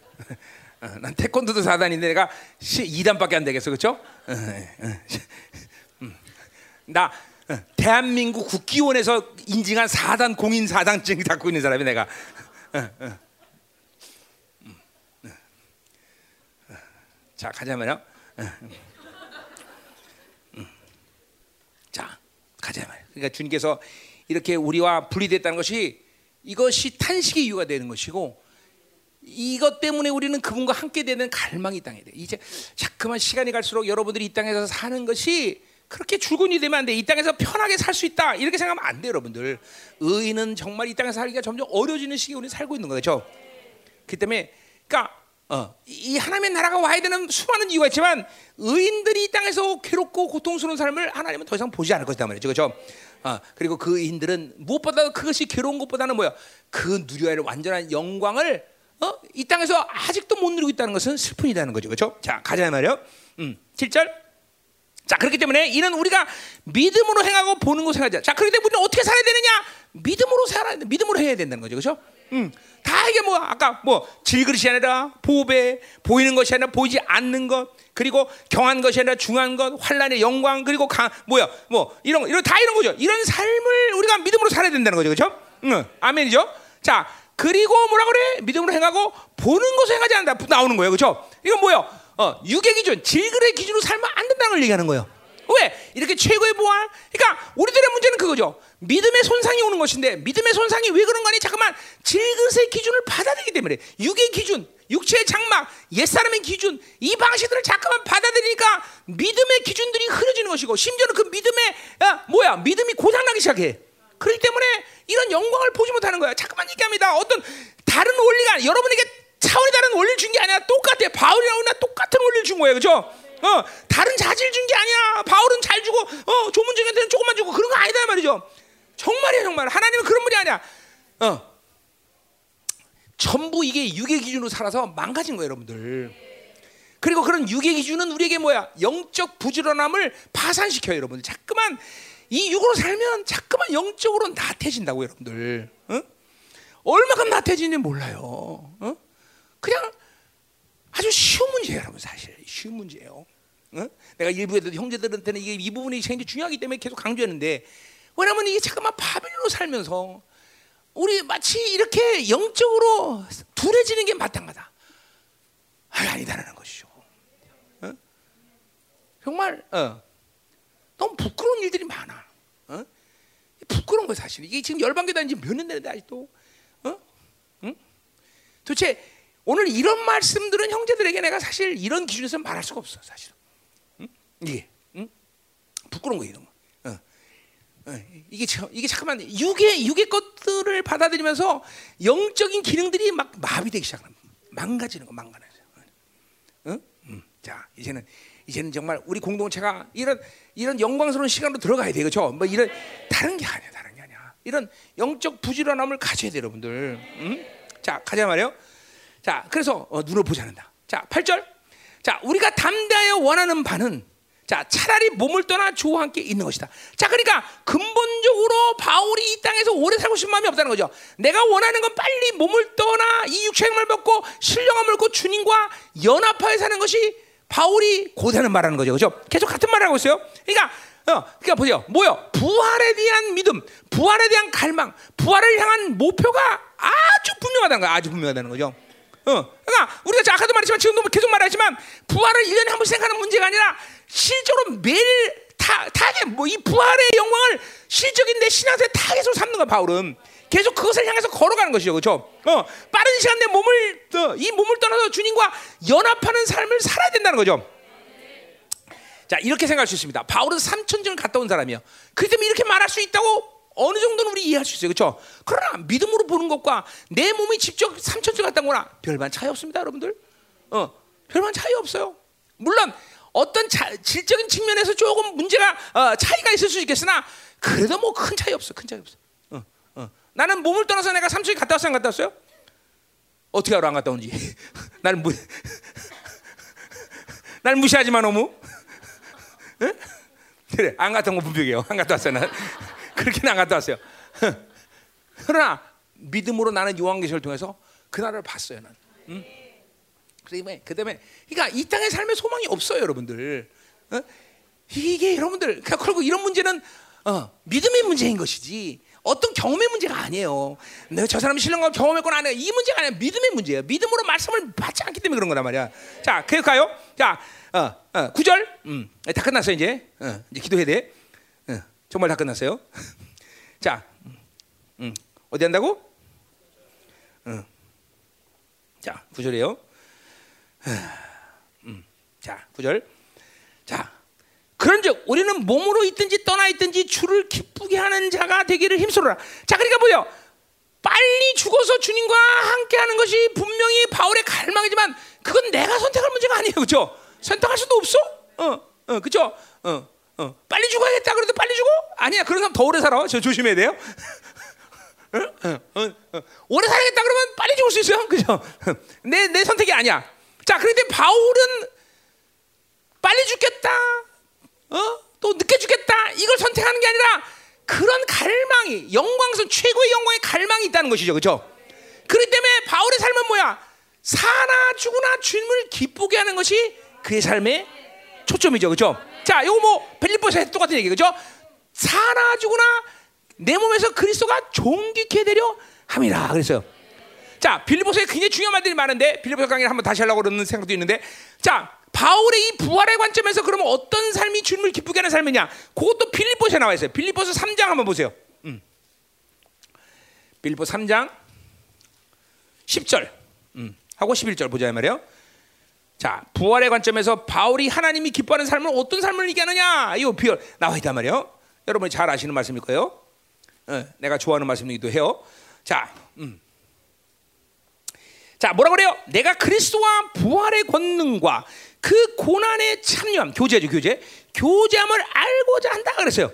S1: 난 태권도도 4단인데 내가 2단밖에 안 되겠어. 그렇죠? 나 대한민국 국기원에서 인증한 4단 공인 4단증 갖고 있는 사람이 내가. 자 가자면요. 자 가자 말. 그러니까 주님께서 이렇게 우리와 분리됐다는 것이 이것이 탄식의 이유가 되는 것이고 이것 때문에 우리는 그분과 함께 되는 갈망이 땅에 돼. 이제 자꾸만 시간이 갈수록 여러분들이 이 땅에서 사는 것이 그렇게 줄근이 되면 안 돼. 이 땅에서 편하게 살 수 있다. 이렇게 생각하면 안 돼, 여러분들. 의인은 정말 이 땅에서 살기가 점점 어려워지는 시기에 우리 살고 있는 거죠. 그 때문에, 그러니까 어, 이 하나님의 나라가 와야 되는 수많은 이유가 있지만 의인들이 이 땅에서 괴롭고 고통스러운 삶을 하나님은 더 이상 보지 않을 것이다 말이죠, 그렇죠? 어, 그리고 그 의인들은 무엇보다 그것이 괴로운 것보다는 뭐야? 그 누려야 할 완전한 영광을 어? 이 땅에서 아직도 못 누리고 있다는 것은 슬픈 일이라는 거죠, 그렇죠? 자, 가자 말이요. 음, 7절. 자, 그렇기 때문에 이는 우리가 믿음으로 행하고 보는 것을 하자. 자, 그렇기 때문에 우리는 어떻게 살아야 되느냐? 믿음으로 살아, 믿음으로 해야 된다는 거죠, 그렇죠? 음, 다 이게 뭐 아까 뭐 질그릇이 아니라 보배, 보이는 것이 아니라 보이지 않는 것, 그리고 경한 것이 아니라 중한 것, 환란의 영광, 그리고 강 뭐야 뭐 이런 이런 다 이런 거죠. 이런 삶을 우리가 믿음으로 살아야 된다는 거죠, 그렇죠? 응, 아멘이죠. 자, 그리고 뭐라 그래? 믿음으로 행하고 보는 것을 행하지 않는다. 나오는 거예요, 그렇죠? 이건 뭐요? 어, 육의 기준, 질그릇의 기준으로 살면 안 된다는 걸 얘기하는 거예요. 왜? 이렇게 최고의 보안? 그러니까 우리들의 문제는 그거죠. 믿음의 손상이 오는 것인데 믿음의 손상이 왜 그런 거니? 잠깐만 질그릇의 기준을 받아들이기 때문에 육의 기준, 육체의 장막, 옛사람의 기준 이 방식들을 잠깐만 받아들이니까 믿음의 기준들이 흐려지는 것이고 심지어는 그 믿음의 야, 뭐야 믿음이 고장나기 시작해. 그렇기 때문에 이런 영광을 보지 못하는 거야. 잠깐만 얘기합니다. 어떤 다른 원리가 여러분에게 차원이 다른 원리를 준 게 아니라 똑같아. 바울이랑 나 똑같은 원리를 준 거예요. 그죠? 어, 다른 자질 준 게 아니야. 바울은 잘 주고, 어, 조문중한테는 조금만 주고 그런 거 아니다 말이죠. 정말이야, 정말. 하나님은 그런 분이 아니야. 어. 전부 이게 육의 기준으로 살아서 망가진 거예요, 여러분들. 그리고 그런 육의 기준은 우리에게 뭐야? 영적 부지런함을 파산시켜요, 여러분들. 자꾸만 이 육으로 살면 자꾸만 영적으로 나태해진다고, 여러분들. 어? 얼마큼 나태해지는지 몰라요. 어? 그냥 아주 쉬운 문제예요, 여러분 사실 쉬운 문제예요. 어? 내가 일부에도 형제들한테는 이게 이 부분이 굉장히 중요하기 때문에 계속 강조했는데 왜냐하면 이게 잠깐만 바빌로 살면서 우리 마치 이렇게 영적으로 둔해지는 게 마땅하다. 아, 아니다라는 것이죠. 어? 정말 어. 너무 부끄러운 일들이 많아. 어? 부끄러운 거 사실. 이게 지금 열방교 다닌 지몇년 되는데 아직도. 어? 응? 도대체 오늘 이런 말씀들은 형제들에게 내가 사실 이런 기준에서 말할 수가 없어 사실. 응? 이게 응? 부끄러운 거 이런 거. 어. 어. 이게 이게 잠깐만 육의 육의 것들을 받아들이면서 영적인 기능들이 막 마비되기 시작하는 망가지는 거 망가져. 응? 응. 자 이제는 이제는 정말 우리 공동체가 이런 이런 영광스러운 시간으로 들어가야 돼 그렇죠? 뭐 이런 다른 게 아니야 다른 게 아니야. 이런 영적 부지런함을 가져야 돼 여러분들. 응? 자 가자 말이요. 자, 그래서 어, 눈을 보지 않는다. 자, 8절. 자, 우리가 담대하여 원하는 바는 자, 차라리 몸을 떠나 주와 함께 있는 것이다. 자, 그러니까 근본적으로 바울이 이 땅에서 오래 살고 싶은 마음이 없다는 거죠. 내가 원하는 건 빨리 몸을 떠나 이 육체를 벗고 신령함을 벗고 주님과 연합하여 사는 것이 바울이 고대하는 말하는 거죠. 그죠? 계속 같은 말을 하고 있어요. 그러니까 어, 그러니까 보세요. 뭐요? 부활에 대한 믿음, 부활에 대한 갈망, 부활을 향한 목표가 아주 분명하다는 거야. 아주 분명하다는 거죠. 어, 그러니까 우리가 아까도 말했지만 지금도 지금 말하지만 부활을 1년에 한 번씩 생각하는 문제가 아니라 실제로 매일 타, 타겟 뭐이 부활의 영광을 실제적인 내 신앙생활 타겟으로 삼는 거야 바울은 계속 그것을 향해서 걸어가는 것이죠, 그렇죠? 어, 빠른 시간 내 몸을 어, 이 몸을 떠나서 주님과 연합하는 삶을 살아야 된다는 거죠. 자 이렇게 생각할 수 있습니다. 바울은 3천 전 갔다 온 사람이요. 그렇기 때문에 이렇게 말할 수 있다고 어느 정도는 우리 이해할 수 있어요, 그렇죠? 그러나 믿음으로 보는 것과 내 몸이 직접 3천 전 갔다 온 거나 별반 차이 없습니다, 여러분들. 어, 별반 차이 없어요. 물론 어떤 자, 질적인 측면에서 조금 문제가 어, 차이가 있을 수 있겠으나 그래도 뭐 큰 차이 없어, 큰 차이 없어. 나는 몸을 떠나서 내가 삼촌이 갔다 왔어요, 안 갔다 왔어요? 어떻게 알아 안 갔다 온지? 나는 무, 날 무시하지만 너무. 응? 그래 안온거 분명해요. 안 갔다 왔어요. 난 그렇게는 안 갔다 왔어요. 그러나 믿음으로 나는 요한계시를 통해서 그날을 봤어요. 난. 응? 그다음에 그다음에 그러니까 이 땅의 삶에 소망이 없어요, 여러분들. 어? 이게 여러분들 그러니까 그리고 이런 문제는 어, 믿음의 문제인 것이지 어떤 경험의 문제가 아니에요. 저 사람이 신령감 경험했거나 안 해. 이 문제가 아니라 믿음의 문제예요. 믿음으로 말씀을 받지 않기 때문에 그런 거란 말이야. 자, 계속가요. 자, 어, 어, 9절. 음, 다 끝났어요, 이제. 어, 이제 기도해야 돼. 어, 정말 다 끝났어요. 자, 음, 어디 한다고? 어. 자, 9절이에요. 음, 자, 9절. 자, 그런즉 우리는 몸으로 있든지 떠나 있든지 주를 기쁘게 하는 자가 되기를 힘쓰라. 자, 그러니까 뭐요? 빨리 죽어서 주님과 함께하는 것이 분명히 바울의 갈망이지만 그건 내가 선택할 문제가 아니에요, 그렇죠? 선택할 수도 없어. 어, 어, 그렇죠? 어, 어, 빨리 죽어야겠다. 그래도 빨리 죽어? 아니야, 그런 사람 더 오래 살아. 저 조심해야 돼요. 어, 어, 어, 어. 오래 살겠다 그러면 빨리 죽을 수 있어요, 그렇죠? 내 내 선택이 아니야. 자, 그런데 바울은 빨리 죽겠다. 어? 또 늦게 죽겠다. 이걸 선택하는 게 아니라 그런 갈망이 영광선 최고의 영광의 갈망이 있다는 것이죠. 그렇죠? 그렇기 때문에 바울의 삶은 뭐야? 사나 죽으나 주님을 기쁘게 하는 것이 그의 삶의 초점이죠. 그렇죠? 자, 요거 뭐 빌립보서 똑같은 얘기 그죠? 사나 죽으나 내 몸에서 그리스도가 존귀케 되려 함이라 그랬어요. 자, 빌립보서에 굉장히 중요한 말들이 많은데 빌립보서 강의를 한번 다시 하려고 그러는 생각도 있는데 자, 바울의 이 부활의 관점에서 그러면 어떤 삶이 주님을 기쁘게 하는 삶이냐? 그것도 빌립보서에 나와 있어요. 빌립보서 3장 한번 보세요. 음. 빌립보 3장 10절 음. 하고 11절 보자 말이에요. 자, 부활의 관점에서 바울이 하나님이 기뻐하는 삶을 어떤 삶을 얘기하느냐? 이거 비열 나와 있단 말이에요. 여러분이 잘 아시는 말씀일 거예요. 어, 내가 좋아하는 말씀이기도 해요. 자, 음. 자, 뭐라 그래요? 내가 그리스도와 부활의 권능과 그 고난의 참여함, 교제죠, 교제. 교제함을 알고자 한다 그랬어요.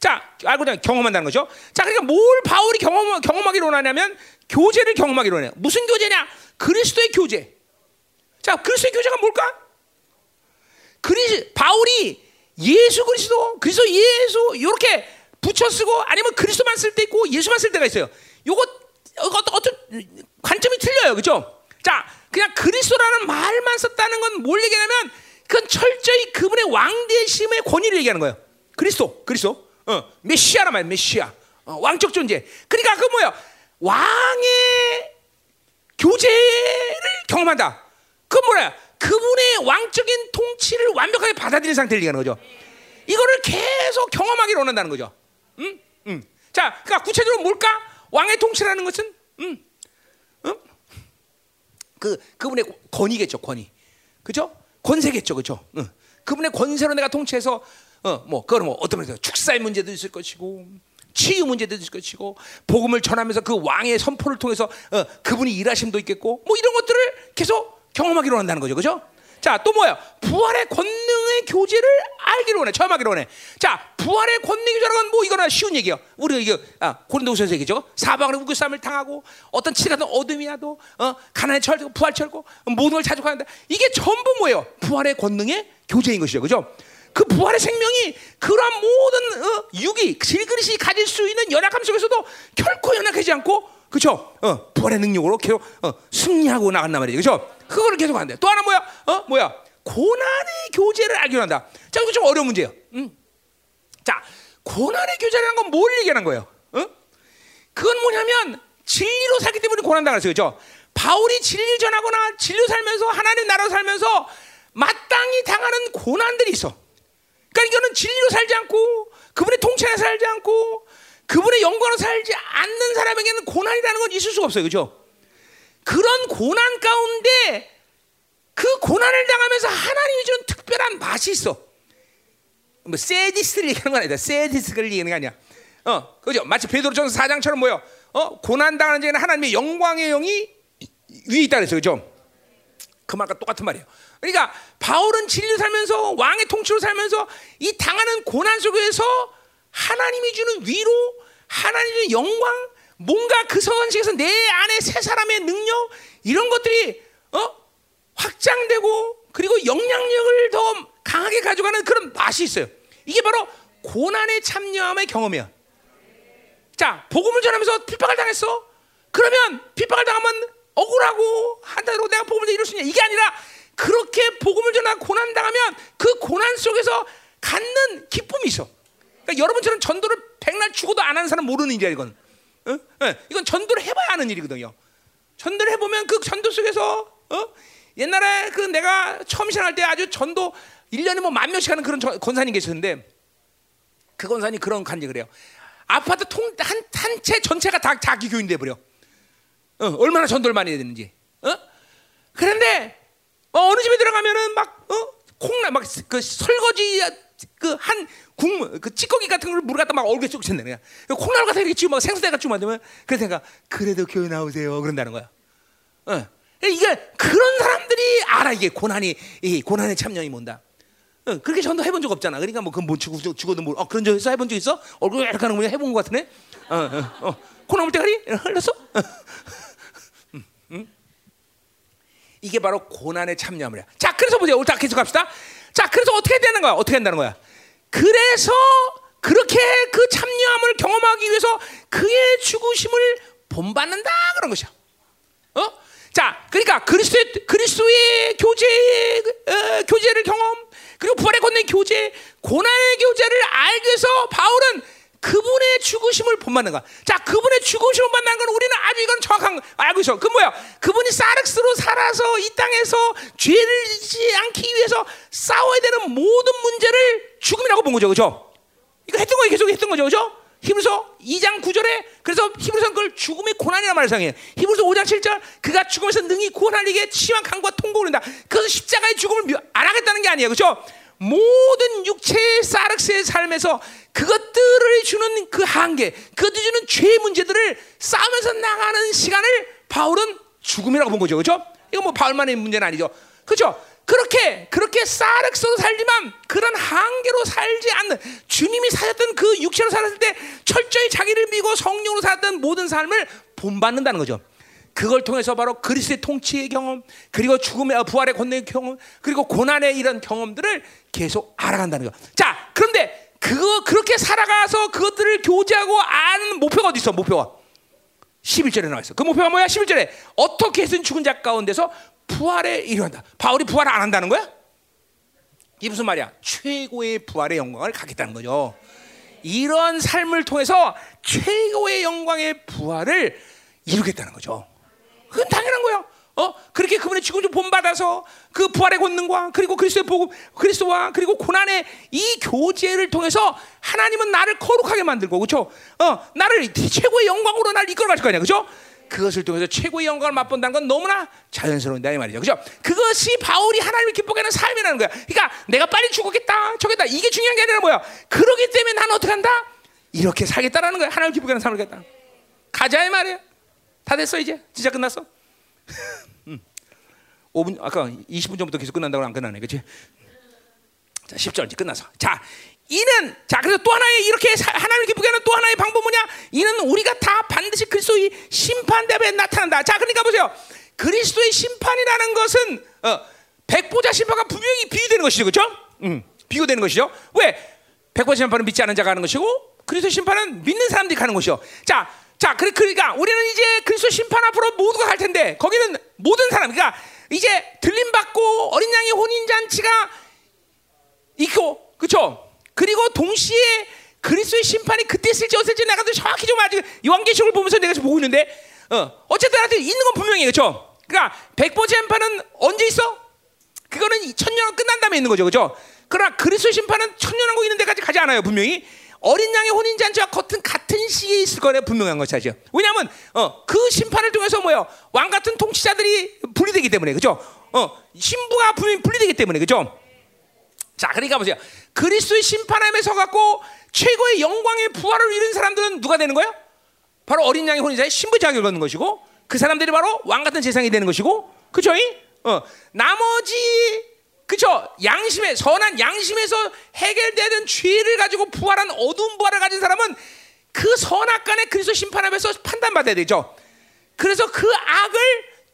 S1: 자, 알고자 경험한다는 거죠. 자, 그러니까 뭘 바울이 경험 경험하기로 원하냐면 교제를 경험하기로 원해요. 무슨 교제냐? 그리스도의 교제. 자, 그리스도의 교제가 뭘까? 그리 바울이 예수 그리스도, 그리스도 예수 이렇게 붙여 쓰고 아니면 그리스도만 쓸 때 있고 예수만 쓸 때가 있어요. 요거 어떤 어떤 관점이 틀려요, 그렇죠? 자, 그냥 그리스도라는 말만 썼다는 건 뭘 얘기하냐면 그건 철저히 그분의 왕대심의 권위를 얘기하는 거예요. 그리스도, 그리스도, 어, 메시아란 말이야, 메시아, 어, 왕적 존재. 그러니까 그 뭐야? 왕의 교제를 경험한다. 그 뭐야? 그분의 왕적인 통치를 완벽하게 받아들인 상태를 얘기하는 거죠. 이거를 계속 경험하기를 원한다는 거죠. 음, 음. 자, 그러니까 구체적으로 뭘까? 왕의 통치라는 것은, 음, 음? 그 그분의 권위겠죠, 권위. 그죠? 권세겠죠, 그죠? 응. 그분의 권세로 내가 통치해서, 어, 뭐, 그거는 뭐 어떤 문제, 축사의 문제도 있을 것이고, 치유 문제도 있을 것이고, 복음을 전하면서 그 왕의 선포를 통해서 어, 그분이 일하심도 있겠고, 뭐 이런 것들을 계속 경험하기로 한다는 거죠, 그죠? 자, 또 뭐야? 부활의 권능의 교제를 알기로 원해, 체험하기로 원해. 자, 부활의 교제라는 건뭐 이거나 쉬운 얘기야. 우리가 이거 아, 고린도후서에서 얘기죠. 사방으로 우겨 싸움을 당하고 어떤 치 같은 어둠이라도 어, 가난에 처하고 부활 처하고 모든 걸 자족하는데 이게 전부 뭐예요? 부활의 권능의 교제인 것이죠, 그죠? 그 부활의 생명이 그러한 모든 어, 육이 질그릇이 가질 수 있는 연약함 속에서도 결코 연약하지 않고 그죠? 어, 부활의 능력으로 계속 어, 승리하고 나간단 말이죠, 그죠? 그거를 계속 한대. 또 하나 뭐야? 어, 뭐야? 고난의 교제를 알기로 한다. 자, 이거 좀 어려운 문제예요. 음. 자, 고난의 교제라는 건 뭘 얘기하는 거예요? 어? 그건 뭐냐면 진리로 살기 때문에 고난 당했어요, 그죠? 바울이 진리 전하거나 진리로 살면서 하나님 나라 살면서 마땅히 당하는 고난들이 있어. 그러니까 이거는 진리로 살지 않고 그분의 통치에 살지 않고 그분의 영광으로 살지 않는 사람에게는 고난이라는 건 있을 수가 없어요. 그죠? 그런 고난 가운데 그 고난을 당하면서 하나님이 주는 특별한 맛이 있어. 뭐 세디스를 얘기하는 건 아니다. 세디스를 얘기하는 게 아니야. 어, 그죠? 마치 베드로전서 4장처럼 뭐요? 어, 고난 당하는 자에는 하나님의 영광의 영이 위에 있다 그랬어. 그죠? 그 말과 똑같은 말이에요. 그러니까 바울은 진리 살면서 왕의 통치로 살면서 이 당하는 고난 속에서 하나님이 주는 위로, 하나님의 영광, 뭔가 그 성안식에서 내 안에 새 사람의 능력 이런 것들이 어? 확장되고 그리고 영향력을 더 강하게 가져가는 그런 맛이 있어요. 이게 바로 고난에 참여함의 경험이야. 자, 복음을 전하면서 핍박을 당했어. 그러면 핍박을 당하면 억울하고 한다고 내가 복음을 이룰 수 있냐? 이게 아니라 그렇게 복음을 전하고 고난 당하면 그 고난 속에서 갖는 기쁨이 있어. 그러니까 여러분처럼 전도를 백날 죽어도 안 하는 사람 모르는 일이야 이건. 어? 네. 이건 전도를 해봐야 하는 일이거든요. 전도를 해보면 그 전도 속에서 어? 옛날에 그 내가 처음 시작할 때 아주 전도 1년에 뭐 만 명씩 하는 그런 권사님 계셨는데 그 권사님 그런 간증을 해요. 아파트 통 한 한 채 전체가 다 자기 교인 돼 버려. 어, 얼마나 전도를 많이 해야 되는지. 어? 그런데 어, 느 집에 들어가면은 막 어? 콩나 막 그 설거지 그한 국물 그 찌꺼기 같은 걸 물 갖다 막 얼굴에 쭉 쳤네 그냥 콩나물 같은 게 지금 막 생수대 같이 만들면 그래서 그래도 교회 나오세요 그런다는 거야. 어. 이게 그런 사람들이 알아 이게 고난이 이 고난의 참여이 뭔다. 어, 그렇게 전도 해본 적 없잖아. 그러니까 뭐 그건 뭐 죽, 죽어도 뭐 어, 그런 적 있어 해본 적 있어? 얼굴 이렇게 하는 거 해본 것 같으네. 어, 어, 어. 흘렀어? 음, 음. 이게 바로 고난의 참여함이야. 자, 그래서 보세요. 오늘 계속 갑시다. 자, 그래서 어떻게 되는 거야? 어떻게 한다는 거야? 그래서 그렇게 그 참여함을 경험하기 위해서 그의 죽으심을 본받는다 그런 것이야. 어? 자, 그러니까 그리스도의 그리스도의 교제 어, 교제를 경험 그리고 부활의 권능 교제, 고난의 교제를 알기 위해서 바울은 그분의 죽으심을 본받는 거. 자, 그분의 죽으심을 본받는 건 우리는 아주 이건 정확한 알고 있어. 그 뭐야? 그분이 사르스로 살아서 이 땅에서 죄를 짓지 않기 위해서 싸워야 되는 모든 문제를 죽음이라고 본 거죠, 그죠? 이거 했던 거 계속 했던 거죠, 그죠? 히브리서 2장 9절에 그래서 히브리서 그걸 죽음의 고난이라는 말을 사용해요. 히브리서 5장 7절 그가 죽음에서 능히 구원하리게 심한 강과 통곡을 한다. 그래서 십자가의 죽음을 안 하겠다는 게 아니에요. 그렇죠? 모든 육체의 사르스의 삶에서 그것들을 주는 그 한계, 그것들이 주는 죄의 문제들을 싸우면서 나가는 시간을 바울은 죽음이라고 본 거죠. 그렇죠? 이거 뭐 바울만의 문제는 아니죠. 그렇죠? 그렇게 그렇게 싸륵서로 살지만 그런 한계로 살지 않는 주님이 사셨던 그 육체로 살았을 때 철저히 자기를 믿고 성령으로 살았던 모든 삶을 본받는다는 거죠. 그걸 통해서 바로 그리스도의 통치의 경험, 그리고 죽음의 어, 부활의 권능의 경험, 그리고 고난의 이런 경험들을 계속 알아간다는 거. 자, 그런데 그거 그렇게 살아가서 그것들을 교제하고 아는 목표가 어디 있어? 목표가 11절에 나와 있어. 그 목표가 뭐야? 11절에 어떻게 해서 죽은 자 가운데서 부활에 이루한다. 바울이 부활을 안 한다는 거야? 이 무슨 말이야? 최고의 부활의 영광을 갖겠다는 거죠. 이런 삶을 통해서 최고의 영광의 부활을 이루겠다는 거죠. 그건 당연한 거야. 어 그렇게 그분의 죽음을 본받아서 그 부활의 권능과 그리고 그리스도의 복음, 그리스도와 그리고 고난의 이 교제를 통해서 하나님은 나를 거룩하게 만들고 그렇죠? 어 나를 최고의 영광으로 나를 이끌어갈 거 아니야, 그렇죠? 그것을 통해서 최고의 영광을 맛본다는 건 너무나 자연스러운다 이 말이죠. 그죠? 그것이 바울이 하나님을 기쁘게 하는 삶이라는 거야. 그러니까 내가 빨리 죽었겠다, 저겠다. 이게 중요한 게 아니라 뭐야? 그러기 때문에 나는 어떻게 한다? 이렇게 살겠다라는 거야. 하나님을 기쁘게 하는 삶을 겠다. 가자 이 말이야. 다 됐어 이제. 진짜 끝났어. 음. 5분 아까 20분 전부터 계속 끝난다고 안 끝나네. 그렇지? 자, 10절 이제 끝나서. 자, 이는 자 그래서 또 하나의 이렇게 하나님을 기쁘게 하는 또 하나의 방법 뭐냐? 이는 우리가 다 반드시 그리스도의 심판 대에 나타난다. 자 그러니까 보세요. 그리스도의 심판이라는 것은 어, 백보자 심판과 분명히 비교되는 것이죠, 그렇죠? 음, 비교되는 것이죠. 왜 백보자 심판은 믿지 않은 자가 하는 것이고 그리스도 심판은 믿는 사람들이 가는 것이요. 자, 자 그러니까 우리는 이제 그리스도 심판 앞으로 모두가 갈 텐데 거기는 모든 사람, 그러니까 이제 들림 받고 어린 양의 혼인 잔치가 있고, 그렇죠? 그리고 동시에 그리스도의 심판이 그때 있을지 없을지 내가 정확히 좀 아직 요한계시록을 보면서 내가 지금 보고 있는데 어, 어쨌든 나한테 있는 건 분명해요. 그렇죠? 그러니까 백보 심판은 언제 있어? 그거는 천년 끝난 다음에 있는 거죠. 그렇죠? 그러나 그리스도 심판은 천년왕국 있는 데까지 가지 않아요. 분명히 어린 양의 혼인 잔치와 같은 같은 시기에 있을 거래 분명한 것이죠. 왜냐하면 어, 그 심판을 통해서 뭐요 왕 같은 통치자들이 분리되기 때문에 그죠? 어, 신부가 분리, 분리되기 때문에 그죠? 자, 그러니까 보세요. 그리스도의 심판함에 서갖고 최고의 영광의 부활을 이룬 사람들은 누가 되는 거예요? 바로 어린 양의 혼인자의 신부 자격을 갖는 것이고 그 사람들이 바로 왕 같은 세상이 되는 것이고 그죠? 어, 나머지 그죠? 양심에 선한 양심에서 해결되는 죄를 가지고 부활한 어두운 부활을 가진 사람은 그 선악간의 그리스도 심판함에서 판단받아야 되죠. 그래서 그 악을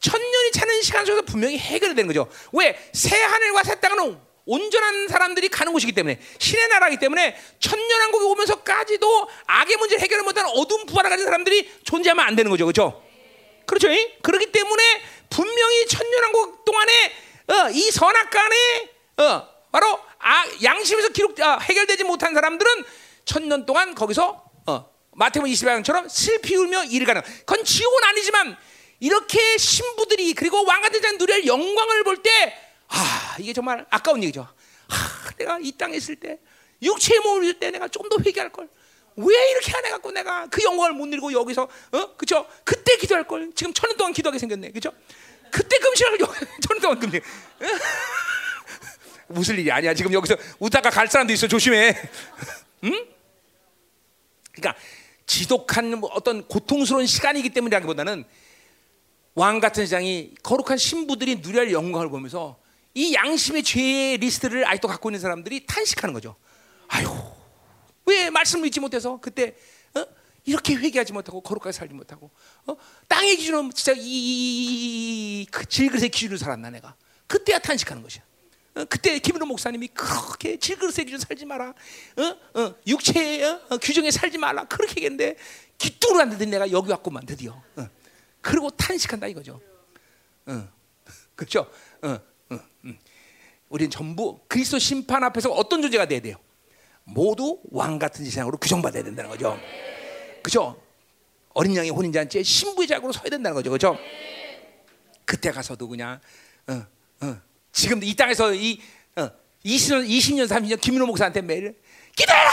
S1: 천년이 차는 시간 속에서 분명히 해결되는 거죠. 왜? 새 하늘과 새 땅은 온전한 사람들이 가는 곳이기 때문에 신의 나라이기 때문에 천년왕국이 오면서까지도 악의 문제를 해결을 못하는 어두운 부활을 가진 사람들이 존재하면 안 되는 거죠. 그렇죠? 그렇죠? 그렇기 때문에 분명히 천년왕국 동안에 어, 이 선악간에 어, 바로 아, 양심에서 기록 아, 해결되지 못한 사람들은 천년 동안 거기서 어, 마태복음 28장처럼 슬피 울며 일을 가는. 그건 지옥은 아니지만 이렇게 신부들이 그리고 왕같은 자는 누릴 영광을 볼 때 아, 이게 정말 아까운 얘기죠. 아, 내가 이 땅에 있을 때 육체의 몸을 입을 때 내가 좀 더 회개할 걸. 왜 이렇게 안 해갖고 내가 그 영광을 못 누리고 여기서 어 그죠? 그때 기도할 걸. 지금 천년 동안 기도하게 생겼네, 그죠? 그때 금식을 천년 동안 금식. 무슨 일이 아니야. 지금 여기서 웃다가 갈 사람도 있어. 조심해. 응? 그러니까 지독한 뭐 어떤 고통스러운 시간이기 때문이라기보다는 왕 같은 세상이 거룩한 신부들이 누릴 영광을 보면서 이 양심의 죄의 리스트를 아직도 갖고 있는 사람들이 탄식하는 거죠. 아유, 왜 말씀을 잊지 못해서 그때 어? 이렇게 회개하지 못하고 거룩하게 살지 못하고 어? 땅의 기준은 진짜 이그 질그릇의 기준으로 살았나 내가 그때야 탄식하는 것이야. 어? 그때 김은호 목사님이 그렇게 질그릇의 기준 살지 마라. 어? 어? 육체의 어? 어, 규정에 살지 말라. 그렇게 얘기했는데 기뚱으로 안 듣더니 내가 여기 왔구만 드디어. 어. 그리고 탄식한다 이거죠. 어. 그렇죠? 어. 어. 음. 우리는 전부 그리스도 심판 앞에서 어떤 존재가 돼야 돼요? 모두 왕 같은 세상으로 규정받아야 된다는 거죠. 그죠? 어린 양의 혼인잔치에 신부의 자격으로 서야 된다는 거죠. 그죠? 그때 가서도 그냥 어, 어. 지금 이 땅에서 이 어, 20년, 20년, 30년 김민호 목사한테 매일 기다려라,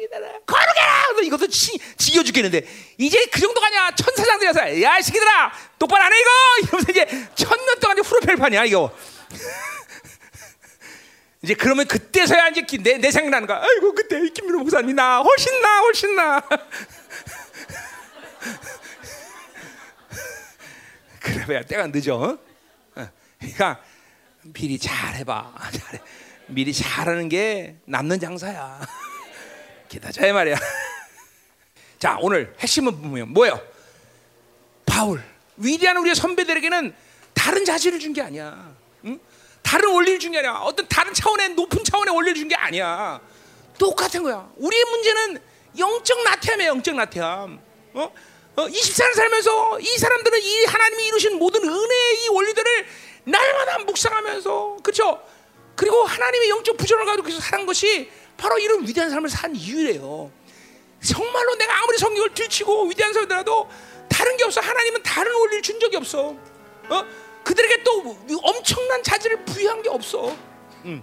S1: 기다려, 거룩해라. 너 이것도 지, 지겨 죽겠는데 이제 그 정도가 아니야. 천사장들이서 야, 이 새끼들아, 똑바로 안 해 이거. 이러면서 이제 천년 동안 후루펠판이야 이거. 이제 그러면 그때서야 이제 내, 내 생각나는 거야. 아이고 그때 김민호 목사님 나 훨씬 나 훨씬 나. 그래야 때가 늦어. 어? 그러니까 미리 잘 해봐. 잘해. 미리 잘하는 게 남는 장사야. 기다자 이 말이야. 자 오늘 핵심은 보면 뭐예요? 바울 위대한 우리의 선배들에게는 다른 자질을 준 게 아니야. 응? 다른 원리를 준 게 아니야. 어떤 다른 차원의 높은 차원의 원리를 준 게 아니야. 똑같은 거야. 우리의 문제는 영적 나태함이야. 영적 나태함. 어? 어, 24년 살면서 이 사람들은 이 하나님이 이루신 모든 은혜의 이 원리들을 날마다 묵상하면서 그렇죠? 그리고 하나님의 영적 부전을 가지고 계속 사는 것이 바로 이런 위대한 삶을 산 이유래요. 정말로 내가 아무리 성경을 들치고 위대한 사람들라도 다른 게 없어. 하나님은 다른 원리를 준 적이 없어. 어? 그들에게 또 엄청난 자질을 부여한 게 없어. 음.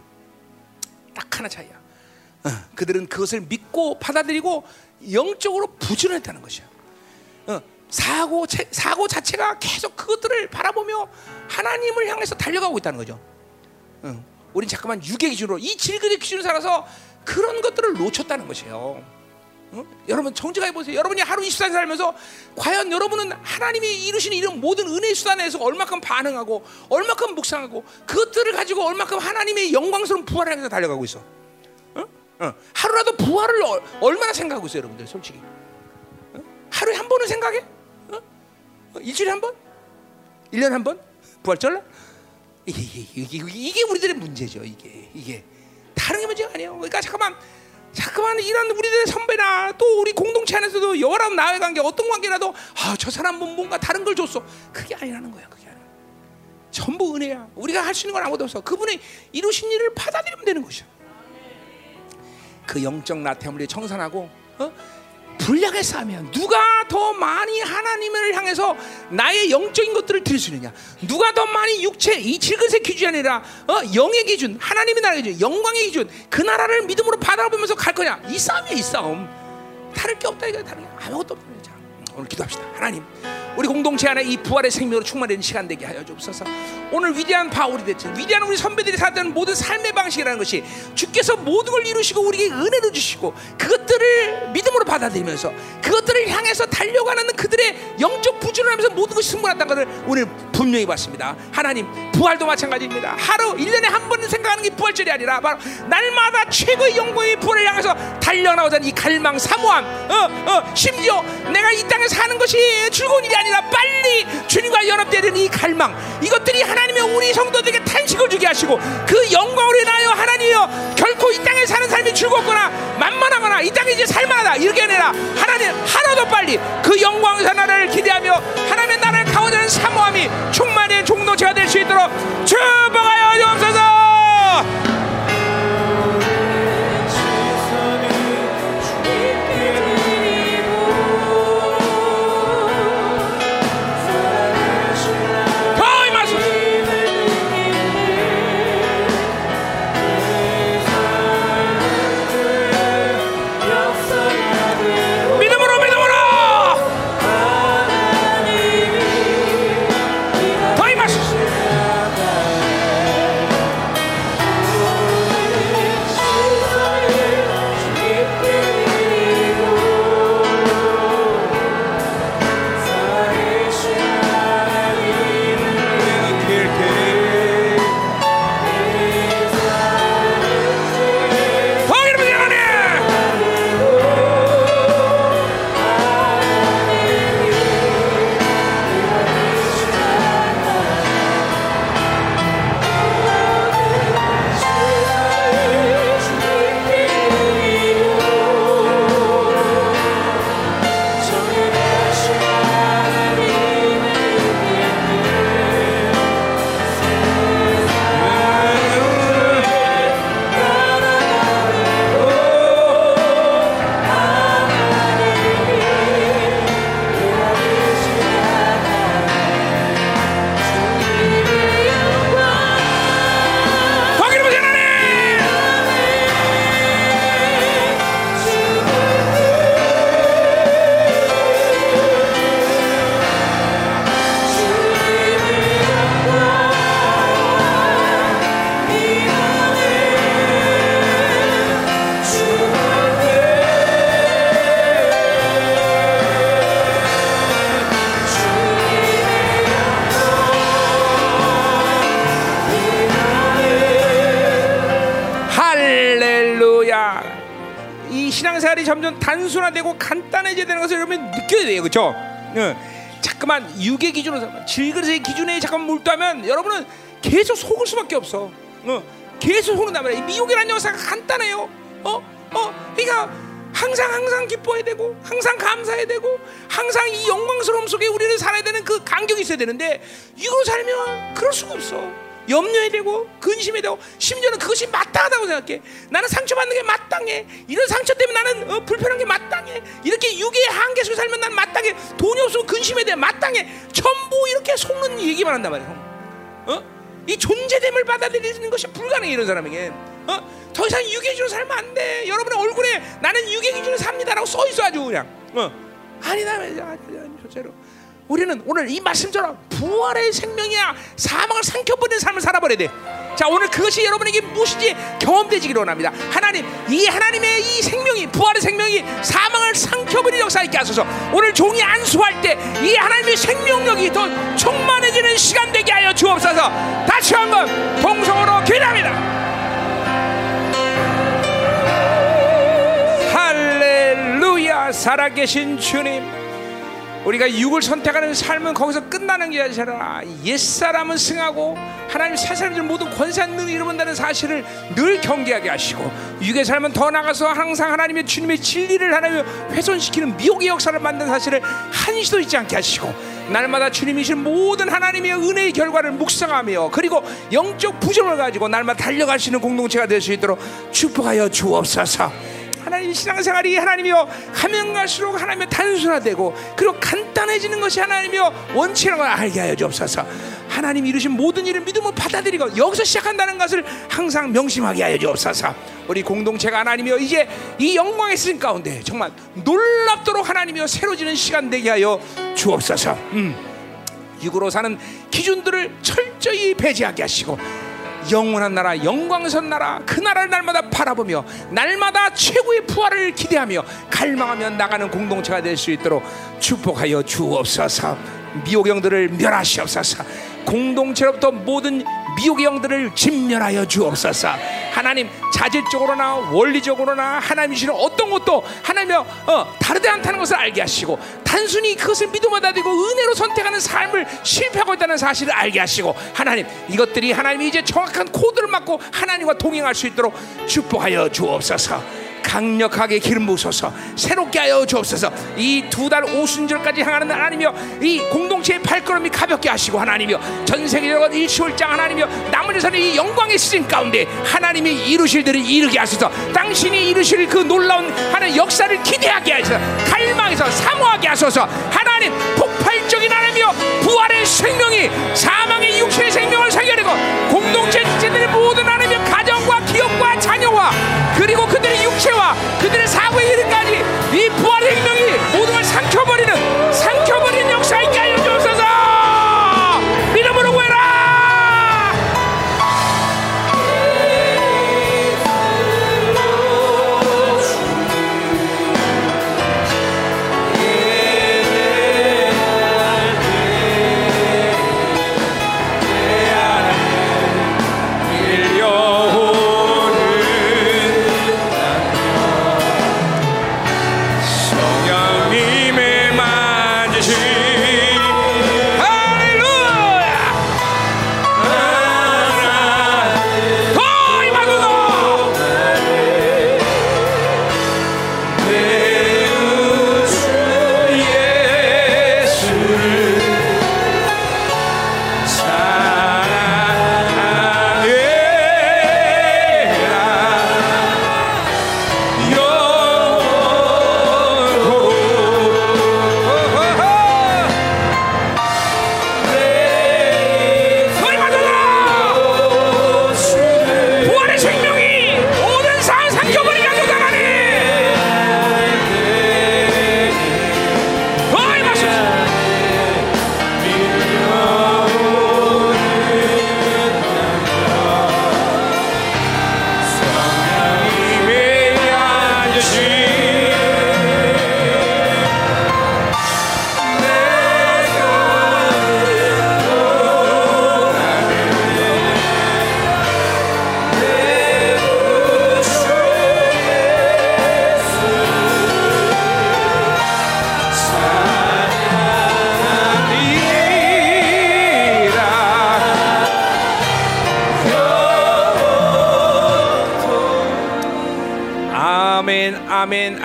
S1: 딱 하나 차이야. 어, 그들은 그것을 믿고 받아들이고 영적으로 부지런했다는 것이야. 어, 사고 사고 자체가 계속 그것들을 바라보며 하나님을 향해서 달려가고 있다는 거죠. 어, 우린 잠깐만 육의 기준으로 이 질그의 기준으로 살아서 그런 것들을 놓쳤다는 것이에요. 어? 여러분 정직하게 보세요. 여러분이 하루 24시간 살면서 과연 여러분은 하나님이 이루신 이런 모든 은혜 수단에서 얼마큼 반응하고 얼마큼 묵상하고 그것들을 가지고 얼마큼 하나님의 영광스러운 부활을 향해서 달려가고 있어. 어? 어. 하루라도 부활을 어, 얼마나 생각하고 있어요, 여러분들 솔직히. 어? 하루에 한 번은 생각해? 어? 어? 일주일에 한 번? 1년에 한 번? 부활절? 이게, 이게, 이게 우리들의 문제죠. 이게 이게 다른 게 문제가 아니에요. 그러니까 잠깐만 자꾸만 이런 우리들의 선배나 또 우리 공동체 안에서도 여러분 나의 관계 어떤 관계라도 아, 저 사람은 뭔가 다른 걸 줬어. 그게 아니라는 거야. 그게 아니라. 전부 은혜야. 우리가 할 수 있는 건 아무것도 없어. 그분이 이루신 일을 받아들이면 되는 것이야. 그 영적 나태함을 청산하고 어? 불량의 싸움이야. 누가 더 많이 하나님을 향해서 나의 영적인 것들을 드릴 수 있느냐? 누가 더 많이 육체 이 질그릇의 기준이 아니라 어, 영의 기준, 하나님의 나라의 기준, 영광의 기준, 그 나라를 믿음으로 바라보면서 갈 거냐? 이 싸움이야, 이 싸움. 다를 게 없다 이거 다른 게 아무것도 없다. 자, 오늘 기도합시다. 하나님. 우리 공동체 안에 이 부활의 생명으로 충만되는 시간 되게 하여 주옵소서. 오늘 위대한 바울이 됐죠. 위대한 우리 선배들이 살았던 모든 삶의 방식이라는 것이 주께서 모든 걸 이루시고 우리에게 은혜를 주시고 그것들을 믿음으로 받아들이면서 그것들을 향해서 달려가는 그들의 영적 부지런을 하면서 모든 것이 승부났다는 것을 오늘 분명히 봤습니다. 하나님 부활도 마찬가지입니다. 하루 1년에 한 번은 생각하는 게 부활절이 아니라 바로 날마다 최고의 영광의 부활을 향해서 달려나오자는 이 갈망 사모함 어, 어, 심지어 내가 이 땅에 사는 것이 즐거운 일이 아니라 빨리 주님과 연합되는 이 갈망 이것들이 하나님의 우리 성도들에게 탄식을 주게 하시고 그 영광으로 인하여 하나님이여 결코 이 땅에 사는 삶이 즐겁거나 만만하거나 이 땅이 이제 살만하다 이렇게 아니라 하나님 하나도 빨리 그 영광 나라를 기대하며 하나님의 나라를 가오자는 사모함이 충만한 종도체가 될 수 있도록 축복하여 주옵소서 단순화되고 간단해져야 되는 것을 여러분 느껴야 돼요, 그렇죠? 자꾸만 육의 기준으로 질그릇의 기준에 잠깐 몰두하면 여러분은 계속 속을 수밖에 없어. 어, 계속 속는단 말이야. 이 미혹이라는 영사가 간단해요. 어, 어, 그러니까 항상 항상 기뻐해야 되고, 항상 감사해야 되고, 항상 이 영광스러움 속에 우리는 살아야 되는 그 간격이 있어야 되는데 이걸로 살면 그럴 수가 없어. 염려해야 되고 근심해야 되고 심지어는 그것이 마땅하다고 생각해. 나는 상처받는 게 마땅해. 이런 상처 때문에 나는 어, 불편한 게 마땅해. 이렇게 육의 한계 속에 살면 난 마땅해. 돈이 없으면 근심해야 돼. 마땅해. 전부 이렇게 속는 얘기만 한단 말이야 어? 이 존재됨을 받아들이는 것이 불가능해 이런 사람에게. 어? 더 이상 육의 기준으로 살면 안 돼. 여러분의 얼굴에 나는 육의 기준으로 삽니다라고 써 있어 아주 그냥. 어? 아니다 아니다 아니다 실제로 우리는 오늘 이 말씀처럼 부활의 생명이야 사망을 삼켜버리는 삶을 살아버려야 돼. 자 오늘 그것이 여러분에게 무엇인지 경험되지기를 원합니다. 하나님 이 하나님의 이 생명이 부활의 생명이 사망을 삼켜버리는 역사 있게 하소서. 오늘 종이 안수할 때 이 하나님의 생명력이 더 충만해지는 시간 되게 하여 주옵소서. 다시 한번 동성으로 기도합니다. 할렐루야 살아계신 주님 우리가 육을 선택하는 삶은 거기서 끝나는 게 아니라 옛사람은 승하고 하나님 새 사람들 모두 능을 이루는다는 사실을 늘 경계하게 하시고 육의 삶은 더 나가서 항상 하나님의 주님의 진리를 하나님 훼손시키는 미혹의 역사를 만든 사실을 한시도 잊지 않게 하시고 날마다 주님이신 모든 하나님의 은혜의 결과를 묵상하며 그리고 영적 부정을 가지고 날마다 달려갈 수 있는 공동체가 될 수 있도록 축복하여 주옵소서 하나님 하나님 신앙생활이 하나님이여 가면 갈수록 하나님의 단순화되고 그리고 간단해지는 것이 하나님이여 원칙이라는 걸 알게 하여 주옵소서. 하나님 이루신 모든 일을 믿음으로 받아들이고 여기서 시작한다는 것을 항상 명심하게 하여 주옵소서. 우리 공동체가 하나님이여 이제 이 영광의 쓰임 가운데 정말 놀랍도록 하나님이여 새로지는 시간 되게 하여 주옵소서. 음. 육으로 사는 기준들을 철저히 배제하게 하시고 영원한 나라, 영광선 나라, 그 나라를 날마다 바라보며 날마다 최고의 부활을 기대하며 갈망하며 나가는 공동체가 될 수 있도록 축복하여 주옵소서. 미혹의 영들을 멸하시옵소서. 공동체로부터 모든 미혹의 영들을 진멸하여 주옵소서. 하나님 자질적으로나 원리적으로나 하나님 주시는 어떤 것도 하나님의 어, 다르지 않다는 것을 알게 하시고 단순히 그것을 믿음으로 받아들이고 은혜로 선택하는 삶을 실패하고 있다는 사실을 알게 하시고 하나님 이것들이 하나님이 이제 정확한 코드를 맞고 하나님과 동행할 수 있도록 축복하여 주옵소서. 강력하게 기름 부으소서 새롭게 하여 주옵소서. 이 두 달 오순절까지 향하는 하나님이여 이 공동체의 발걸음이 가볍게 하시고 하나님이여 전 세계적으로 일시월장 하나님이여 남은 세상의 이 영광의 시즌 가운데 하나님이 이루실 들을 이루게 하소서. 당신이 이루실 그 놀라운 하나님 역사를 기대하게 하소서. 갈망해서 사모하게 하소서. 하나님 폭발적인 하나님이여 부활의 생명이 사망의 육체의 생명을 살려내고 공동체 지체들의 모든 하나님의 가정과 기업과 자녀와 그리고 그들의 육체와 그들의 사고에 이르까지 이 부활의 생명이 모든 걸 삼켜버리는 삼켜버리는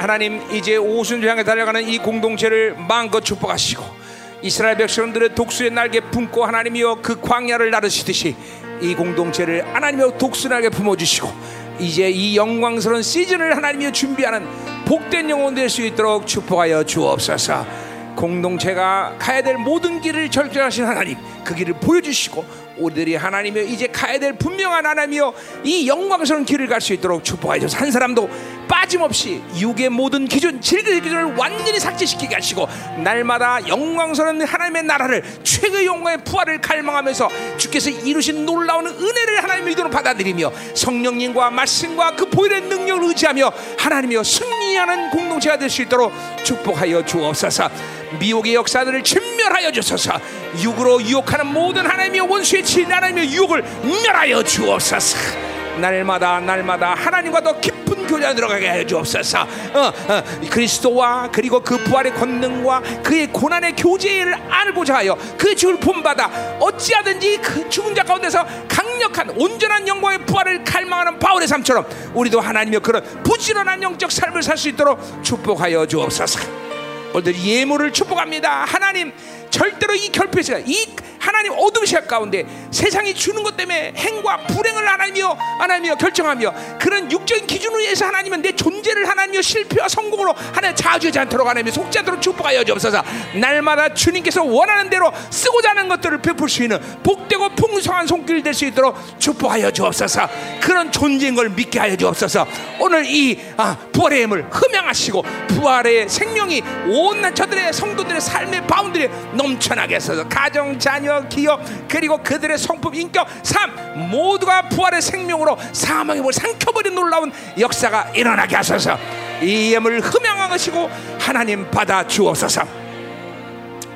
S1: 하나님 이제 오순절 향해 달려가는 이 공동체를 마음껏 축복하시고 이스라엘 백성들의 독수의 날개 품고 하나님이여 그 광야를 나르시듯이 이 공동체를 하나님이여 독수 날개 품어주시고 이제 이 영광스러운 시즌을 하나님이여 준비하는 복된 영혼 될 수 있도록 축복하여 주옵소서. 공동체가 가야 될 모든 길을 결정하신 하나님 그 길을 보여주시고 우리들이 하나님이여 이제 가야 될 분명한 하나님이여 이 영광스러운 길을 갈 수 있도록 축복하여 주소서. 한 사람도 빠짐없이 육의 모든 기준 질의 기준을 완전히 삭제시키게 하시고 날마다 영광스러운 하나님의 나라를 최고의 영광의 부활을 갈망하면서 주께서 이루신 놀라운 은혜를 하나님의 이도로 받아들이며 성령님과 말씀과 그 보혈의 능력을 의지하며 하나님이여 승리하는 공동체가 될 수 있도록 축복하여 주옵소서. 미혹의 역사들을 진멸하여 주소서. 육으로 유혹하는 모든 하나님의 원수의 진 하나님의 유혹을 멸하여 주옵소서. 날마다 날마다 하나님과 더 깊 은 교제 들어가게 하여 주옵소서 어, 어, 그리스도와 그리고 그 부활의 권능과 그의 고난의 교제를 알고자 하여 그 주를 본받아 어찌하든지 그 죽은 자 가운데서 강력한 온전한 영광의 부활을 갈망하는 바울의 삶처럼 우리도 하나님의 그런 부지런한 영적 삶을 살 수 있도록 축복하여 주옵소서 오늘 예물을 축복합니다. 하나님 절대로 이 결핍에서 이 하나님 어둠 시각 가운데 세상이 주는 것 때문에 행과 불행을 하나님이여 하나님이여 결정하며 그런 육적인 기준으로 해서 하나님은 내 존재를 하나님이여 실패와 성공으로 하나님 자주하지 않도록 하나님이 속지 않도록 축복하여 주옵소서. 날마다 주님께서 원하는 대로 쓰고자 하는 것들을 베풀 수 있는 복되고 풍성한 손길 될 수 있도록 축복하여 주옵소서. 그런 존재인 걸 믿게 하여 주옵소서. 오늘 이 아, 부활의 힘을 흠양하시고 부활의 생명이 온난 저들의 성도들의 삶의 바운드에 넘쳐나게 해서. 가정 자녀 기업 그리고 그들의 성품 인격 삶 모두가 부활의 생명으로 사망의 몸을 삼켜버린 놀라운 역사가 일어나게 하소서. 이 힘을 흠양하시고 하나님 받아 주옵소서.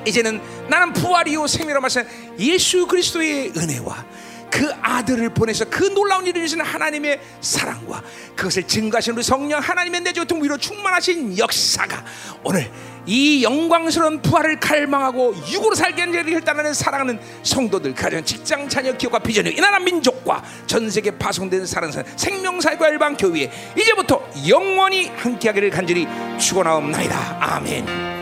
S1: 이제는 나는 부활이요 생명이라 말씀 예수 그리스도의 은혜와 그 아들을 보내서 그 놀라운 일을 이루시는 하나님의 사랑과 그것을 증거하시는 우리 성령 하나님의 같은 위로 충만하신 역사가 오늘 이 영광스러운 부활을 갈망하고 육으로 살게 하는 일을 혈단하는 사랑하는 성도들 가정 직장 자녀 기업과 비전이 이 나라 민족과 전 세계 파송된 사랑사 생명사과 일반 교회에 이제부터 영원히 함께하기를 간절히 축원하옵나이다 아멘.